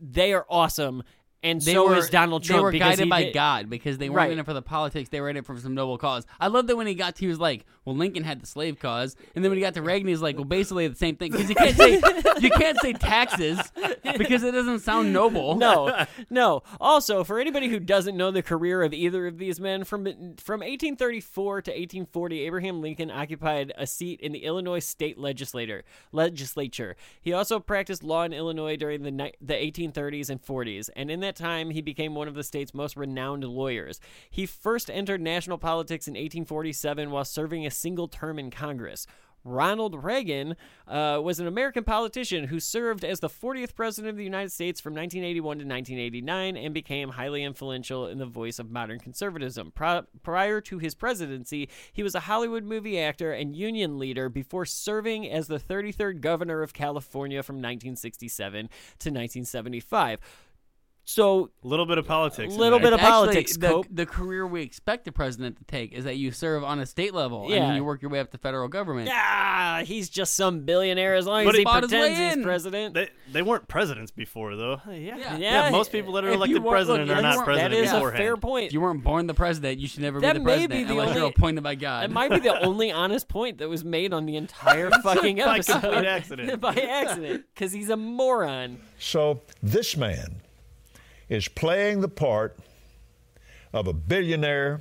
S5: they are awesome, and
S6: They
S5: so
S6: were,
S5: is Donald Trump.
S6: They were guided by
S5: did-
S6: God because they weren't
S5: Right.
S6: in it for the politics. They were in it for some noble cause. I love that when he got to, he was like, "Well, Lincoln had the slave cause," and then when he got to Reagan, he's like, "Well, basically the same thing." Because you can't say you can't say taxes because it doesn't sound noble.
S5: no, no. Also, for anybody who doesn't know the career of either of these men, from from 1834 to 1840, Abraham Lincoln occupied a seat in the Illinois state legislator legislature. He also practiced law in Illinois during the ni- the 1830s and 40s, and in that time, he became one of the state's most renowned lawyers. He first entered national politics in 1847 while serving a single term in Congress. Ronald Reagan uh, was an American politician who served as the 40th president of the United States from 1981 to 1989 and became highly influential in the voice of modern conservatism. Pri- prior to his presidency, he was a Hollywood movie actor and union leader before serving as the 33rd governor of California from 1967 to 1975. So,
S7: A little bit of politics. A
S5: Little bit of
S6: Actually,
S5: politics,
S6: The,
S5: Cope.
S6: the career we expect the president to take is that you serve on a state level and
S5: Yeah.
S6: then you work your way up to federal government.
S5: ah, he's just some billionaire as long
S7: But
S5: as he
S7: he
S6: bought his
S5: pretends he's
S6: in.
S5: president.
S7: They, they weren't presidents before, though. Yeah.
S6: Yeah.
S5: Yeah,
S7: most people that are
S6: if
S7: elected president
S6: look,
S7: are not president
S5: that is
S7: beforehand.
S5: a fair point.
S6: If you weren't born the president, you should never
S5: That
S6: be the
S5: may
S6: president
S5: be the
S6: unless you're
S5: only-
S6: appointed by God.
S5: That might be the only honest point that was made on the entire fucking episode.
S7: complete accident.
S5: By accident, because he's a moron.
S9: So this man is playing the part of a billionaire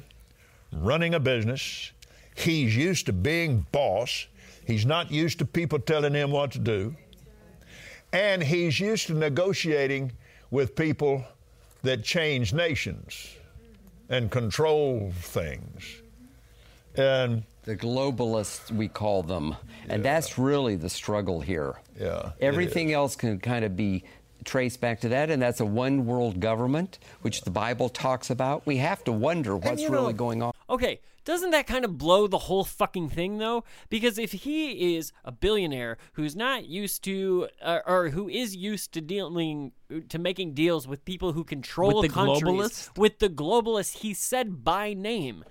S9: running a business. He's used to being boss. He's not used to people telling him what to do. And he's used to negotiating with people that change nations and control things. And
S8: The globalists, we call them. And that's really the struggle here.
S9: Yeah,
S8: Everything else can kind of be traced back to that, and that's a one world government, which the Bible talks about. We have to wonder what's
S9: you know-
S8: really going on.
S5: Okay, doesn't that kind of blow the whole fucking thing though? Because if he is a billionaire who's not used to, uh, or who is used to dealing to making deals with people who control
S6: With the
S5: countries,
S6: globalists?
S5: with the globalists he said by name.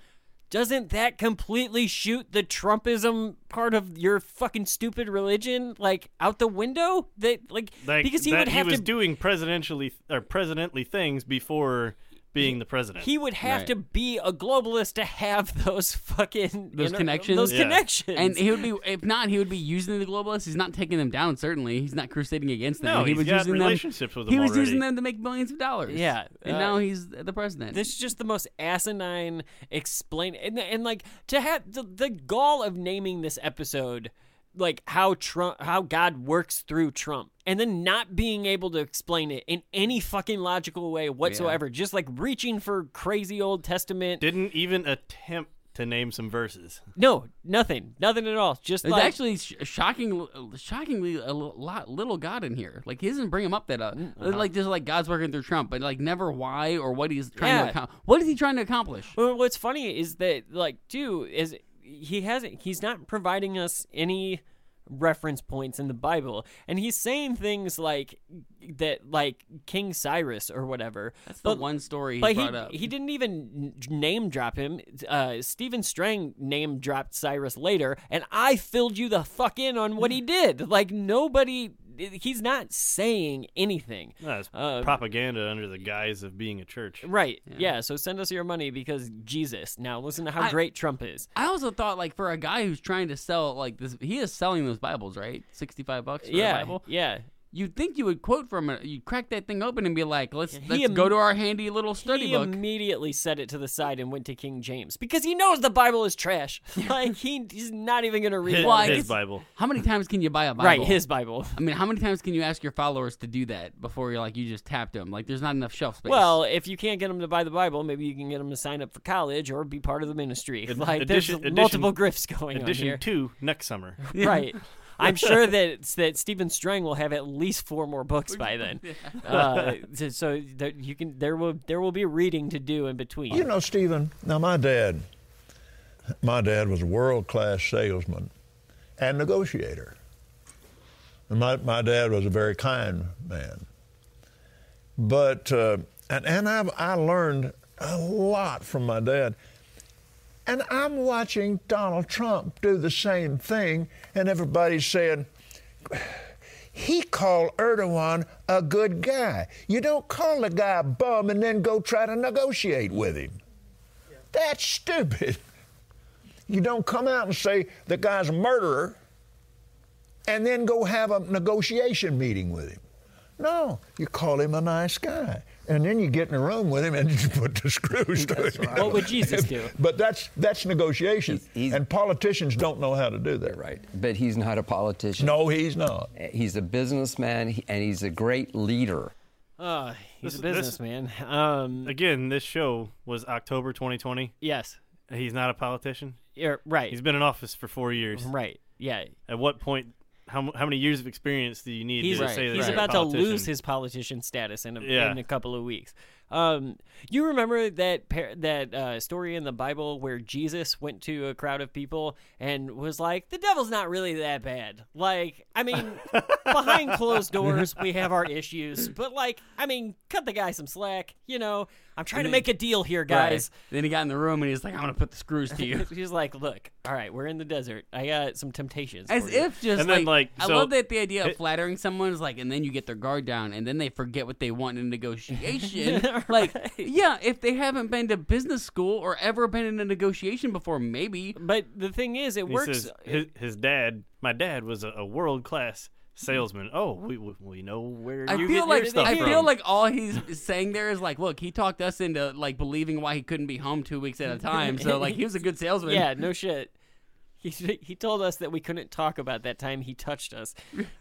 S5: Doesn't that completely shoot the Trumpism part of your fucking stupid religion like out the window? That like,
S7: Like,
S5: because he would have
S7: he was
S5: to
S7: doing presidentially or presidently things before being the president.
S5: He would have
S6: Right.
S5: to be a globalist to have those fucking
S6: Those
S5: inter-
S6: connections?
S5: Those
S7: Yeah.
S5: connections.
S6: and he would be, if not, he would be using the globalists. He's not taking them down. Certainly, he's not crusading against them.
S7: No,
S6: he
S7: he's
S6: was
S7: got
S6: using
S7: relationships
S6: them.
S7: with
S6: he
S7: them
S6: was using them to make millions of dollars.
S5: Yeah,
S6: and
S5: uh,
S6: now he's the president.
S5: this is just the most asinine explain and, and like to have the, the gall of naming this episode like how Trump how God works through Trump and then not being able to explain it in any fucking logical way whatsoever just like reaching for crazy old testament
S7: Didn't even attempt to name some verses.
S5: no nothing nothing at all just
S6: There's
S5: like
S6: actually sh- shocking, shockingly a l- lot little God in here. Like he doesn't bring him up that uh,
S5: Mm,
S6: like just like God's working through Trump, but like never why or what he's trying
S5: Yeah.
S6: to accomplish. What is he trying to accomplish?
S5: Well, what's funny is that, like, too, is he hasn't. He's not providing us any reference points in the Bible, and he's saying things like that, like King Cyrus or whatever.
S6: That's the one story he
S5: but
S6: brought
S5: he
S6: up.
S5: he didn't even name drop him. Uh, Stephen Strang name dropped Cyrus later, and I filled you the fuck in on what he did. Like nobody. He's not saying anything.
S7: No, it's
S5: Uh,
S7: propaganda under the guise of being a church.
S5: Right. Yeah. So send us your money because Jesus. Now listen to how
S6: I-
S5: great Trump is.
S6: I also thought like for a guy who's trying to sell like this, he is selling those Bibles, right? Sixty-five bucks for a
S5: yeah.
S6: Bible.
S5: Yeah.
S6: You'd think you would quote from it. You'd crack that thing open and be like, "Let's
S5: He
S6: let's
S5: im-
S6: go to our handy little study
S5: he
S6: book."
S5: immediately set it to the side and went to King James because he knows the Bible is trash. like he, he's not even gonna read
S7: His.
S6: Well,
S7: his
S6: guess-
S7: Bible.
S6: How many times can you buy a Bible?
S5: Right, his Bible.
S6: I mean, how many times can you ask your followers to do that before you're like you just tapped them? Like, there's not enough shelf space.
S5: Well, if you can't get them to buy the Bible, maybe you can get them to sign up for college or be part of the ministry.
S7: Ad-
S5: like
S7: addition-
S5: there's multiple
S7: addition-
S5: grifts going
S7: Edition
S5: on here.
S7: two next summer.
S5: Right. I'm sure that that Stephen Strang will have at least four more books by then. Uh, so so that you can there will there will be reading to do in between.
S9: You know, Stephen, now my dad, my dad was a world class salesman and negotiator. And my, my dad was a very kind man. But, uh, and, and I, I learned a lot from my dad. And I'm watching Donald Trump do the same thing, and everybody's saying, he called Erdogan a good guy. You don't call a guy a bum and then go try to negotiate with him. That's stupid. You don't come out and say the guy's a murderer and then go have a negotiation meeting with him. No, you call him a nice guy. And then you get in a room with him and you put the screws to him.
S5: What would Jesus do?
S9: But that's that's negotiation.
S8: He's- he's-
S9: and politicians don't know how to do that.
S8: Right. But he's not a politician.
S9: No, he's not.
S8: He's a businessman and he's a great leader.
S5: Uh, he's
S7: This-
S5: a businessman. Um,
S7: Again, this show was October 2020.
S5: yes.
S7: He's not a politician.
S5: Yeah, right.
S7: He's been in office for four years.
S5: right. Yeah,
S7: At what point? How, how many years of experience do you need
S5: he's
S7: to say that
S5: he's
S7: a
S5: about to lose his politician status in a,
S7: Yeah.
S5: in a couple of weeks. Um, you remember that par- that uh, story in the Bible where Jesus went to a crowd of people and was like, "The devil's not really that bad." Like, I mean, behind closed doors, we have our issues, but like, I mean, cut the guy some slack. You know, I'm trying to
S6: then-
S5: make a deal here,
S6: Right.
S5: guys.
S6: Then he got in the room and he's like, "I'm gonna put the screws to you."
S5: He's like, "Look, all right, we're in the desert. I got some temptations."
S6: As
S5: for you."
S6: if just
S7: And then, like,
S6: I
S7: so-
S6: love that the idea of
S7: it-
S6: flattering someone is like, and then you get their guard down, and then they forget what they want in a negotiation. Like, yeah, if they haven't been to business school or ever been in a negotiation before, maybe.
S5: But the thing is, it
S7: He
S5: works.
S7: says his, his dad, my dad was a, a world class salesman. Oh, we, we we know where
S6: I
S7: you
S6: feel
S7: get
S6: like
S7: your stuff
S6: I
S7: from.
S6: feel like all he's saying there is like, look, he talked us into like believing why he couldn't be home two weeks at a time. So like, he was a good salesman.
S5: Yeah, no shit. He he told us that we couldn't talk about that time he touched us.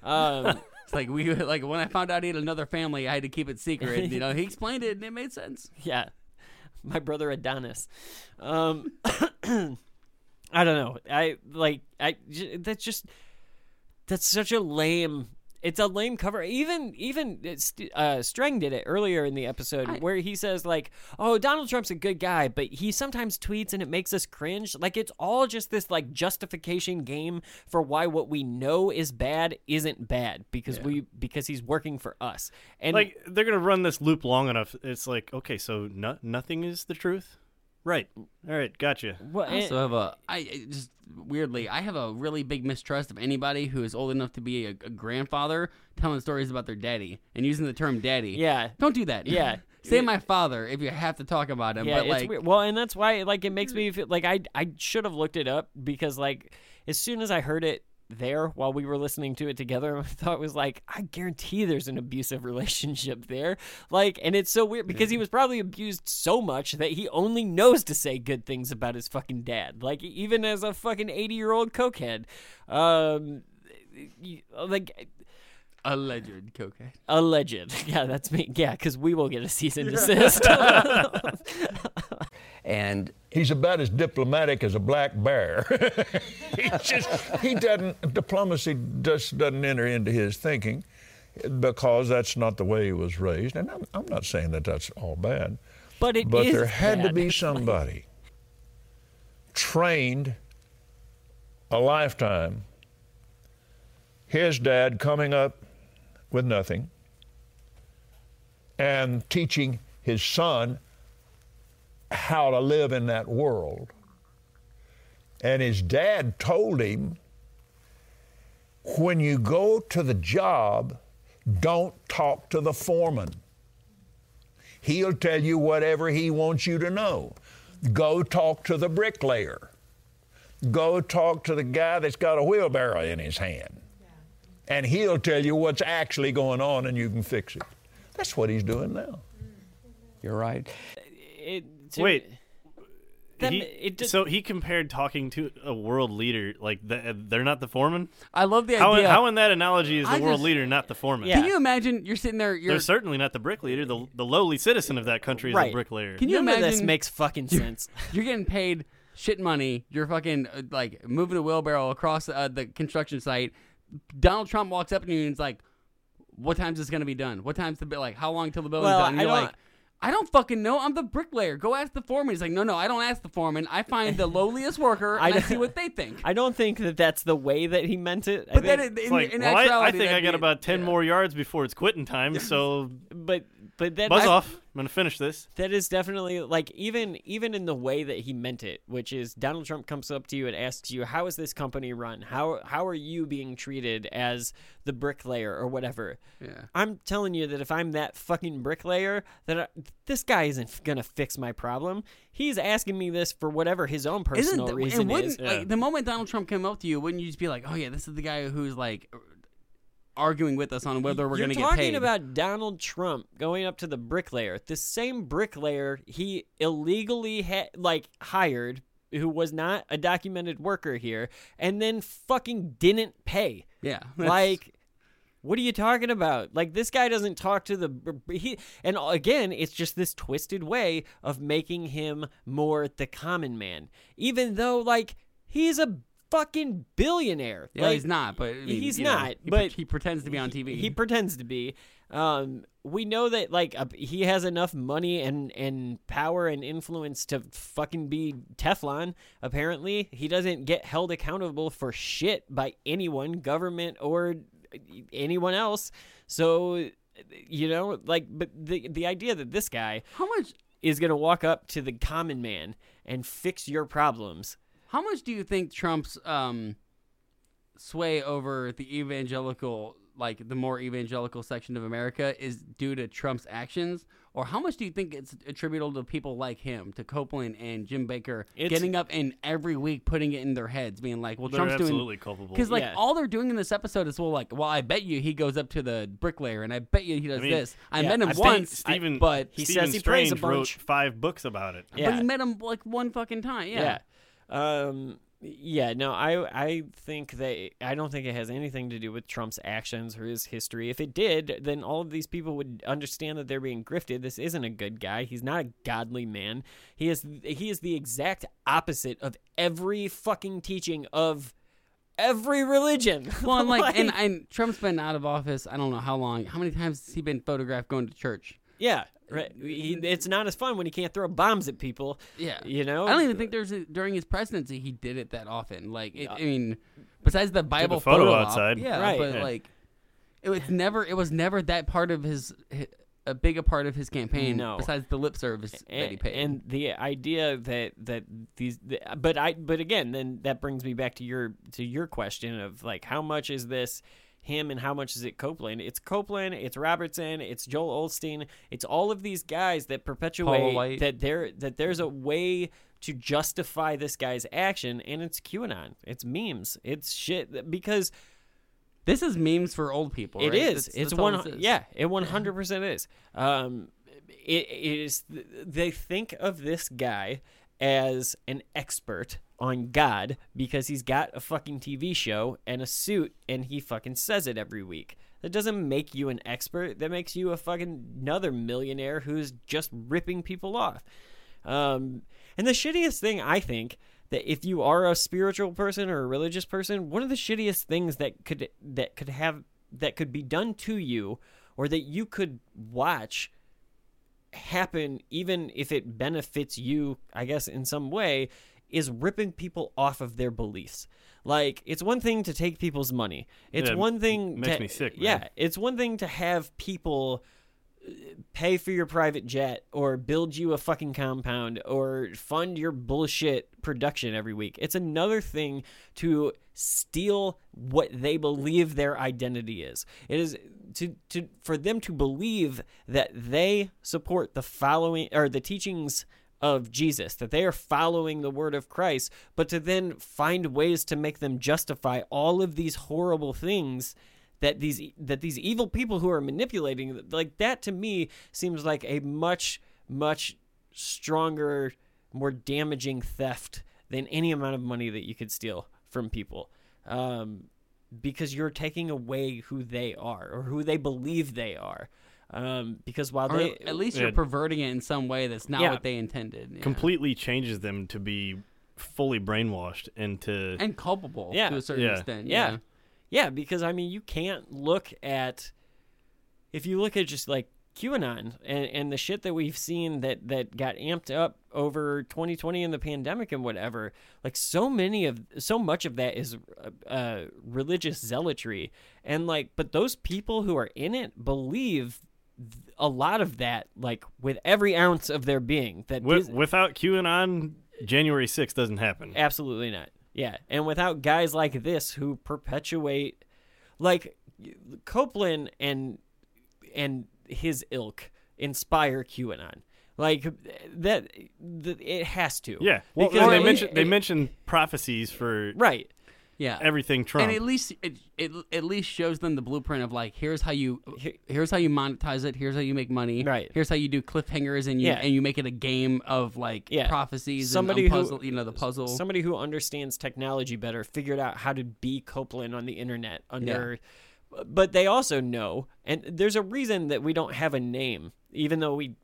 S5: Um,
S6: It's like we like when I found out he had another family, I had to keep it secret. You know, he explained it and it made sense.
S5: yeah, my brother Adonis. Um, I don't know. I like I j- that's just that's such a lame. It's a lame cover. Even even it's, uh, Strang did it earlier in the episode where he says like, "Oh, Donald Trump's a good guy, but he sometimes tweets and it makes us cringe." Like it's all just this like justification game for why what we know is bad isn't bad because we because he's working for us. And
S7: like they're gonna run this loop long enough. It's like okay, so no, nothing is the truth, right? All right, gotcha.
S5: what,
S6: I also have a I I just weirdly I have a really big mistrust of anybody who is old enough to be a, a grandfather telling stories about their daddy and using the term daddy.
S5: Yeah.
S6: don't do that.
S5: Yeah.
S6: say my father if you have to talk about him.
S5: Yeah,
S6: but
S5: it's
S6: like,
S5: weird. Well, and that's why like it makes me feel like I I should have looked it up because like as soon as I heard it there while we were listening to it together, I thought it was like I guarantee there's an abusive relationship there. Like, and it's so weird because he was probably abused so much that he only knows to say good things about his fucking dad. Like even as a fucking 80 year old cokehead, um, y- like
S6: alleged cocaine.
S5: alleged. Yeah, that's me. Yeah, because we will get a cease and desist.
S8: And
S9: He's about as diplomatic as a black bear. he just he doesn't diplomacy just doesn't enter into his thinking because that's not the way he was raised. And I'm, I'm not saying that that's all bad,
S5: but it
S9: but
S5: is
S9: there had to be somebody trained a lifetime. His dad coming up with nothing and teaching his son how to live in that world. And his dad told him when you go to the job, don't talk to the foreman. He'll tell you whatever he wants you to know. Go talk to the bricklayer. Go talk to the guy that's got a wheelbarrow in his hand. And he'll tell you what's actually going on and you can fix it. That's what he's doing now.
S8: you're right.
S5: It, to-
S7: Wait.
S5: That-
S7: He-
S5: it just-
S7: so he compared talking to a world leader like th- they're not the foreman.
S6: I love the
S7: How,
S6: idea.
S7: how in that analogy is the
S6: I
S7: world
S6: just-
S7: leader not the foreman?
S5: Yeah.
S6: Can you imagine you're sitting there? You're
S7: They're certainly not the brick leader. The, the lowly citizen of that country is
S5: Right.
S7: the bricklayer.
S6: Can you
S5: None
S6: imagine
S5: of this makes fucking sense.
S6: You're getting paid shit money. You're fucking uh, like moving a wheelbarrow across uh, the construction site. Donald Trump walks up to you and he's like, "What time's this gonna be done? What time's the bill? Like, how long till the building's
S5: Well,
S6: done?" And
S5: I
S6: you're
S5: don't-
S6: like, "I don't fucking know. I'm the bricklayer. Go ask the foreman." He's like, "No, no, I don't ask the foreman. I find the lowliest worker and I,
S5: don't-
S6: see what they think."
S5: I don't think that that's the way that he meant it.
S6: But then,
S5: think-
S6: it, in,
S7: It's like,
S6: in
S7: well, I, I think I got
S6: be-
S7: about ten
S6: yeah.
S7: more yards before it's quitting time. So
S5: but but that
S7: buzz
S5: I-
S7: off. I'm gonna finish this.
S5: That is definitely like even even in the way that he meant it, which is Donald Trump comes up to you and asks you, "How is this company run? How how are you being treated as the bricklayer or whatever?"
S6: Yeah.
S5: I'm telling you that if I'm that fucking bricklayer, that I, this guy isn't gonna fix my problem. He's asking me this for whatever his own personal
S6: Isn't
S5: reason
S6: and wouldn't
S5: is.
S6: like the moment Donald Trump came up to you, wouldn't you just be like, "Oh yeah, this is the guy who's like arguing with us on whether we're going to get
S5: talking about Donald Trump going up to the bricklayer, the same bricklayer he illegally ha- like hired, who was not a documented worker here, and then fucking didn't pay.
S6: yeah,
S5: Like, what are you talking about? Like, this guy doesn't talk to the he. And again, it's just this twisted way of making him more the common man, even though like he's a fucking billionaire.
S6: Yeah,
S5: Like,
S6: he's not, but I mean,
S5: he's
S6: you know,
S5: not.
S6: he
S5: but
S6: he pretends to be on TV.
S5: He pretends to be. Um, we know that like uh, he has enough money and and power and influence to fucking be Teflon. Apparently, he doesn't get held accountable for shit by anyone, government or anyone else. So, you know, like, but the the idea that this guy
S6: How much?
S5: is gonna walk up to the common man and fix your problems.
S6: How much do you think Trump's um, sway over the evangelical, like the more evangelical section of America, is due to Trump's actions, or how much do you think it's attributable to people like him, to Copeland and Jim Bakker,
S5: It's-
S6: getting up and every week putting it in their heads, being like, "Well,
S7: They're
S6: Trump's
S7: absolutely
S6: doing."
S7: culpable.
S6: Because like
S5: Yeah.
S6: all they're doing in this episode is well, like, well, I bet you he goes up to the bricklayer, and I bet you he does
S7: I mean,
S6: this. I
S5: yeah,
S6: met him
S5: I think
S6: once,
S7: Stephen,
S6: but
S5: he
S7: Stephen
S5: says he prays a
S7: Strang wrote
S5: bunch.
S7: five books about it.
S5: Yeah.
S6: but he met him like one fucking time. Yeah.
S5: Yeah. Um yeah, no, I I think that I don't think it has anything to do with Trump's actions or his history. If it did, then all of these people would understand that they're being grifted. This isn't a good guy. He's not a godly man. He is he is the exact opposite of every fucking teaching of every religion.
S6: Well, and like, and, and Trump's been out of office. I don't know how long. How many times has he been photographed going to church?
S5: Yeah, uh, right. He, it's not as fun when he can't throw bombs at people.
S6: Yeah,
S5: You know?
S6: I don't even think there's a, during his presidency he did it that often. Like, it, I mean, besides the Bible
S7: photo
S6: op,
S7: outside.
S6: yeah,
S5: Right.
S6: But
S7: Yeah.
S6: like, it was never. It was never that part of his. hi- A big a part of his campaign,
S5: No.
S6: besides the lip service that he
S5: and,
S6: paid.
S5: and the idea that that these the, but i but again then that brings me back to your to your question of like how much is this him and how much is it copeland it's copeland it's robertson it's joel osteen it's all of these guys that perpetuate that there that there's a way to justify this guy's action and it's qanon it's memes it's shit because
S6: this is memes for old people.
S5: it
S6: right?
S5: is. It's
S6: all
S5: one.
S6: is.
S5: Yeah, it one hundred percent is. Um, it, it is. They think of this guy as an expert on God because he's got a fucking TV show and a suit and he fucking says it every week. That doesn't make you an expert. That makes you a fucking another millionaire who's just ripping people off. Um, and the shittiest thing I think that if you are a spiritual person or a religious person, one of the shittiest things that could that could have that could be done to you or that you could watch happen even if it benefits you, I guess in some way, is ripping people off of their beliefs. Like it's one thing to take people's money. It's
S7: Yeah,
S5: one thing
S7: makes
S5: to,
S7: me sick, man.
S5: Yeah, it's one thing to have people uh, pay for your private jet or build you a fucking compound or fund your bullshit production every week. It's another thing to steal what they believe their identity is. It is to, to for them to believe that they support the following or the teachings of Jesus, that they are following the word of Christ, but to then find ways to make them justify all of these horrible things that these that these evil people who are manipulating like that to me seems like a much much stronger more damaging theft than any amount of money that you could steal from people. Um, because you're taking away who they are or who they believe they are um, because while
S6: Or
S5: they
S6: at least you're perverting it in some way that's not
S5: Yeah.
S6: what they intended. yeah.
S7: Completely changes them to be fully brainwashed and to
S6: and culpable
S5: Yeah.
S6: to a certain
S7: Yeah.
S6: extent.
S5: Yeah. Yeah, because I mean, you can't look at if you look at just like QAnon and, and the shit that we've seen that that got amped up over 2020 and the pandemic and whatever. Like so many of so much of that is uh, uh, religious zealotry, and like, but those people who are in it believe a lot of that, like with every ounce of their being. That
S7: Wi-
S5: these-
S7: without QAnon, January 6th doesn't happen.
S5: Absolutely not. Yeah, and without guys like this who perpetuate, like Copeland and and his ilk inspire QAnon. Like that, th- it has to.
S7: Yeah. Well,
S5: because
S7: they
S5: it-
S7: mentioned they mentioned prophecies for
S5: right.
S6: Yeah.
S7: everything Trump.
S6: And at least it, it at least shows them the blueprint of like here's how you here's how you monetize it here's how you make money
S5: Right.
S6: here's how you do cliffhangers and you
S5: Yeah.
S6: and you make it a game of like
S5: Yeah.
S6: prophecies
S5: Somebody
S6: and
S5: who-
S6: you know the puzzle
S5: Somebody who understands technology better figured out how to be Copeland on the internet under. But they also know And there's a reason that we don't have a name, even though we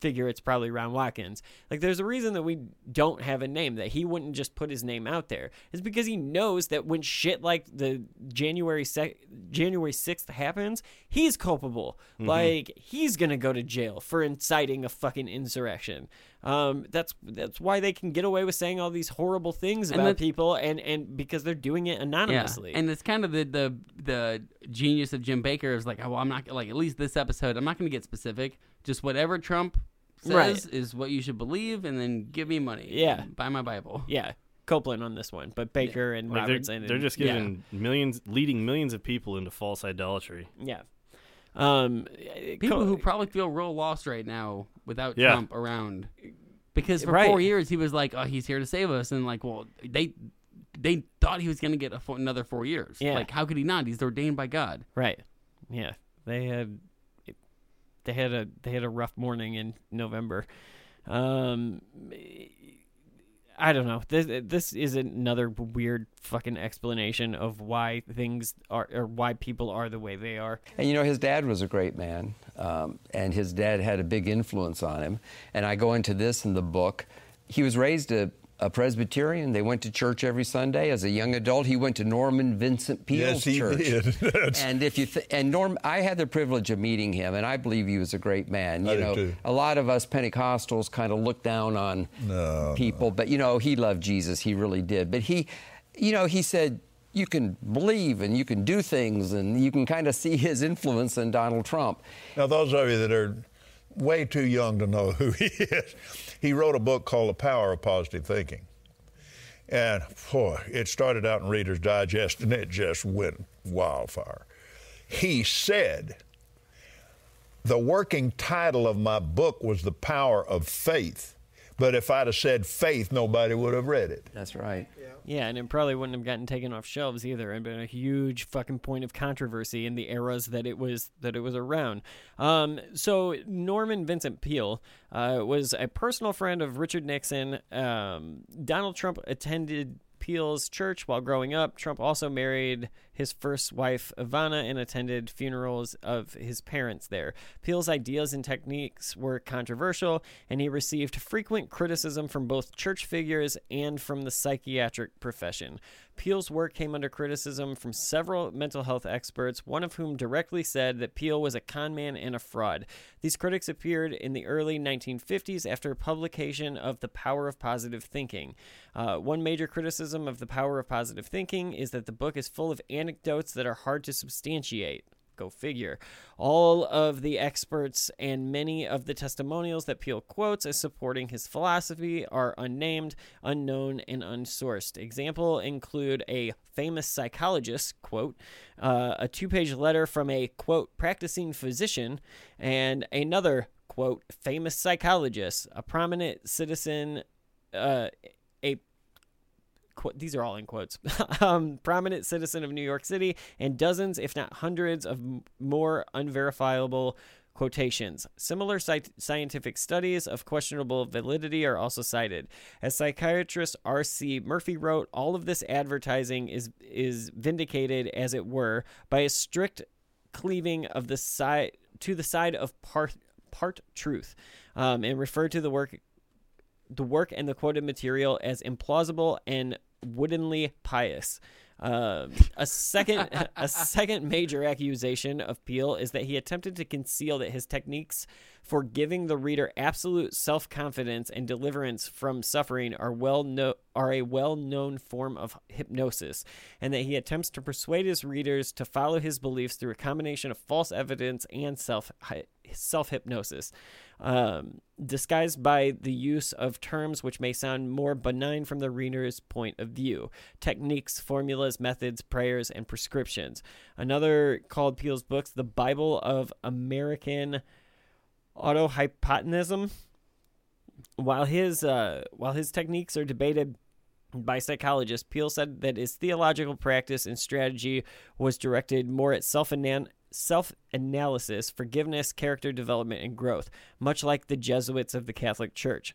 S5: figure it's probably Ron Watkins. Like, there's a reason that we don't have a name, that he wouldn't just put his name out there. It's because he knows that when shit like the January sec- January 6th happens, he's culpable. Mm-hmm. Like, he's going to go to jail for inciting a fucking insurrection. Um, that's that's why they can get away with saying all these horrible things
S6: And
S5: about
S6: that-
S5: people, and, and because they're doing it anonymously.
S6: Yeah, and it's kind of the the the genius of Jim Bakker is like, oh, well, I'm not like at least this episode, I'm not going to get specific. Just whatever Trump says
S5: Right.
S6: is what you should believe, and then give me money.
S5: Yeah.
S6: buy my Bible.
S5: yeah, Copeland on this one, but Bakker and
S7: Like they're, they're
S5: and-
S7: just
S5: yeah.
S7: giving millions, leading millions of people into false idolatry.
S5: Yeah. Um,
S6: People
S5: Co-
S6: who probably feel real lost right now without
S7: Yeah.
S6: Trump around, because for
S5: Right.
S6: four years he was like, oh, he's here to save us, and like, well, they they thought he was going to get a fo- another four years.
S5: Yeah.
S6: Like, how could he not? He's ordained by God.
S5: right. Yeah, they had they had a they had a rough morning in November. Um, I don't know. This this is another weird fucking explanation of why things are or why people are the way they are.
S8: And you know, his dad was a great man, um, and his dad had a big influence on him. And I go into this in the book. He was raised a, a Presbyterian. They went to church every Sunday. As a young adult, he went to Norman Vincent Peale's
S9: Yes, he
S8: church.
S9: did.
S8: And if you th- and Norm, I had the privilege of meeting him, and I believe he was a great man. You
S9: I
S8: know,
S9: too.
S8: a lot of us Pentecostals kind of look down on
S9: No,
S8: people, but you know, he loved Jesus. He really did. But he, you know, he said. You can believe and you can do things, and you can kind of see his influence in Donald Trump.
S9: Now, those of you that are way too young to know who he is, he wrote a book called The Power of Positive Thinking. And boy, it started out in Reader's Digest and it just went wildfire. He said, the working title of my book was The Power of Faith. But if I'd have said faith, nobody would have read it.
S8: That's right.
S5: Yeah, and it probably wouldn't have gotten taken off shelves either, and been a huge fucking point of controversy in the eras that it was that it was around. Um, so Norman Vincent Peale uh, was a personal friend of Richard Nixon. Um, Donald Trump attended Peale's church while growing up. Trump also married his first wife, Ivana, and attended funerals of his parents there. Peale's ideas and techniques were controversial, and he received frequent criticism from both church figures and from the psychiatric profession. Peale's work came under criticism from several mental health experts, one of whom directly said that Peale was a conman and a fraud. These critics appeared in the early 1950s after publication of The Power of Positive Thinking. Uh, one major criticism of The Power of Positive Thinking is that the book is full of anecdotes that are hard to substantiate. Go figure. All of the experts and many of the testimonials that Peale quotes as supporting his philosophy are unnamed, unknown, and unsourced. Example include a famous psychologist quote, uh, a two-page letter from a quote practicing physician, and another quote famous psychologist, a prominent citizen, uh, qu- these are all in quotes, um, prominent citizen of New York City, and dozens, if not hundreds, of m- more unverifiable quotations. Similar sci- scientific studies of questionable validity are also cited. As psychiatrist R.C. Murphy wrote, all of this advertising is is vindicated, as it were, by a strict cleaving of the side to the side of part part truth, um, and referred to the work the work and the quoted material as implausible and woodenly pious. Um a second, a second major accusation of Peale is that he attempted to conceal that his techniques for giving the reader absolute self-confidence and deliverance from suffering are well no- are a well-known form of hypnosis, and that he attempts to persuade his readers to follow his beliefs through a combination of false evidence and self self hypnosis um, disguised by the use of terms which may sound more benign from the reader's point of view techniques, formulas, methods, prayers, and prescriptions. Another called Peale's books, The Bible of American Autohypnotism. While his uh, while his techniques are debated by psychologists, Peale said that his theological practice and strategy was directed more at self self analysis, forgiveness, character development, and growth, much like the Jesuits of the Catholic Church.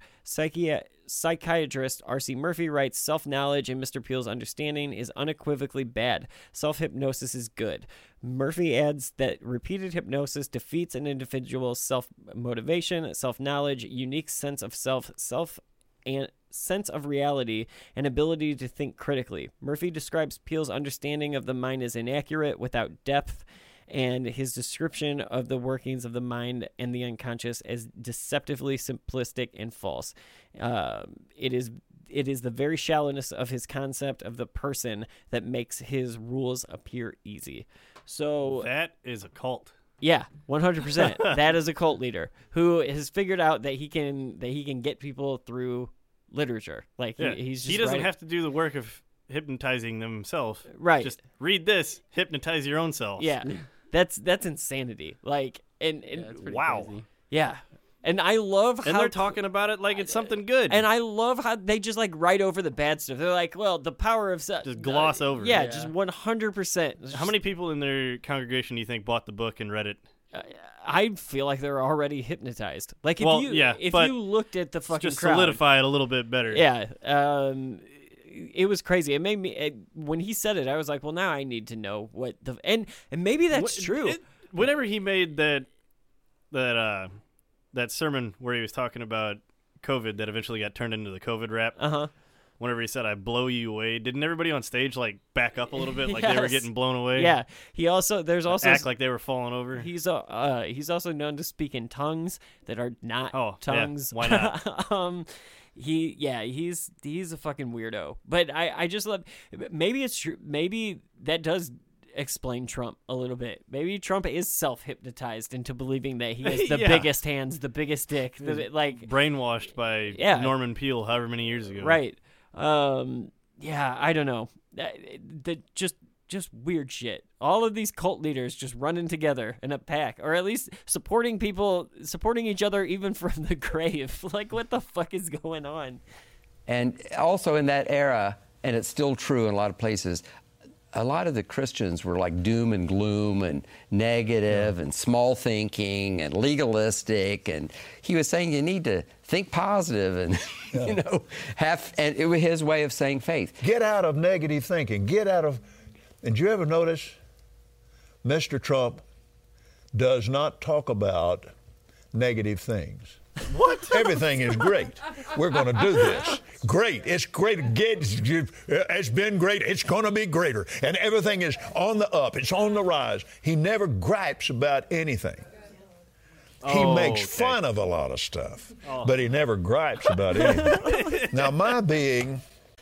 S5: Psychiatrist R.C. Murphy writes self knowledge in Mr. Peale's understanding is unequivocally bad. Self hypnosis is good. Murphy adds that repeated hypnosis defeats an individual's self motivation, self knowledge, unique sense of self, self and sense of reality and ability to think critically. Murphy describes Peale's understanding of the mind as inaccurate, without depth, and his description of the workings of the mind and the unconscious as deceptively simplistic and false. Um, it is it is the very shallowness of his concept of the person that makes his rules appear easy. So
S7: That is a cult.
S5: yeah, one hundred percent. That is a cult leader who has figured out that he can that he can get people through literature. Like
S7: Yeah.
S5: he, he's just
S7: he doesn't
S5: writing-
S7: have to do the work of hypnotizing them himself.
S5: Right.
S7: Just read this, hypnotize your own self.
S5: Yeah, that's that's insanity. Like and, and
S6: That's pretty
S7: Wow.
S6: crazy.
S5: yeah, and I love
S7: And
S5: how
S7: they're talking about it like it's something good.
S5: And I love how they just like write over the bad stuff. They're like, well, the power of se-
S7: Just gloss
S5: uh,
S7: over it.
S5: Yeah,
S6: Yeah.
S5: just one hundred percent.
S7: How many people in their congregation do you think bought the book and read it?
S5: I feel like they're already hypnotized. Like if
S7: Well,
S5: you
S7: yeah,
S5: if you looked at the fucking
S7: Just
S5: crowd,
S7: solidify it a little bit better.
S5: Yeah. Um, it was crazy. It made me it, when he said it. I was like, well, now I need to know what the and and maybe that's
S7: Wh-
S5: true.
S7: it- whenever he made that that uh that sermon where he was talking about COVID that eventually got turned into the COVID rap.
S5: Uh huh.
S7: Whenever he said "I blow you away," didn't everybody on stage like back up a little bit, like they were getting blown away?
S5: Yeah. He also there's also
S7: act like they were falling over.
S5: He's uh, uh he's also known to speak in tongues that are not
S7: Oh, yeah.
S5: tongues.
S7: Why not?
S5: um he yeah, he's he's a fucking weirdo. But I I just love maybe it's true maybe that does explain Trump a little bit. Maybe Trump is self-hypnotized into believing that he has the
S7: Yeah.
S5: biggest hands, the biggest dick, the, like
S7: Brainwashed by
S5: Yeah.
S7: Norman Peale, however many years ago.
S5: Right. Um. Yeah. I don't know. That, that just just weird shit. All of these cult leaders just running together in a pack, or at least supporting people, supporting each other even from the grave. Like, what the fuck is going on?
S8: And also in that era, and it's still true in a lot of places, a lot of the Christians were like doom and gloom and negative and small thinking and legalistic. And he was saying you need to think positive and, you know, have, and it was his way of saying faith.
S9: Get out of negative thinking. Get out of. And do you ever notice Mr. Trump does not talk about negative things? What? Everything is great. We're going to do this. Great. It's great. It's been great. It's going to be greater. And everything is on the up. It's on the rise. He never gripes about anything. He
S7: Oh,
S9: makes
S7: okay.
S9: fun of a lot of stuff, oh. but he never gripes about anything. now, my being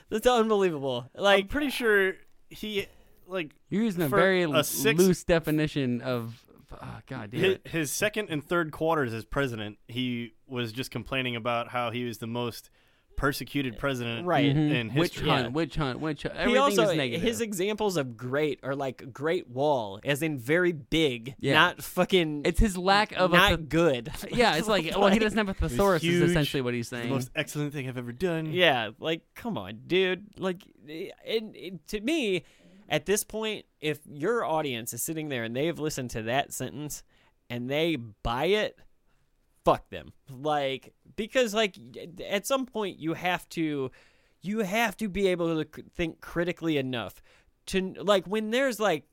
S5: That's unbelievable. Like,
S7: I'm pretty sure he like
S6: You're using a very
S7: a six-
S6: loose definition of. Oh, God damn
S7: his,
S6: it.
S7: his second and third quarters as president, he was just complaining about how he was the most persecuted president
S5: Right. Mm-hmm.
S7: in
S6: Witch
S7: history.
S6: hunt, witch hunt, witch hunt.
S5: he
S6: Everything
S5: also
S6: is negative.
S5: his examples of great are like Great Wall, as in very big,
S6: Yeah.
S5: not fucking.
S6: it's his lack of
S5: not
S6: a.
S5: good.
S6: yeah, it's like well, he doesn't have a thesaurus.
S7: huge,
S6: Is essentially what he's
S7: The
S6: saying.
S7: most excellent thing I've ever done.
S5: Yeah, like come on, dude. Like, eh, and, and to me, at this point, if your audience is sitting there and they've listened to that sentence and they buy it, fuck them. Like, because like at some point you have to, you have to be able to think critically enough to like when there's like.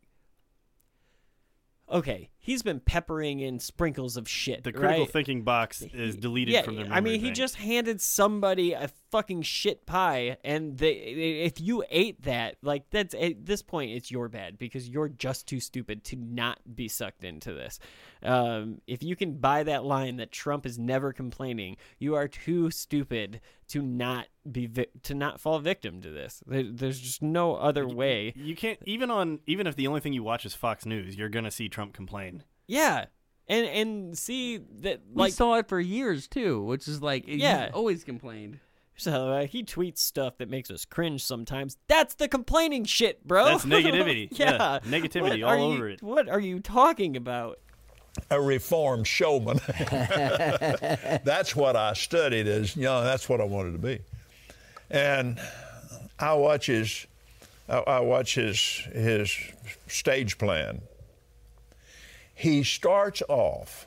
S5: Okay, he's been peppering in sprinkles of shit.
S7: The critical
S5: right?
S7: thinking box is deleted
S5: yeah,
S7: from their
S5: I mean, he just handed somebody a fucking shit pie, and they, if you ate that, like that's at this point, it's your bad because you're just too stupid to not be sucked into this. Um, if you can buy that line that Trump is never complaining, you are too stupid to not be vi- to not fall victim to this. There's just no other way.
S7: You can't even on even if the only thing you watch is Fox News, you're gonna see Trump complain.
S5: Yeah, and and see that
S6: we
S5: like
S6: saw it for years too, which is like he's
S5: Yeah.
S6: always complained.
S5: So uh, he tweets stuff that makes us cringe sometimes. That's the complaining shit, bro.
S7: That's negativity.
S5: yeah.
S7: Yeah, negativity
S5: What
S7: all
S5: are you-
S7: over it.
S5: What are you talking about?
S9: a reformed showman. that's what I studied as young. That's what I wanted to be. And I watch his, I, I watch his his stage plan. He starts off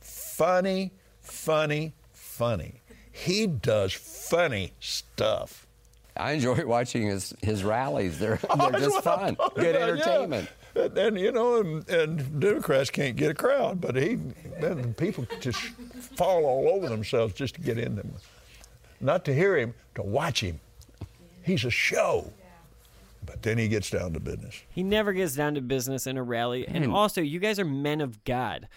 S9: funny, funny, funny. he does funny stuff.
S8: I enjoy watching his, his rallies. They're, they're just fun. Good
S9: about, yeah.
S8: entertainment.
S9: And, and, you know, and, and Democrats can't get a crowd, but he, then people just fall all over themselves just to get in them. Not to hear him, to watch him. He's a show. But then he gets down to business.
S5: He never gets down to business in a rally. And hmm. also, you guys are men of God.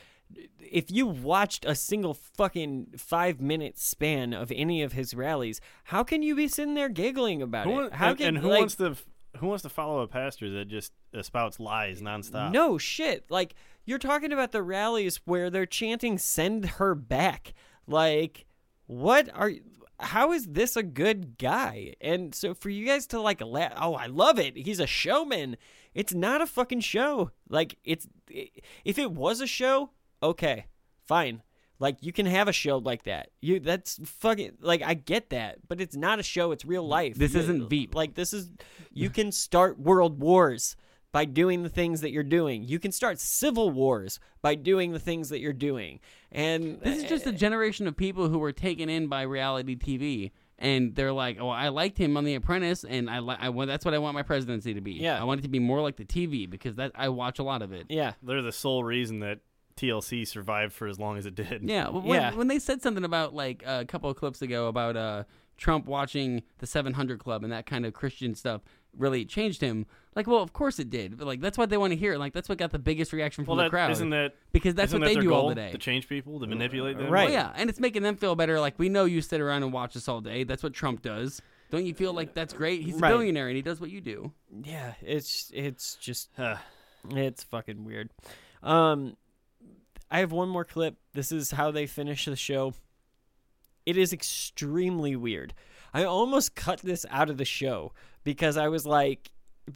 S5: If you watched a single fucking five minute span of any of his rallies, how can you be sitting there giggling about
S7: Who,
S5: it? How
S7: and,
S5: can
S7: and who
S5: like,
S7: wants to who wants to follow a pastor that just espouts lies nonstop?
S5: No shit. Like you're talking about the rallies where they're chanting "Send her back." Like, what are? How is this a good guy? And so for you guys to like, la- oh, I love it. He's a showman. It's not a fucking show. Like it's if it was a show, okay, fine. Like you can have a show like that. You that's fucking like I get that, but it's not a show. It's real life.
S6: This
S5: You-
S6: isn't Veep.
S5: Like this is you can start world wars by doing the things that you're doing. You can start civil wars by doing the things that you're doing. And
S6: This is just a generation of people who were taken in by reality TV, and they're like, "Oh, I liked him on The Apprentice, and I, li- I want that's what I want my presidency to be.
S5: Yeah.
S6: I want it to be more like the TV because that I watch a lot of it.
S5: yeah.
S7: They're the sole reason that TLC survived for as long as it did.
S6: Yeah, when,
S5: Yeah.
S6: when they said something about like a couple of clips ago about uh, Trump watching the 700 Club and that kind of Christian stuff really changed him. Like, well, of course it did. But like, that's what they want to hear. Like, that's what got the biggest reaction from
S7: Well,
S6: the
S7: that,
S6: crowd.
S7: isn't that
S6: because that's what
S7: that
S6: they do
S7: goal,
S6: all day.
S7: To change people, to manipulate them.
S5: Right.
S6: Well, yeah, and it's making them feel better. Like we know you sit around and watch us all day. That's what Trump does. Don't you feel like that's great? He's a billionaire and he does what you do.
S5: Yeah, it's it's just
S7: Huh.
S5: it's fucking weird. Um I have one more clip. This is how they finish the show. It is extremely weird. I almost cut this out of the show because I was like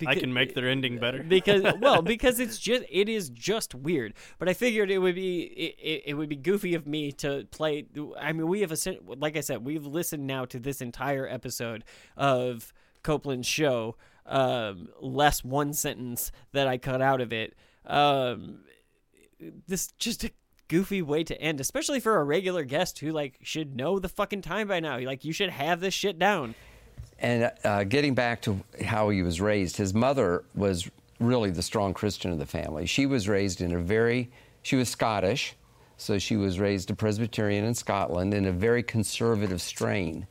S7: I can make their ending better.
S5: because well because it's just it is just weird but i figured it would be it, it, would be goofy of me to play i mean we have a like i said we've listened now to this entire episode of copeland's show um less one sentence that i cut out of it um this just goofy way to end especially for a regular guest who like should know the fucking time by now like you should have this shit down
S8: And uh, getting back to how he was raised, his mother was really the strong Christian of the family. She was raised in a very, she was Scottish, so she was raised a Presbyterian in Scotland in a very conservative strain.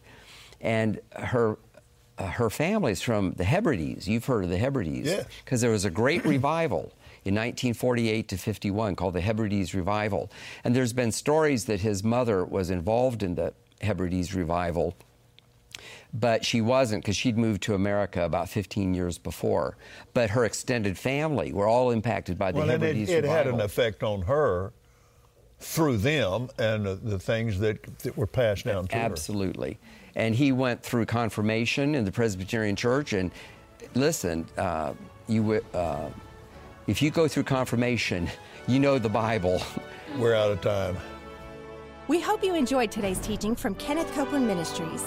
S8: And her, uh, her family's from the Hebrides. You've heard of the Hebrides.
S9: Yes.
S8: Because there was a great revival in 1948 to 51 called the Hebrides Revival. And there's been stories that his mother was involved in the Hebrides Revival but she wasn't because she'd moved to America about 15 years before. But her extended family were all impacted by the
S9: well, and it,
S8: Hebrides
S9: it had an effect on her through them and the things that, that were passed down to her.
S8: Absolutely. And he went through confirmation in the Presbyterian Church. And listen, uh, you uh, if you go through confirmation, you know the Bible.
S9: We're out of time.
S10: We hope you enjoyed today's teaching from Kenneth Copeland Ministries.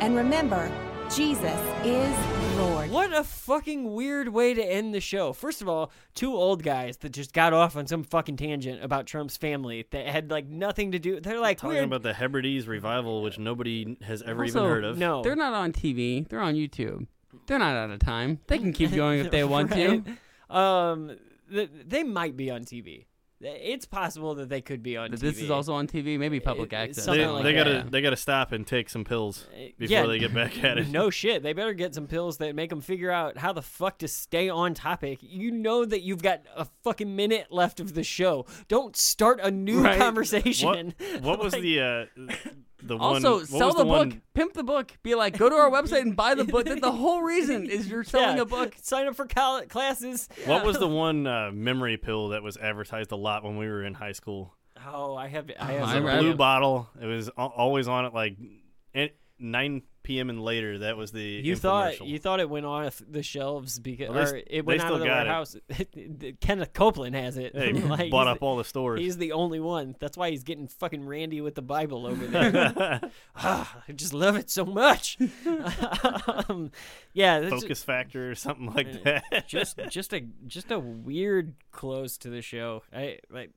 S10: And remember, Jesus is Lord.
S5: What a fucking weird way to end the show. First of all, two old guys that just got off on some fucking tangent about Trump's family that had like nothing to do. They're like
S7: Talking
S5: weird.
S7: about the Hebrides revival, which nobody has ever
S6: Also,
S7: even heard of.
S5: no,
S6: They're not on TV. They're on YouTube. They're not out of time. They can keep going if they want to.
S5: Right? Um, th- they might be on TV. It's possible that they could be on.
S6: This
S5: TV.
S6: is also on TV, maybe public
S5: Uh,
S6: access.
S5: something
S7: They,
S5: like
S7: they gotta they gotta stop and take some pills before
S5: yeah.
S7: they get back at it.
S5: No shit. They better get some pills that make them figure out how the fuck to stay on topic. You know that you've got a fucking minute left of the show. Don't start a new
S6: Right.
S5: conversation.
S7: What, what was
S5: Like-
S7: the uh, the one?
S6: Also,
S7: what
S6: sell the,
S7: the,
S6: book,
S7: one?
S6: pimp the book. Be like, go to our website and buy the book. That the whole reason is you're selling
S5: Yeah.
S6: a book.
S5: Sign up for col- classes.
S7: What was the one uh, memory pill that was advertised a lot when we were in high school?
S5: Oh, I have. I have.
S6: I
S5: some-
S7: Blue
S6: it.
S7: bottle. It was al- always on at like eh, 9 p.m. and later. That was the
S5: You thought you thought it went off the shelves because
S7: Well,
S5: or it went out of the warehouse. Kenneth Copeland has it.
S7: They
S5: Like,
S7: bought up all the stores.
S5: He's the only one. That's why he's getting fucking randy with the Bible over there. ah, I just love it so much. um, yeah,
S7: Focus Factor or something like that.
S5: just just a just a weird close to the show. I like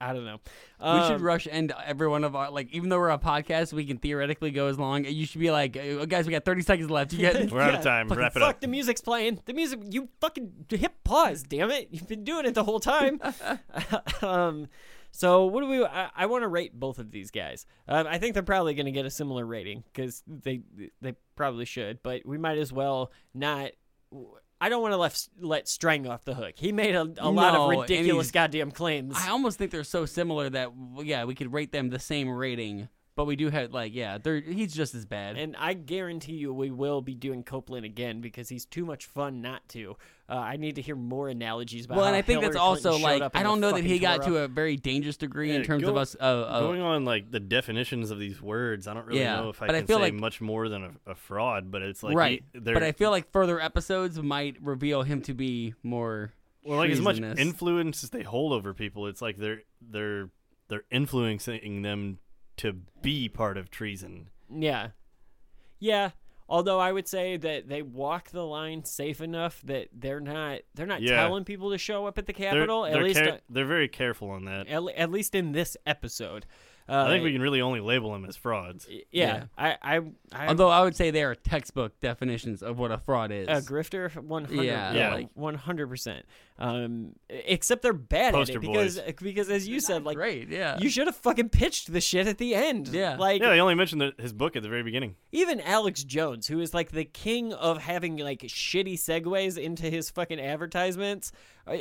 S5: I don't know.
S6: we should
S5: Um,
S6: rush end every one of our like. Even though we're a podcast, we can theoretically go as long. You should be like, "Uh, guys, we got 30 seconds left. You get
S7: We're out of time.
S5: Fucking
S7: Wrap it
S5: fuck,
S7: up.
S5: the music's playing. The music, you fucking hit pause, damn it. You've been doing it the whole time. um, so what do we? I, I want to rate both of these guys. Um, I think they're probably going to get a similar rating because they they probably should. But we might as well not. I don't want to let let Strang off the hook. He made a, a lot of ridiculous goddamn claims.
S6: I almost think they're so similar that yeah, we could rate them the same rating. But we do have like yeah, they're he's just as bad.
S5: And I guarantee you, we will be doing Copeland again because he's too much fun not to. Uh, I need to hear more analogies about.
S6: well,
S5: how
S6: and I think that's
S5: Hillary
S6: also
S5: Clinton showed
S6: like I don't know that he got
S5: Torah.
S6: to a very dangerous degree in terms
S7: go-
S6: of us. Uh, uh,
S7: Going on like the definitions of these words, I don't really
S6: Yeah,
S7: know if I
S6: but I
S7: can
S6: feel
S7: say
S6: like-
S7: much more than a, a fraud. But it's like
S6: right,
S7: he-
S6: but I feel like further episodes might reveal him to be more.
S7: well, like as much influence as they hold over people, it's like they're they're they're influencing them to be part of treason.
S5: Yeah, yeah. Although I would say that they walk the line safe enough that they're not they're not
S7: Yeah.
S5: telling people to show up at the
S7: They're,
S5: Capitol.
S7: they're,
S5: at least,
S7: care-
S5: uh,
S7: they're very careful on that.
S5: at, at least in this episode. Uh,
S7: I think we can really only label them as frauds.
S5: Yeah,
S6: Yeah.
S5: I, I, I
S6: Although I would say they are textbook definitions of what a fraud is.
S5: a grifter, One hundred,
S6: yeah,
S5: yeah, one hundred percent. Um, except they're bad
S7: Poster
S5: at it because
S7: boys.
S5: because as you said, like
S6: Great, yeah.
S5: you should have fucking pitched the shit at the end.
S6: Yeah.
S5: like
S7: Yeah, they only mentioned the, his book at the very beginning.
S5: even Alex Jones, who is like the king of having like shitty segues into his fucking advertisements, uh,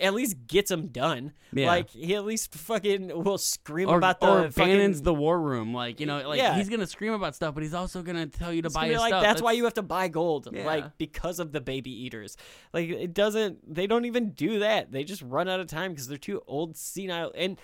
S5: at least gets them done.
S6: Yeah.
S5: Like he at least fucking will scream
S6: or,
S5: about the
S6: or
S5: fucking.
S6: Bannon's the war room, like you know, like
S5: Yeah.
S6: he's gonna scream about stuff, but he's also gonna tell you to
S5: It's
S6: buy
S5: gonna be
S6: his
S5: like
S6: stuff.
S5: that's why you have to buy gold,
S6: Yeah.
S5: like because of the baby eaters. Like it doesn't. They don't even do that. They just run out of time because they're too old, senile. And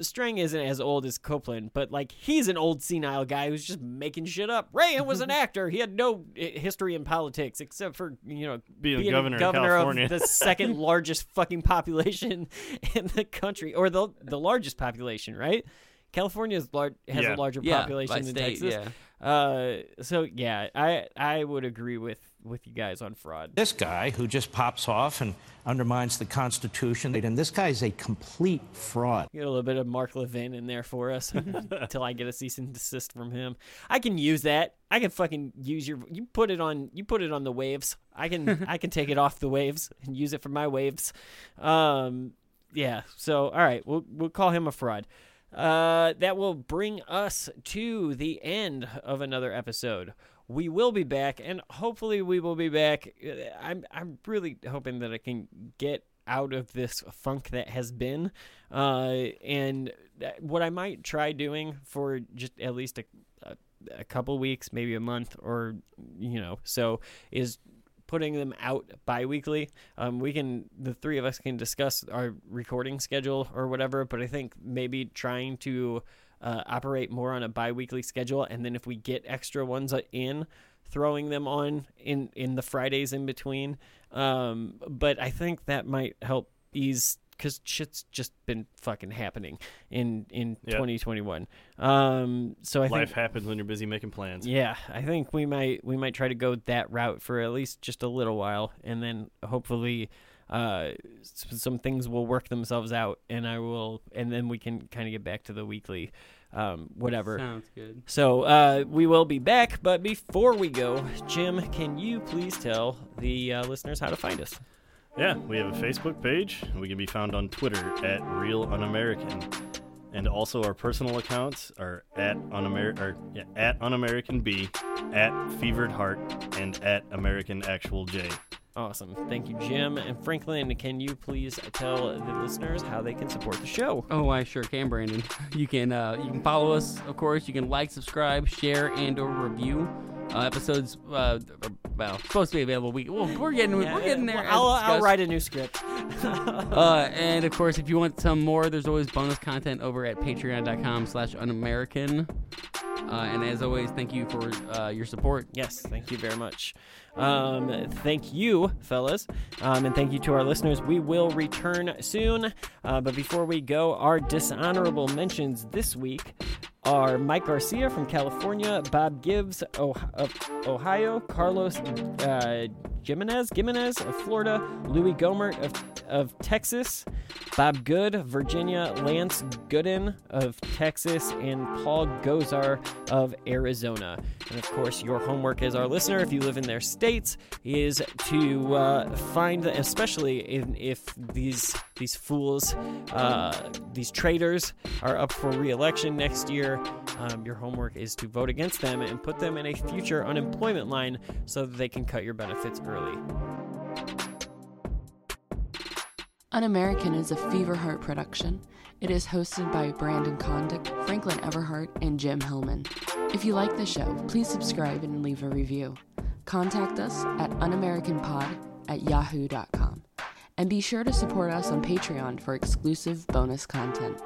S5: Strang isn't as old as Copeland, but like he's an old senile guy who's just making shit up. Reagan was an actor. He had no uh, history in politics except for you know
S7: Being governor in
S5: of
S7: California.
S5: the second largest fucking population in the country, or the the largest population, right? California is lar- has
S7: Yeah.
S5: a larger population
S6: by
S5: than
S6: state,
S5: Texas. Uh, so yeah, I I would agree with with you guys on fraud.
S11: This guy who just pops off and undermines the Constitution, and this guy is a complete fraud.
S5: Get a little bit of Mark Levin in there for us until I get a cease and desist from him. I can use that. I can fucking use your. You put it on. You put it on the waves. I can. I can take it off the waves and use it for my waves. Um. Yeah. So all right. We'll we'll call him a fraud. Uh, that will bring us to the end of another episode. We will be back, and hopefully, we will be back. I'm I'm really hoping that I can get out of this funk that has been, uh, and what I might try doing for just at least a, a a couple weeks, maybe a month, or you know, so is putting them out bi-weekly um, we can the three of us can discuss our recording schedule or whatever but i think maybe trying to uh, operate more on a bi-weekly schedule and then if we get extra ones uh, in throwing them on in in the fridays in between um, but i think that might help ease because shit's just been fucking happening in in
S7: Yep.
S5: 2021 um so i think
S7: Life happens when you're busy making plans.
S5: yeah, I think we might we might try to go that route for at least just a little while, and then hopefully, uh, some things will work themselves out, and I will, and then we can kind of get back to the weekly, um, whatever.
S6: Sounds good.
S5: So uh, we will be back, but before we go, Jim, can you please tell the uh, listeners how to find us?
S7: Yeah, we have a Facebook page. We can be found on Twitter at Real Un-American, and also our personal accounts are at Un-Amer- or, yeah, at Un-American B, at Fevered Heart, and at American Actual J.
S5: Awesome, thank you, Jim and Franklin. Can you please tell the listeners how they can support the show?
S6: Oh, I sure can, Brandon. You can uh, you can follow us, of course. You can like, subscribe, share, and or review. Uh, episodes, uh, are, well, supposed to be available. We well, we're getting we're getting there.
S5: Well, I'll, I'll write a new script.
S6: Uh, and of course, if you want some more, there's always bonus content over at patreon.com slash unamerican. Uh, and as always, thank you for uh, your support.
S5: Yes, thank you very much. Um, thank you, fellas, um, and thank you to our listeners. We will return soon, uh, but before we go, our dishonorable mentions this week are Mike Garcia from California, Bob Gibbs of Ohio, Carlos uh, Gimenez, Gimenez of Florida, Louis Gohmert of of Texas, Bob Good, of Virginia, Lance Gooden of Texas, and Paul Gosar of Arizona. And of course, your homework as our listener, if you live in their states, is to uh, find, especially in, if these these fools, uh, these traitors, are up for re-election next year. Um, your homework is to vote against them and put them in a future unemployment line so that they can cut your benefits early.
S12: Un American is a Fever Heart production. It is hosted by Brandon Condick, Franklin Everhart, and Jim Hillman. If you like the show, please subscribe and leave a review. Contact us at unamericanpod at yahoo.com. And be sure to support us on Patreon for exclusive bonus content.